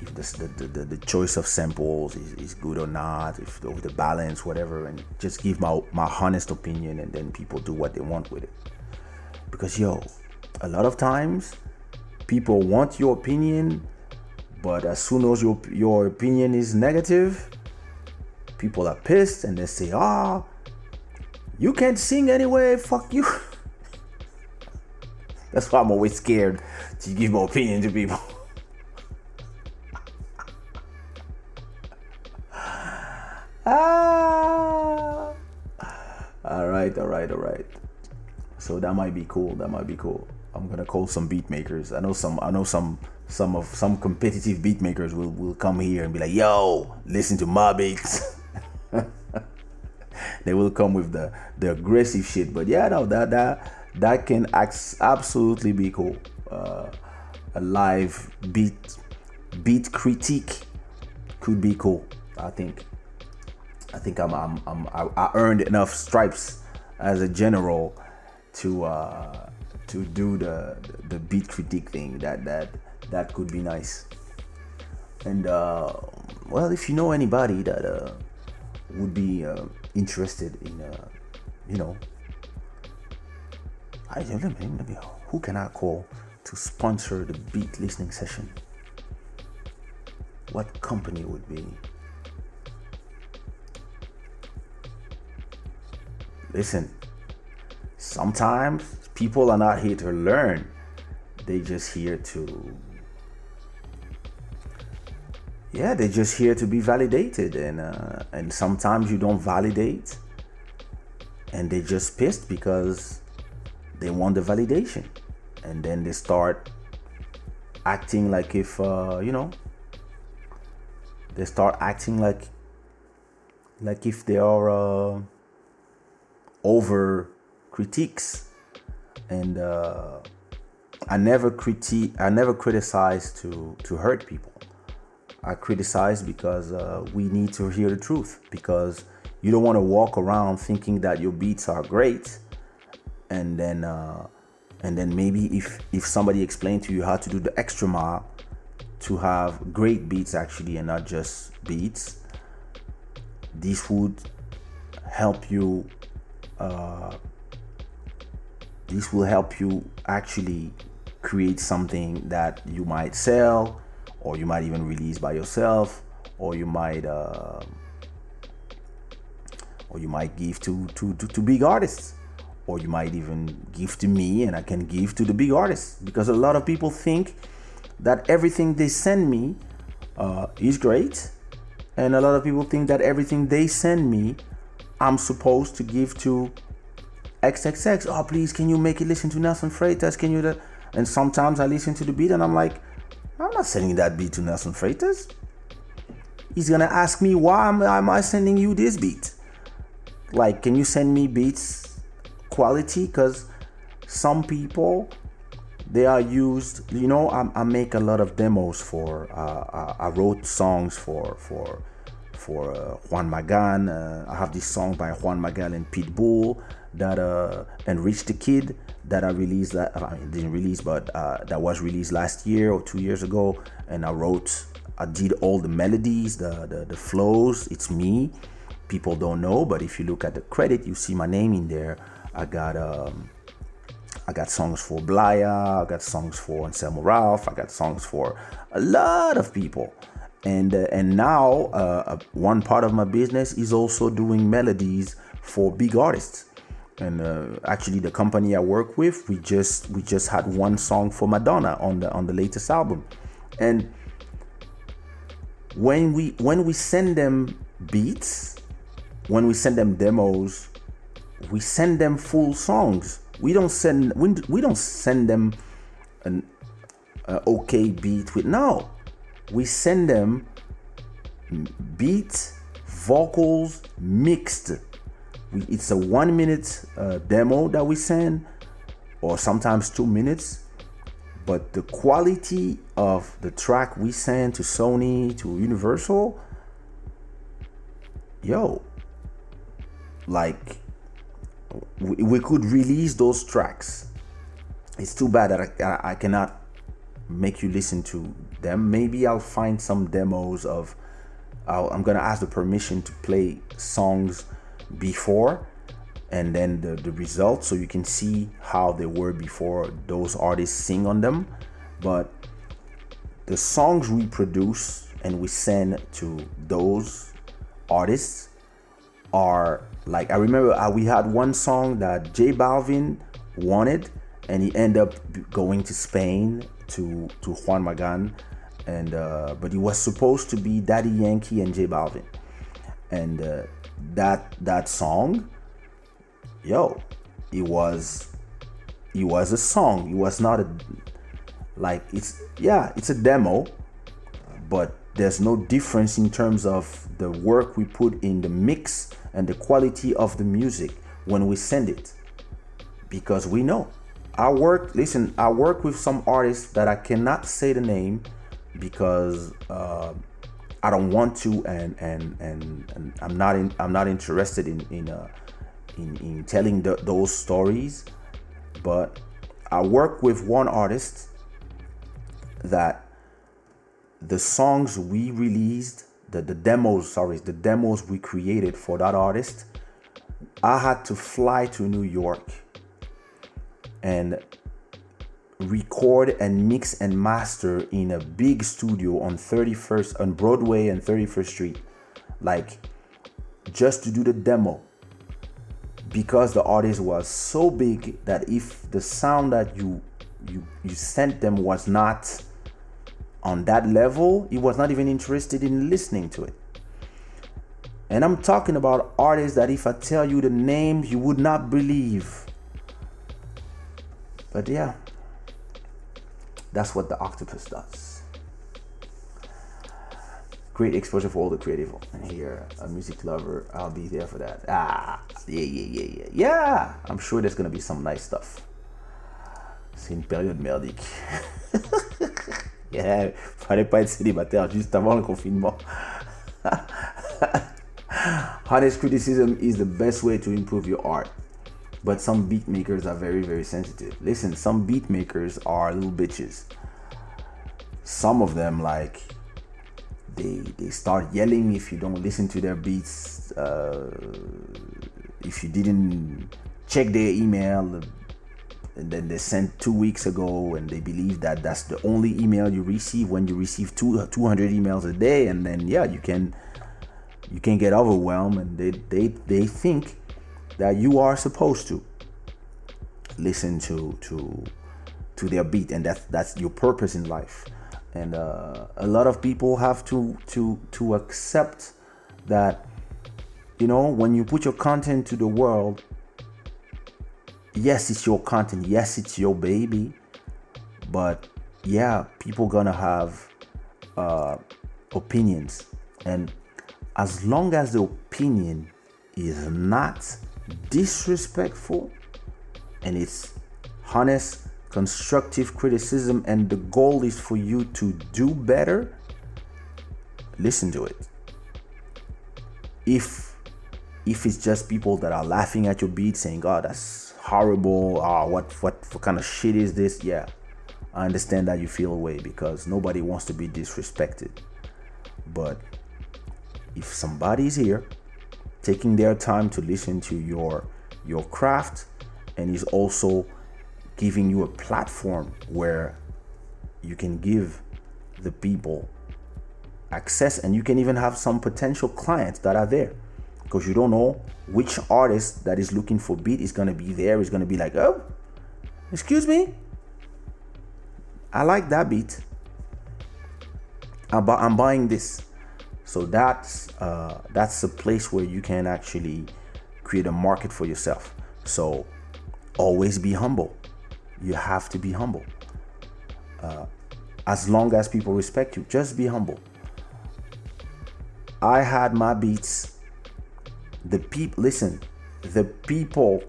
if the, the, the, the choice of samples is, is good or not, if the, the balance, whatever, and just give my my honest opinion, and then people do what they want with it. Because yo, a lot of times people want your opinion but as soon as your your opinion is negative, people are pissed and they say, "Ah, oh, you can't sing anyway. Fuck you." That's why I'm always scared to give my opinion to people. Ah. All right, all right, all right. So that might be cool. That might be cool. I'm gonna call some beat makers. I know some. I know some some of some competitive beat makers will, will come here and be like, yo, listen to my beats. they will come with the, the aggressive shit. But yeah, no, that that that can absolutely be cool. Uh, a live beat beat critique could be cool. I think. I think I'm, I'm, I'm I earned enough stripes as a general to uh, to do the the beat critique thing. That that that could be nice. And uh, well, if you know anybody that uh, would be uh, interested in, uh, you know, I let me, let me, who can I call to sponsor the beat listening session? What company would be? Listen, sometimes people are not here to learn; they just here to yeah, they're just here to be validated, and uh, and sometimes you don't validate, and they're just pissed because they want the validation, and then they start acting like if uh, you know they start acting like like if they are uh, over critiques, and uh, I never critique, I never criticize to to hurt people I criticize because uh, we need to hear the truth. Because you don't want to walk around thinking that your beats are great, and then uh, and then maybe if if somebody explained to you how to do the extra mile to have great beats actually and not just beats, this would help you. Uh, this will help you actually create something that you might sell or you might even release by yourself, or you might uh, or you might give to, to, to, to big artists, or you might even give to me and I can give to the big artists. Because a lot of people think that everything they send me uh, is great, and a lot of people think that everything they send me I'm supposed to give to XXX. Oh, please, can you make it listen to Nelson Freitas? Can you? And sometimes I listen to the beat and I'm like, I'm not sending that beat to Nelson Freitas. he's gonna ask me why am, am I sending you this beat? Like, can you send me beats quality? Because some people they are used. You know, I, I make a lot of demos for. Uh, I, I wrote songs for for for uh, Juan Magan. Uh, I have this song by Juan Magan and Pitbull that uh, enrich the kid that I released. I mean, didn't release, but uh, that was released last year or two years ago. And I wrote, I did all the melodies, the the, the flows. It's me. People don't know, but if you look at the credit, you see my name in there. I got um, I got songs for Blaya, I got songs for Anselmo Ralph, I got songs for a lot of people. And, uh, and now uh, uh one part of my business is also doing melodies for big artists. And uh, actually the company I work with, we just we just had one song for Madonna on the on the latest album, and when we when we send them beats, when we send them demos, we send them full songs. We don't send we, we don't send them an okay beat with no, we send them beats, vocals mixed we, it's a one minute uh, demo that we send, or sometimes two minutes. But the quality of the track we send to Sony, to Universal, yo, like we, we could release those tracks. It's too bad that I, I cannot make you listen to them. Maybe I'll find some demos of. i am gonna ask the permission to play songs before and then the, the results so you can see how they were before those artists sing on them but the songs we produce and we send to those artists are like I remember uh, we had one song that J Balvin wanted and he ended up going to Spain to to Juan Magan and uh, but it was supposed to be Daddy Yankee and J Balvin. And uh, that that song yo it was it was a song. It was not a like it's yeah it's a demo but there's no difference in terms of the work we put in the mix and the quality of the music when we send it. Because we know i work listen i work with some artists that i cannot say the name because uh, I don't want to, and and and, and I'm not in, I'm not interested in in uh, in, in telling the, those stories. But I work with one artist that the songs we released, the the demos, sorry, the demos we created for that artist, I had to fly to New York and record and mix and master in a big studio on 31st on Broadway and 31st Street. Like just to do the demo. Because the artist was so big that if the sound that you you you sent them was not on that level he was not even interested in listening to it. And i'm talking about artists that if i tell you the names you would not believe. But yeah that's what the octopus does. Great exposure for all the creative here, a music lover. I'll be there for that. Ah, yeah, yeah, yeah, yeah, yeah. I'm sure there's gonna be some nice stuff. C'est une période merdique. yeah, fallait pas être célibataire juste avant le confinement. Honest criticism is the best way to improve your art but some beat makers are very very sensitive. Listen some beat makers are little bitches. Some of them like they they start yelling if you don't listen to their beats uh, if you didn't check their email and then they sent two weeks ago and they believe that that's the only email you receive when you receive two, 200 emails a day and then yeah you can you can get overwhelmed and they they, they think that you are supposed to listen to to to their beat. And that's that's your purpose in life. And uh, a lot of people have to to to accept that you know when you put your content to the world yes it's your content. Yes it's your baby. But yeah people gonna have uh, opinions. And as long as the opinion is not disrespectful and it's honest, constructive criticism, and the goal is for you to do better, listen to it. If if it's just people that are laughing at your beat saying, "God, oh, that's horrible," oh, what what what kind of shit is this? Yeah, I understand that you feel away because nobody wants to be disrespected. But if somebody's here taking their time to listen to your your craft and is also giving you a platform where you can give the people access and you can even have some potential clients that are there. Because you don't know which artist that is looking for beat is going to be there is going to be like oh excuse me. I like that beat. I'm, bu- I'm buying this so that's uh, that's a place where you can actually create a market for yourself. So always be humble. You have to be humble. Uh, as long as people respect you just be humble. I had my beats. The people, listen, the people,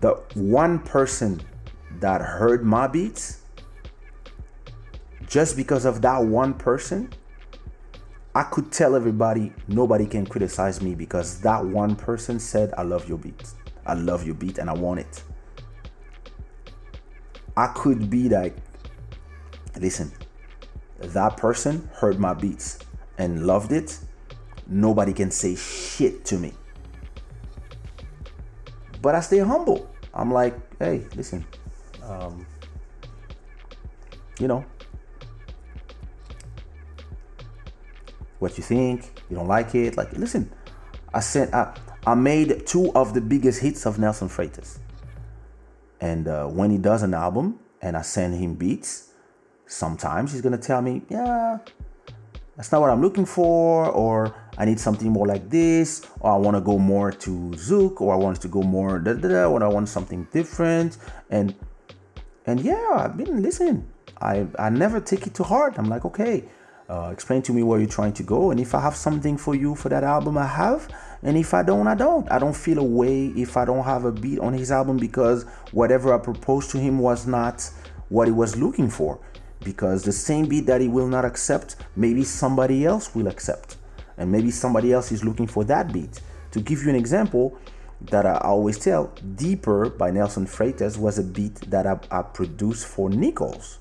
the one person that heard my beats, just because of that one person, I could tell everybody nobody can criticize me because that one person said, I love your beat. I love your beat and I want it. I could be like, listen, that person heard my beats and loved it, nobody can say shit to me. But I stay humble. I'm like, hey, listen, um, you know, what you think, you don't like it. Like, listen, I sent, I, I made two of the biggest hits of Nelson Freitas. And uh, when he does an album and I send him beats, sometimes he's gonna tell me, yeah, that's not what I'm looking for, or I need something more like this, or I want to go more to Zouk, or I want to go more da da da, or I want something different. And and yeah, I've been listening. I I never take it to heart. I'm like, okay, uh, explain to me where you're trying to go, and if I have something for you for that album, I have. And if I don't, I don't. I don't feel a way if I don't have a beat on his album because whatever I proposed to him was not what he was looking for because the same beat that he will not accept, maybe somebody else will accept. And maybe somebody else is looking for that beat. To give you an example that I always tell, Deeper by Nelson Freitas was a beat that I, I produced for Nichols.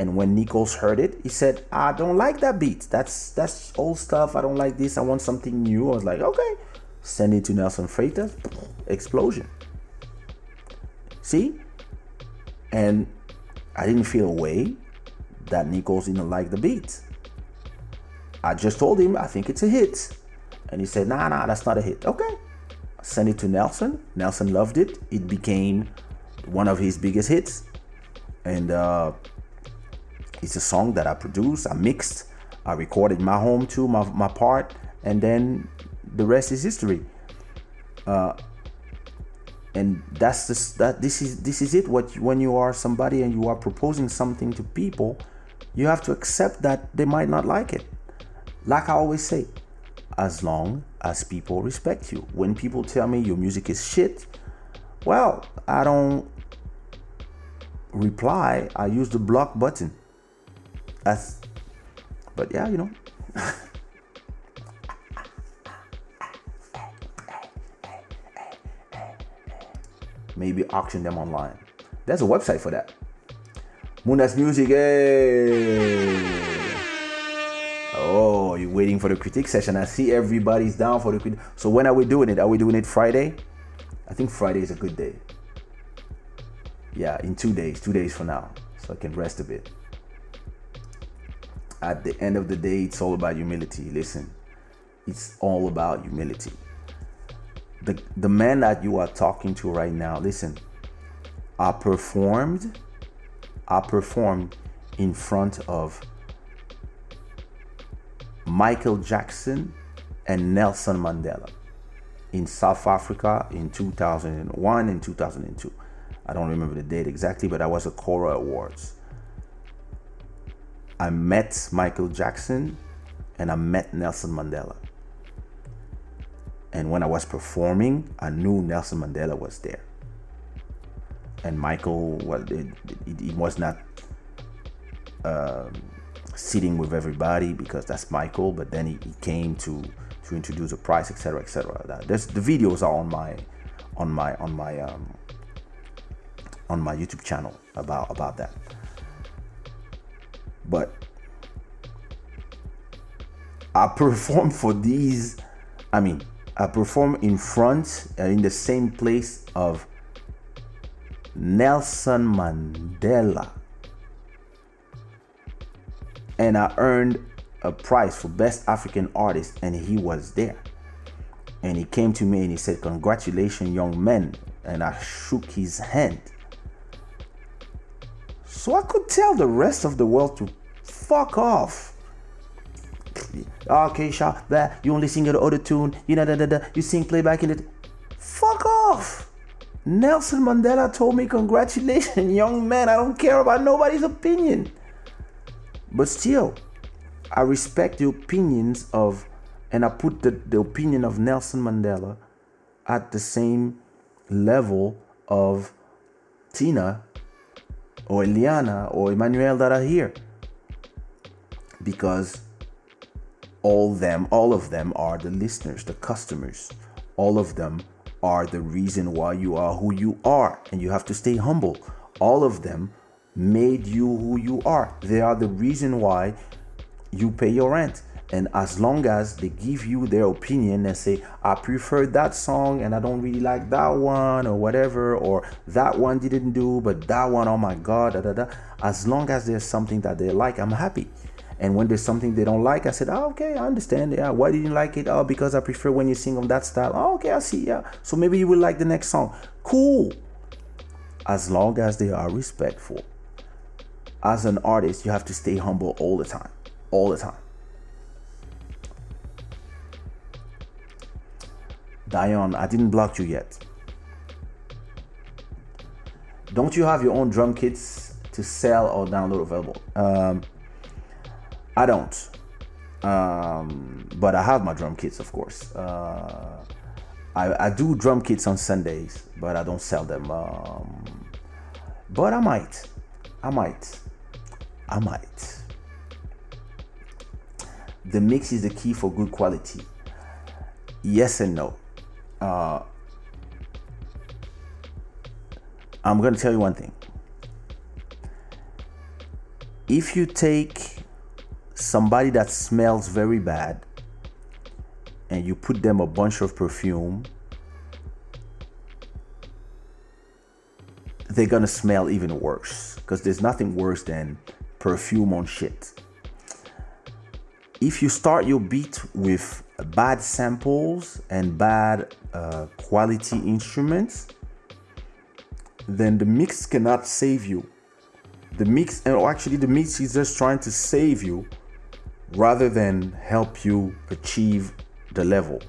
And when Nichols heard it, he said, I don't like that beat. That's that's old stuff. I don't like this. I want something new. I was like, okay. Send it to Nelson Freitas. Explosion. See? And I didn't feel a way that Nichols didn't like the beat. I just told him I think it's a hit. And he said, nah, nah, that's not a hit. Okay. I sent it to Nelson. Nelson loved it. It became one of his biggest hits. And uh, it's a song that I produced, I mixed, I recorded my home too, my, my part, and then the rest is history. Uh, and that's this that this is this is it what when you are somebody and you are proposing something to people you have to accept that they might not like it. Like I always say, as long as people respect you. When people tell me your music is shit, well, I don't reply. I use the block button. That's, but yeah, you know. Maybe auction them online. There's a website for that. Munas Music, hey! Oh, you're waiting for the critique session. I see everybody's down for the critique. So when are we doing it? Are we doing it Friday? I think Friday is a good day. Yeah, in two days, two days from now. So I can rest a bit. At the end of the day, it's all about humility. Listen, it's all about humility. The, the man that you are talking to right now, listen, are performed are performed in front of Michael Jackson and Nelson Mandela in South Africa in 2001 and 2002. I don't remember the date exactly, but that was at Kora Awards. I met Michael Jackson and I met Nelson Mandela. And when I was performing, I knew Nelson Mandela was there. And Michael, well, he was not um, sitting with everybody because that's Michael. But then he, he came to to introduce a price, etc., etc. There's the videos are on my on my on my um, on my YouTube channel about about that. But I perform for these. I mean, I perform in front, uh, in the same place of Nelson Mandela. And I earned a prize for Best African Artist, and he was there. And he came to me and he said, Congratulations, young man. And I shook his hand. So I could tell the rest of the world to fuck off. Ah, okay, Sha, that you only sing your auto tune, you know, da, da, da, you sing playback in it. Fuck off. Nelson Mandela told me, Congratulations, young man. I don't care about nobody's opinion. But still, I respect the opinions of, and I put the, the opinion of Nelson Mandela at the same level of Tina or Eliana or Emmanuel that are here. Because all them, all of them are the listeners, the customers. All of them are the reason why you are who you are, and you have to stay humble. All of them made you who you are. They are the reason why you pay your rent. And as long as they give you their opinion and say, I prefer that song and I don't really like that one or whatever, or that one didn't do, but that one, oh my God, da, da, da. as long as there's something that they like, I'm happy. And when there's something they don't like, I said, oh, okay, I understand. Yeah, why didn't you like it? Oh, because I prefer when you sing on that style. Oh, okay, I see. Yeah. So maybe you will like the next song. Cool. As long as they are respectful. As an artist, you have to stay humble all the time. All the time. Dion, I didn't block you yet. Don't you have your own drum kits to sell or download available? Um, I don't. Um, but I have my drum kits, of course. Uh, I, I do drum kits on Sundays, but I don't sell them. Um, but I might. I might. I might. The mix is the key for good quality. Yes and no. Uh, I'm going to tell you one thing. If you take somebody that smells very bad and you put them a bunch of perfume, they're gonna smell even worse because there's nothing worse than perfume on shit. If you start your beat with bad samples and bad uh, quality instruments, then the mix cannot save you. The mix, and actually, the mix is just trying to save you rather than help you achieve the level.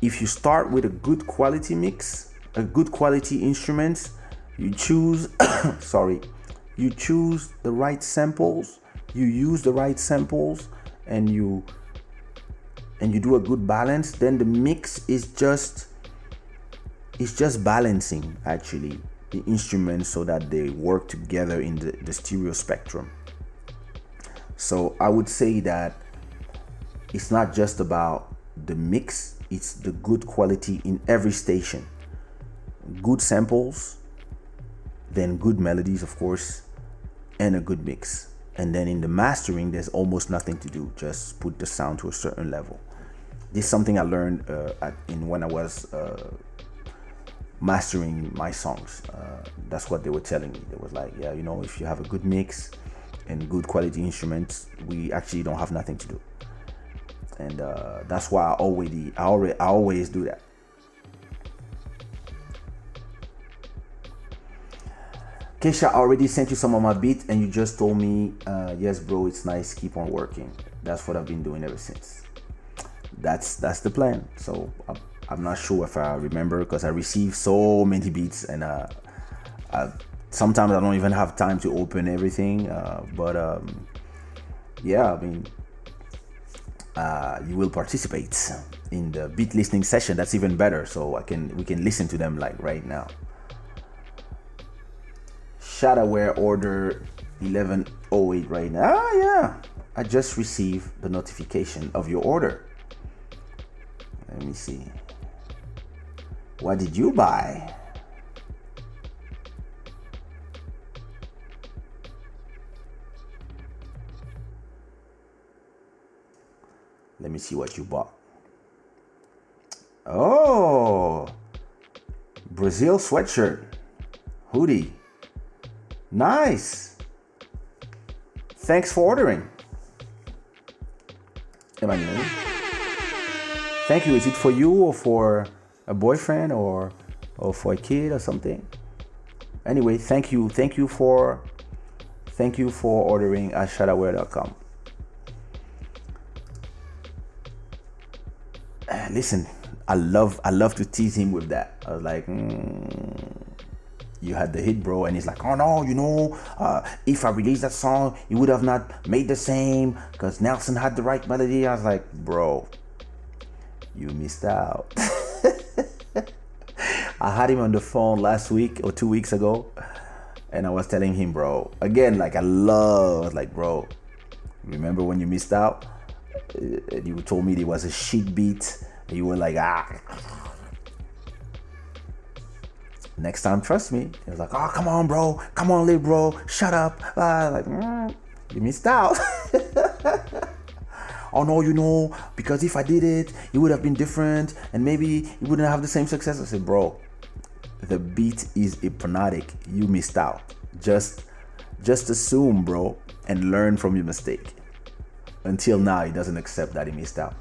If you start with a good quality mix, a good quality instruments, you choose sorry, you choose the right samples, you use the right samples and you and you do a good balance, then the mix is just it's just balancing actually the instruments so that they work together in the, the stereo spectrum. So I would say that it's not just about the mix, it's the good quality in every station. Good samples, then good melodies, of course, and a good mix. And then in the mastering, there's almost nothing to do, just put the sound to a certain level. This is something I learned uh, at, in when I was uh, mastering my songs. Uh, that's what they were telling me. They was like, yeah, you know, if you have a good mix, and good quality instruments, we actually don't have nothing to do. And uh, that's why I already, I already, I always do that. Kaysha already sent you some of my beats, and you just told me, uh, "Yes, bro, it's nice. Keep on working." That's what I've been doing ever since. That's that's the plan. So I'm, I'm not sure if I remember because I received so many beats, and uh, I've sometimes I don't even have time to open everything. Uh, but um, yeah, I mean, uh, you will participate in the beat listening session. That's even better. So I can we can listen to them like right now. Shadowware order 1108 right now. Ah, yeah. I just received the notification of your order. Let me see. What did you buy? Let me see what you bought. Oh, Brazil sweatshirt, hoodie. Nice. Thanks for ordering. Emmanuel. Thank you. Is it for you or for a boyfriend or or for a kid or something? Anyway, thank you. Thank you for thank you for ordering at shdwear.com. listen, I love I love to tease him with that. I was like, mm, you had the hit, bro, and he's like, oh no, you know, uh, if I released that song, you would have not made the same because Nelson had the right melody. I was like, bro, you missed out. I had him on the phone last week or two weeks ago, and I was telling him, bro, again, like I love, like, bro, remember when you missed out? You told me it was a shit beat you were like, ah. Next time, trust me. He was like, oh, come on, bro. Come on, little bro. Shut up. Uh, like, mm, you missed out. oh no, you know, because if I did it, it would have been different, and maybe you wouldn't have the same success. I said, bro, the beat is hypnotic. You missed out. Just, just assume, bro, and learn from your mistake. Until now, he doesn't accept that he missed out.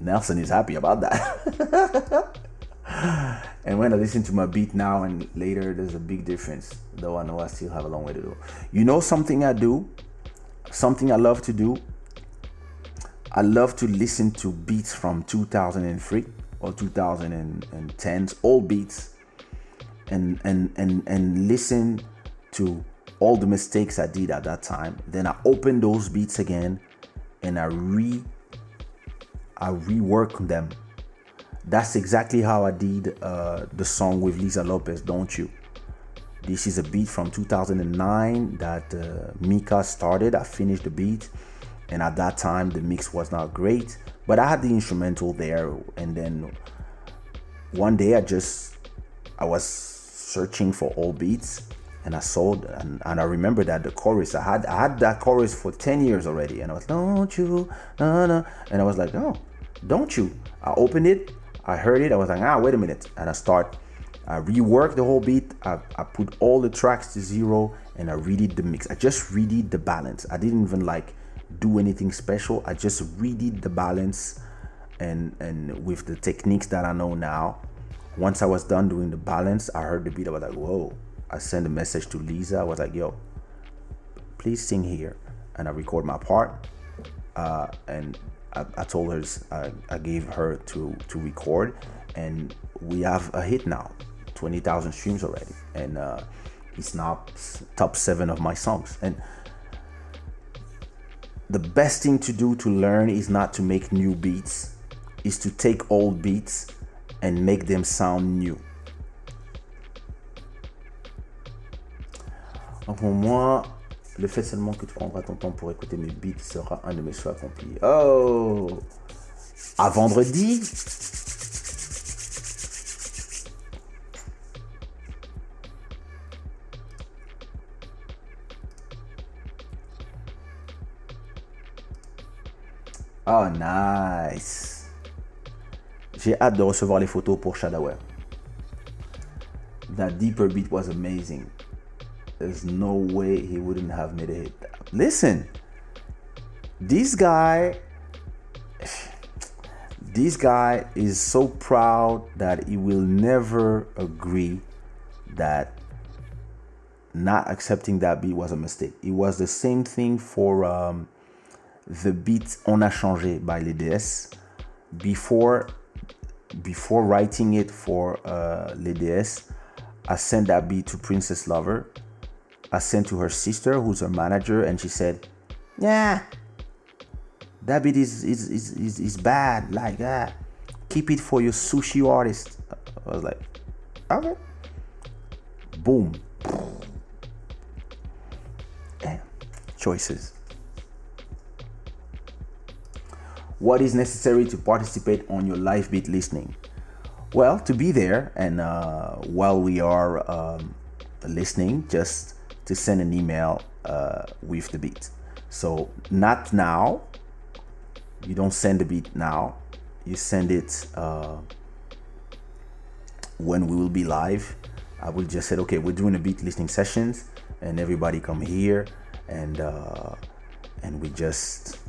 Nelson is happy about that. and when I listen to my beat now and later, there's a big difference. Though I know I still have a long way to go. You know something I do? Something I love to do? I love to listen to beats from 2003 or 2010s, old beats, and and and and listen to all the mistakes I did at that time. Then I open those beats again and I re I rework them. That's exactly how I did uh, the song with Lisa Lopez, Don't You? This is a beat from 2009 that uh, Mika started. I finished the beat, and at that time the mix was not great, but I had the instrumental there. And then one day I just I was searching for old beats, and I saw and, and I remember that the chorus I had I had that chorus for 10 years already, and I was don't you, no, no, and I was like, oh, don't you? I opened it, I heard it, I was like, ah, wait a minute. And I start, I reworked the whole beat, I, I put all the tracks to zero, and I redid the mix. I just redid the balance. I didn't even like do anything special. I just redid the balance and and with the techniques that I know now. Once I was done doing the balance, I heard the beat. I was like, whoa. I sent a message to Lisa. I was like, yo, please sing here. And I record my part. Uh, and I, I told her I, I gave her to to record, and we have a hit now, twenty thousand streams already, and uh, it's now top seven of my songs. And the best thing to do to learn is not to make new beats, is to take old beats and make them sound new. Pour moi, Le fait seulement que tu prendras ton temps pour écouter mes beats sera un de mes choix accomplis. Oh À vendredi Oh, nice. J'ai hâte de recevoir les photos pour Shadowware. That deeper beat was amazing. there's no way he wouldn't have made a hit. Listen, this guy, this guy is so proud that he will never agree that not accepting that beat was a mistake. It was the same thing for um, the beat On a changé by Les DS. Before, before writing it for uh, Les DS, I sent that beat to Princess Lover. I sent to her sister, who's her manager, and she said, Yeah, that beat is is is is, is bad like that. Keep it for your sushi artist. I was like okay. Boom. Choices what is necessary to participate on your live beat listening. Well to be there and uh, while we are um, listening just to send an email uh, with the beat. So not now. You don't send the beat now. You send it uh, when we will be live. I will just say okay we're doing a beat listening sessions and everybody come here and uh, and we just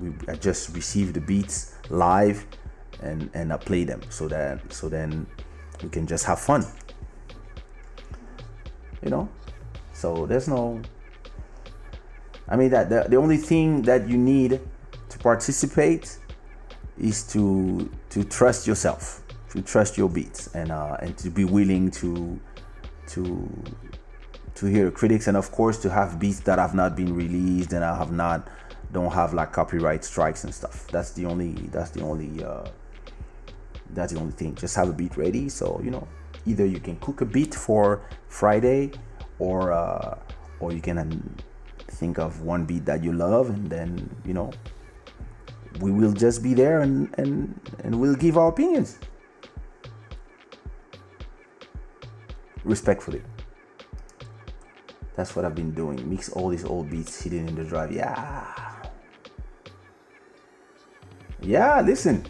we I just receive the beats live and and I play them so that so then we can just have fun. You know? So there's no I mean that the, the only thing that you need to participate is to to trust yourself, to trust your beats, and uh, and to be willing to to to hear critics, and of course to have beats that have not been released and I have not don't have like copyright strikes and stuff. That's the only that's the only uh, that's the only thing. Just have a beat ready, so you know either you can cook a beat for Friday, or uh, or you can um, think of one beat that you love, and then you know we will just be there and and and we'll give our opinions. Respectfully. That's what i've been doing. Mix all these old beats hidden in the drive. Yeah yeah listen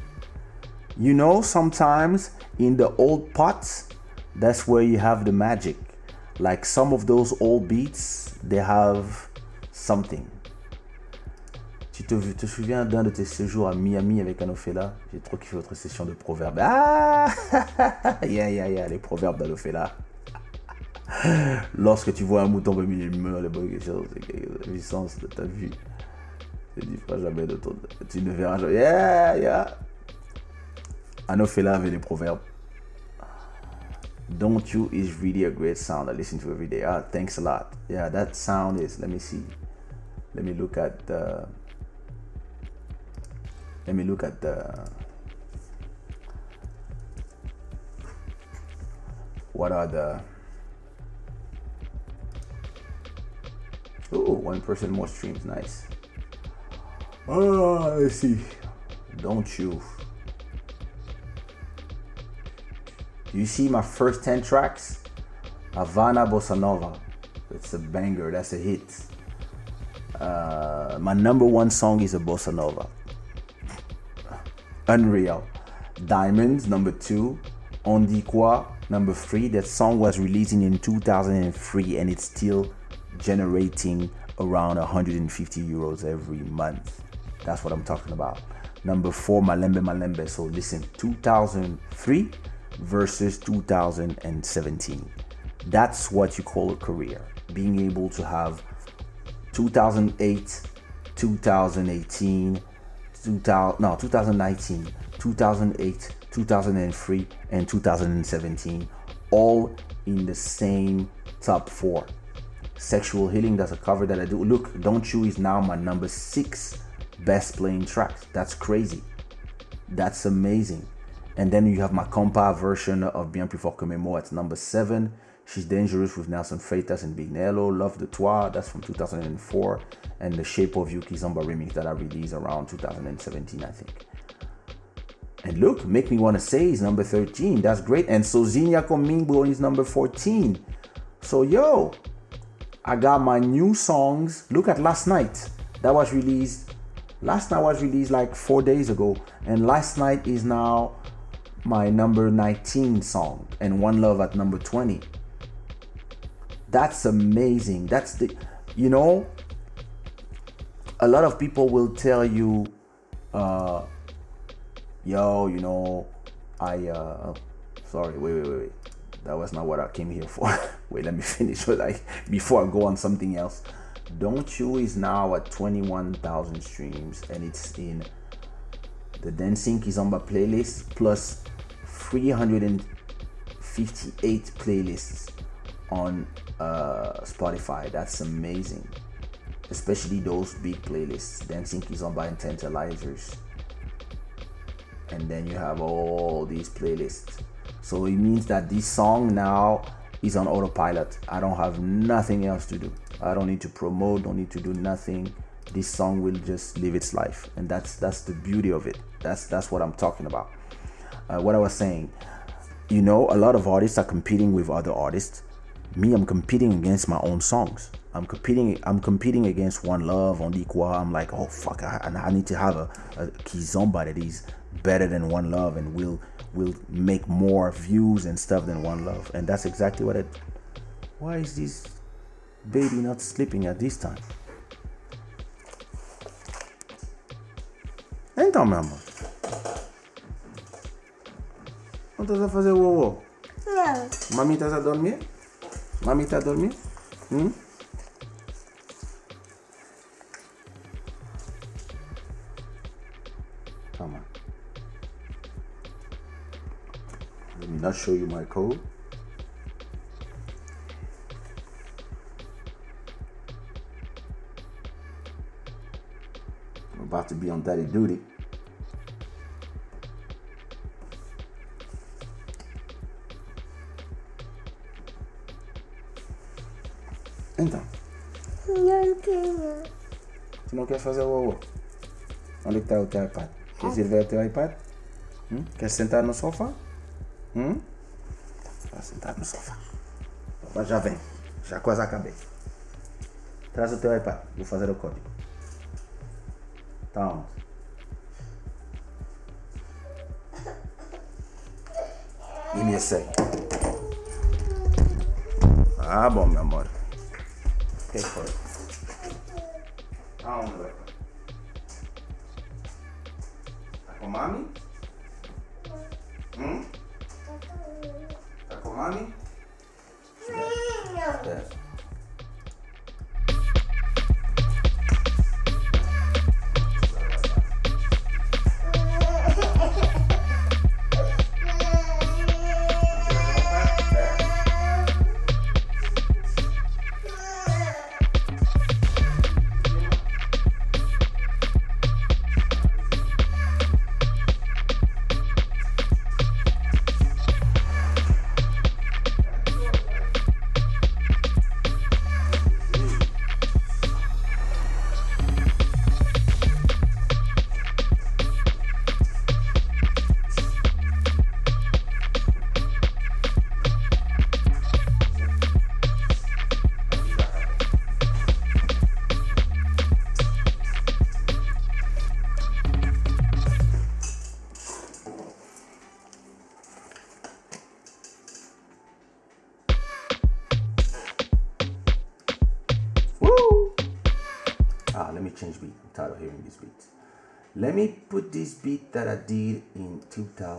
you know sometimes in the old pots that's where you have the magic like some of those old beats they have something Tu te, souviens d'un de tes séjours à Miami avec Anofela J'ai trop kiffé votre session de proverbes. Ah Yeah, yeah, yeah, les proverbes d'Anofela. Lorsque tu vois un mouton parmi les murs, les bonnes choses, la puissance de ta vue. Ne dis pas jamais de ton. Tu ne verras jamais. Yeah, yeah. Anofela avait des proverbes. Don't You is really a great sound. I listen to every day. Ah, thanks a lot. Yeah, that sound is. Let me see. Let me look at the. let me look at the what are the oh one person more streams nice let's see don't you Do you see my first 10 tracks havana bossa nova it's a banger that's a hit uh, my number one song is a bossa nova Unreal. Diamonds, number two. On dit quoi, number three. That song was releasing in 2003 and it's still generating around 150 euros every month. That's what I'm talking about. Number four, Malembe Malembe. So listen, 2003 versus 2017. That's what you call a career. Being able to have 2008, 2018, 2000, no, 2019, 2008, 2003, and 2017, all in the same top four. Sexual Healing, that's a cover that I do. Look, Don't You is now my number six best playing track. That's crazy. That's amazing. And then you have my compa version of Bien Plus Fort Que at number seven. She's Dangerous with Nelson Freitas and Big Nelo. Love de Toi, that's from 2004. And The Shape of You Kizomba remix that I released around 2017, I think. And look, Make Me Wanna Say is number 13. That's great. And Sozinha Comigo is number 14. So, yo, I got my new songs. Look at last night. That was released. Last night was released like four days ago. And last night is now my number 19 song. And One Love at number 20. That's amazing. That's the, you know, a lot of people will tell you, uh, yo, you know, I, uh, sorry, wait, wait, wait, wait. That was not what I came here for. wait, let me finish with like before I go on something else. Don't You is now at 21,000 streams and it's in the Dancing Kizomba playlist plus 358 playlists on uh, Spotify. That's amazing. especially those big playlists, Dancing Kizomba and Tantalizers. And then you have all these playlists. So it means that this song now is on autopilot. I don't have nothing else to do. I don't need to promote, don't need to do nothing. This song will just live its life. And that's that's the beauty of it. That's that's what I'm talking about. Uh, what I was saying, you know, a lot of artists are competing with other artists. Me, I'm competing against my own songs. I'm competing. I'm competing against One Love on Equa. I'm like, oh fuck, I, I need to have a, a kizomba that is better than One Love and will will make more views and stuff than One Love. And that's exactly what it. Why is this baby not sleeping at this time? Então, meu amor. Não estás a fazer uou Não. Mami, estás a dormir? Mami está a dormir? Hum? Come on. Let me not show you my code. About to be on daddy duty. Então, Não tenho. tu não queres fazer o uou? Onde está o teu iPad? Queres ir ver o teu iPad? Hum? Queres sentar no sofá? Hum? Vai sentar no sofá. Mas já vem. Já quase acabei. Traz o teu iPad. Vou fazer o código. Onde? Give me sec. Ah, bom, meu amor. O que foi? Aonde? Tá com mami? Hum? Tá com mami?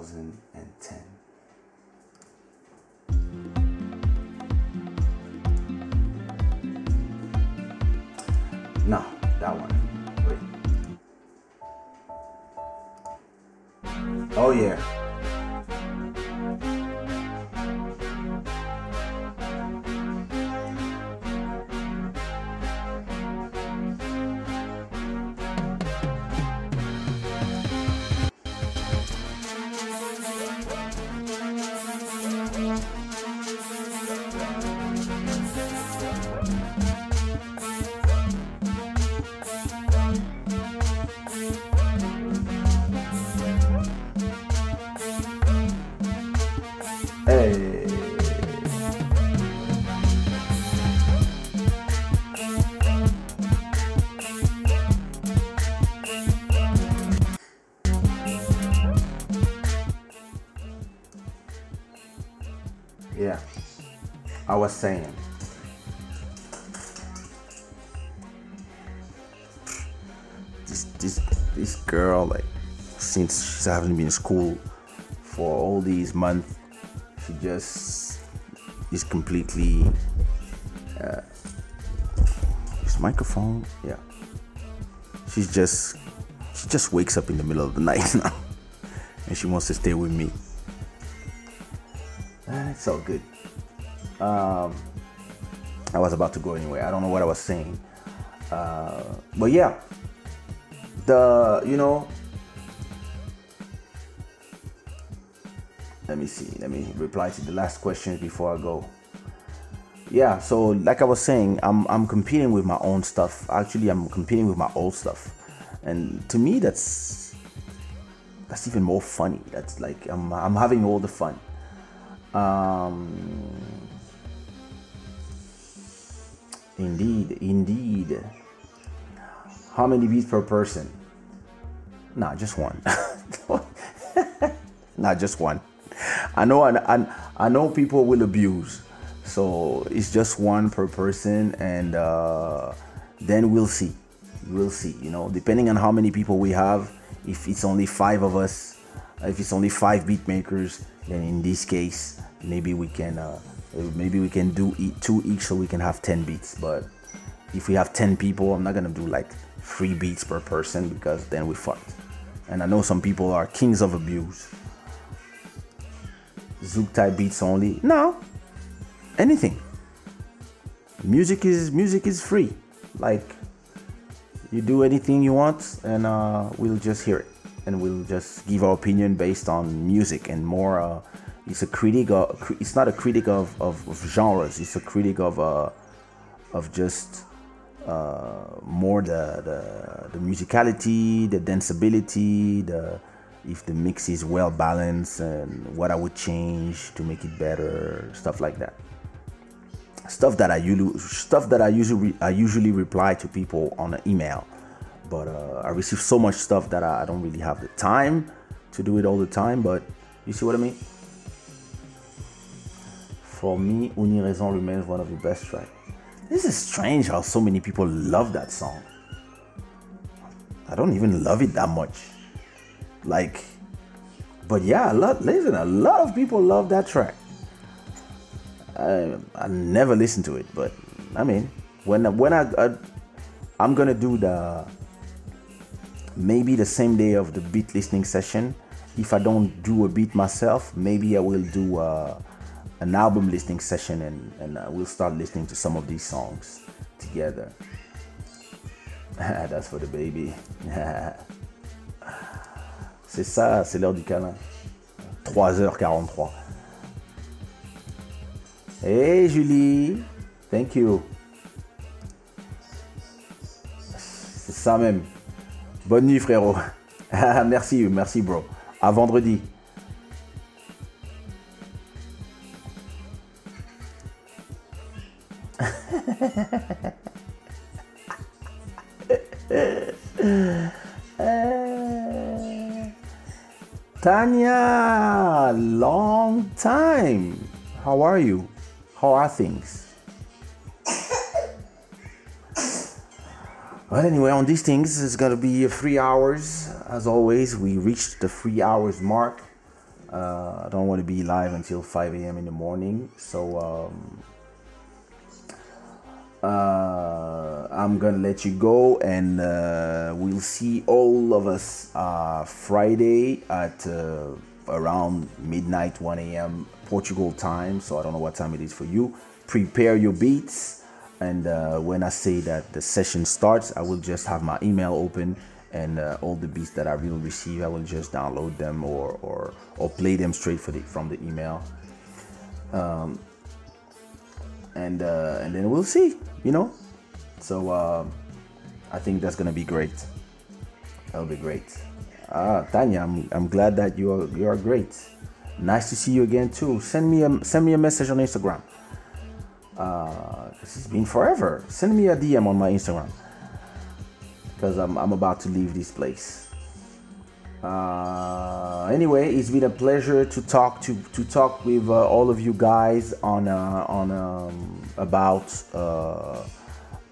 2010. No, that one. Wait. Oh yeah. Was saying. This this this girl like since she hasn't been in school for all these months she just is completely uh, this microphone yeah. She's just she just wakes up in the middle of the night now and she wants to stay with me. It's all good um i was about to go anyway i don't know what i was saying Uh, but yeah, the you know. Let me see. Let me reply to the last questions before I go. Yeah, so like I was saying, I'm I'm competing with my own stuff. Actually, I'm competing with my old stuff, and to me, that's that's even more funny. That's like I'm I'm having all the fun. Um, indeed, indeed. How many beats per person? Nah, just one. Not just one. I know, I, I, I know people will abuse, so it's just one per person, and uh, then we'll see. We'll see. You know, depending on how many people we have. If it's only five of us, if it's only five beat makers, then in this case, maybe we can, uh, maybe we can do two each, so we can have ten beats. But if we have ten people, I'm not gonna do like three beats per person because then we fucked. And I know some people are kings of abuse. Zouk type beats only. No. Anything. Music is music is free. Like you do anything you want and uh, we'll just hear it. And we'll just give our opinion based on music and more uh, it's a critic of, it's not a critic of, of, of genres, it's a critic of uh, of just uh, more the, the, the musicality, the danceability, the if the mix is well balanced and what I would change to make it better, stuff like that. Stuff that I usually stuff that I usually I usually reply to people on an email, but uh, I receive so much stuff that I, I don't really have the time to do it all the time. But you see what I mean? For me, Uniraison remains one of the best tracks. This is strange how so many people love that song. I don't even love it that much. Like, but yeah, a lot, listen, a lot of people love that track. I, I never listen to it, but I mean, when when I, I I'm gonna do the maybe the same day of the beat listening session. If I don't do a beat myself, maybe I will do. Uh, album listening session and, and uh, we'll start listening to some of these songs together. That's for the baby. c'est ça, c'est l'heure du câlin. 3h43. Hey Julie, thank you. C'est ça même. Bonne nuit frérot. merci, merci bro. À vendredi. Tanya, long time. How are you? How are things? well, anyway, on these things, it's gonna be three hours. As always, we reached the three hours mark. Uh, I don't want to be live until 5 a.m. in the morning, so um, uh, I'm gonna let you go, and uh, we'll see all of us uh, Friday at uh, around midnight, 1 a.m. Portugal time. So I don't know what time it is for you. Prepare your beats, and uh, when I say that the session starts, I will just have my email open. And uh, all the beats that I will receive, I will just download them or or, or play them straight the, from the email. Um, and and then we'll see you know. So uh, I think that's gonna be great. That'll be great. Ah, Tanya, I'm, I'm glad that you are you are great. Nice to see you again too. Send me a send me a message on Instagram. Uh, it's been forever. Send me a DM on my Instagram because I'm I'm about to leave this place. Uh, anyway, it's been a pleasure to talk to to talk with uh, all of you guys on uh, on um, about uh,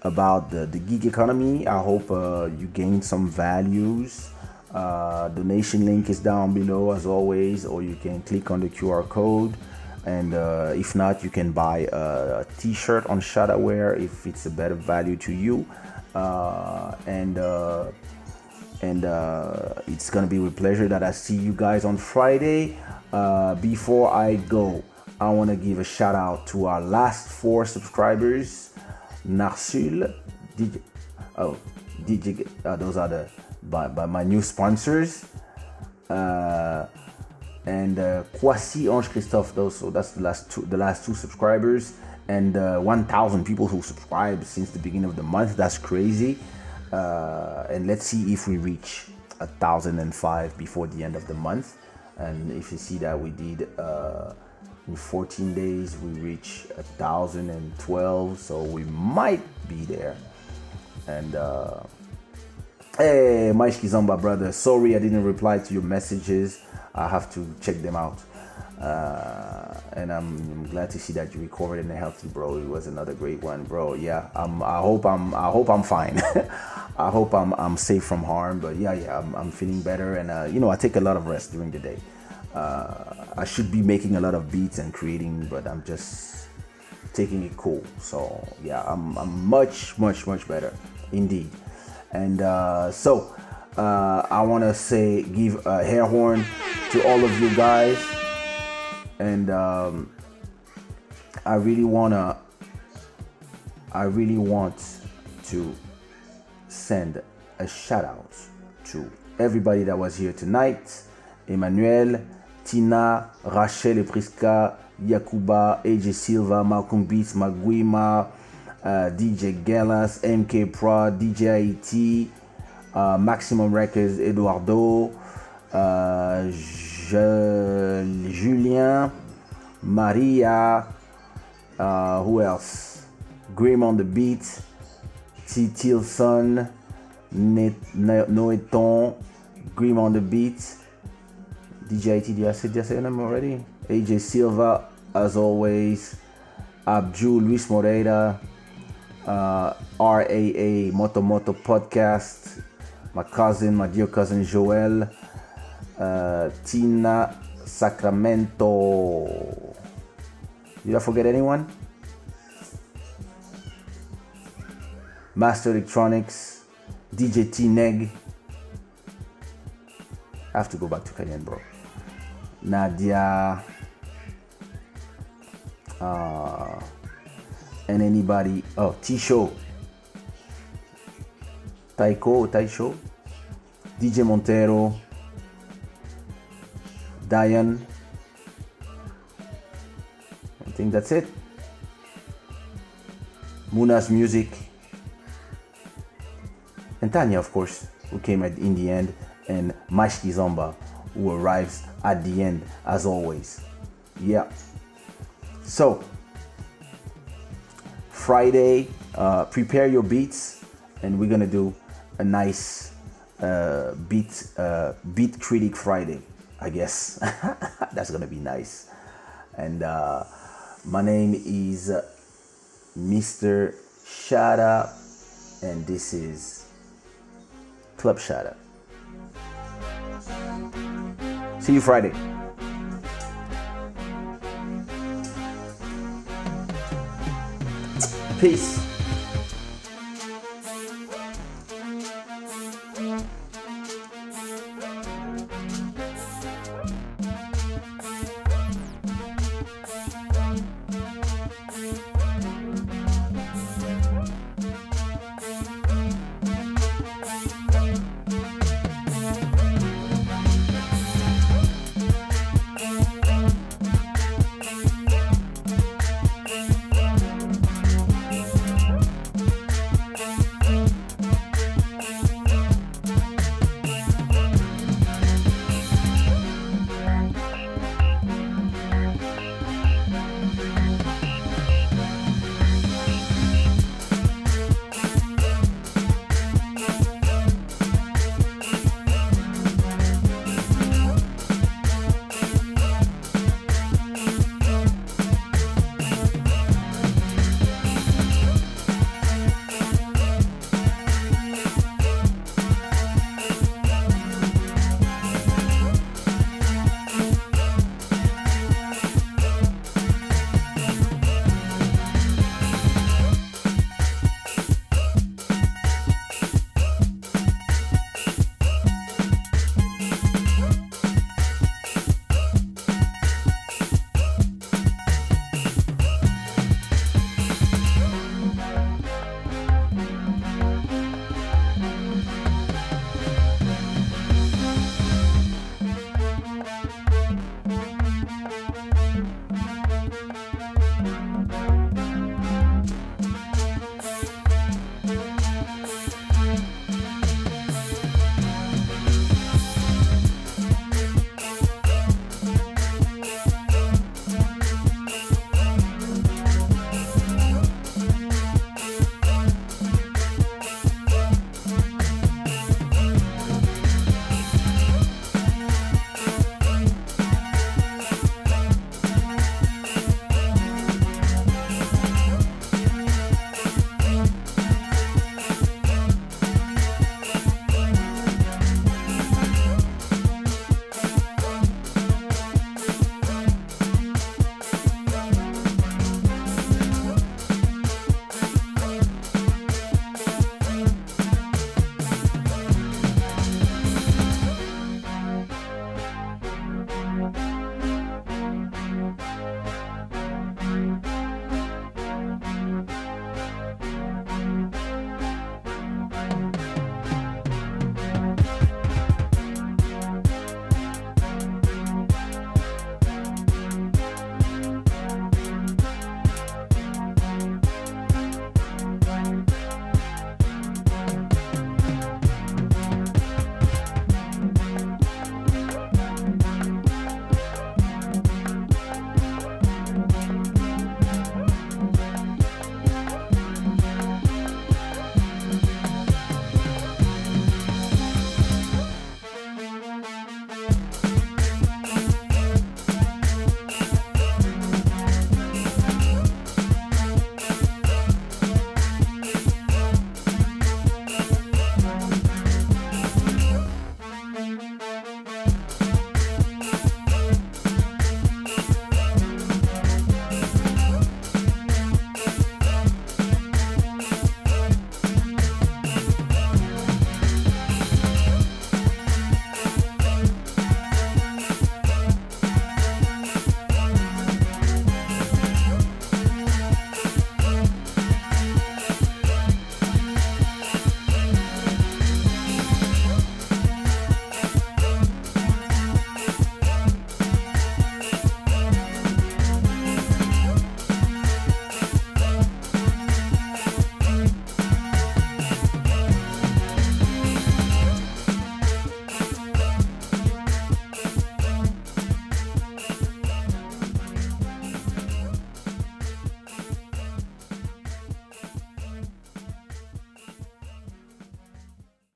about the, the gig economy. I hope uh, you gain some values. Donation link is down below as always, or you can click on the QR code. And if not, you can buy a t-shirt on Shadowwear if it's a better value to you. And and uh, it's gonna be with pleasure that I see you guys on Friday. before I go, I want to give a shout out to our last four subscribers Narsul, DJ, oh, DJ. Uh, those are the by, by my new sponsors. Uh, and uh, Kwasi Ange Christophe. Those so that's the last two the last two subscribers and uh, 1,000 people who subscribed since the beginning of the month. That's crazy. Uh, and let's see if we reach a thousand and five before the end of the month. And if you see that we did uh, in 14 days, we reach a thousand and twelve, so we might be there. And uh, hey, Mike Kizomba brother, sorry I didn't reply to your messages. I have to check them out. Uh, and I'm, I'm, glad to see that you recovered and healthy, bro. It was another great one, bro. Yeah, I'm, I hope I'm I hope I'm fine. I hope I'm I'm safe from harm. But yeah, yeah, I'm, I'm feeling better, and uh, you know I take a lot of rest during the day. Uh, I should be making a lot of beats and creating, but I'm just taking it cool. So yeah, I'm I'm much much much better, indeed. And uh, so uh, I want to say give a hair horn to all of you guys and um, I really wanna I really want to send a shout out to everybody that was here tonight. Emmanuel, Tina, Rachel Epriska, Yakuba, AJ Silva, Malcolm Beats, Maguima, uh, DJ Gallas, MK Pro, DJ IT, uh, Maximum Records, Eduardo, uh, Julien, Maria, uh, who else? Grim on the beat, T. Tilson, Noeton, Grim on the beat, DJ did I say, did I say them already? AJ Silva, as always, Abdul Luis Moreira, uh, RAA Moto Moto Podcast, my cousin, my dear cousin Joel, uh, Tina Sacramento. Did I forget anyone? Master Electronics, DJ T Neg. I have to go back to Kenyan, bro. Nadia. Uh, and anybody. Oh, T Show. Taiko, Taisho. DJ Montero. Diane. I think that's it. Muna's music. And Tanya, of course, who came at, in the end, and Mashki Zomba, who arrives at the end, as always. Yeah. So, Friday, uh, prepare your beats, and we're gonna do a nice uh, beat uh, beat critic Friday. I guess that's gonna be nice. And uh, my name is Mr. Shada, and this is Club Shada. See you Friday. Peace.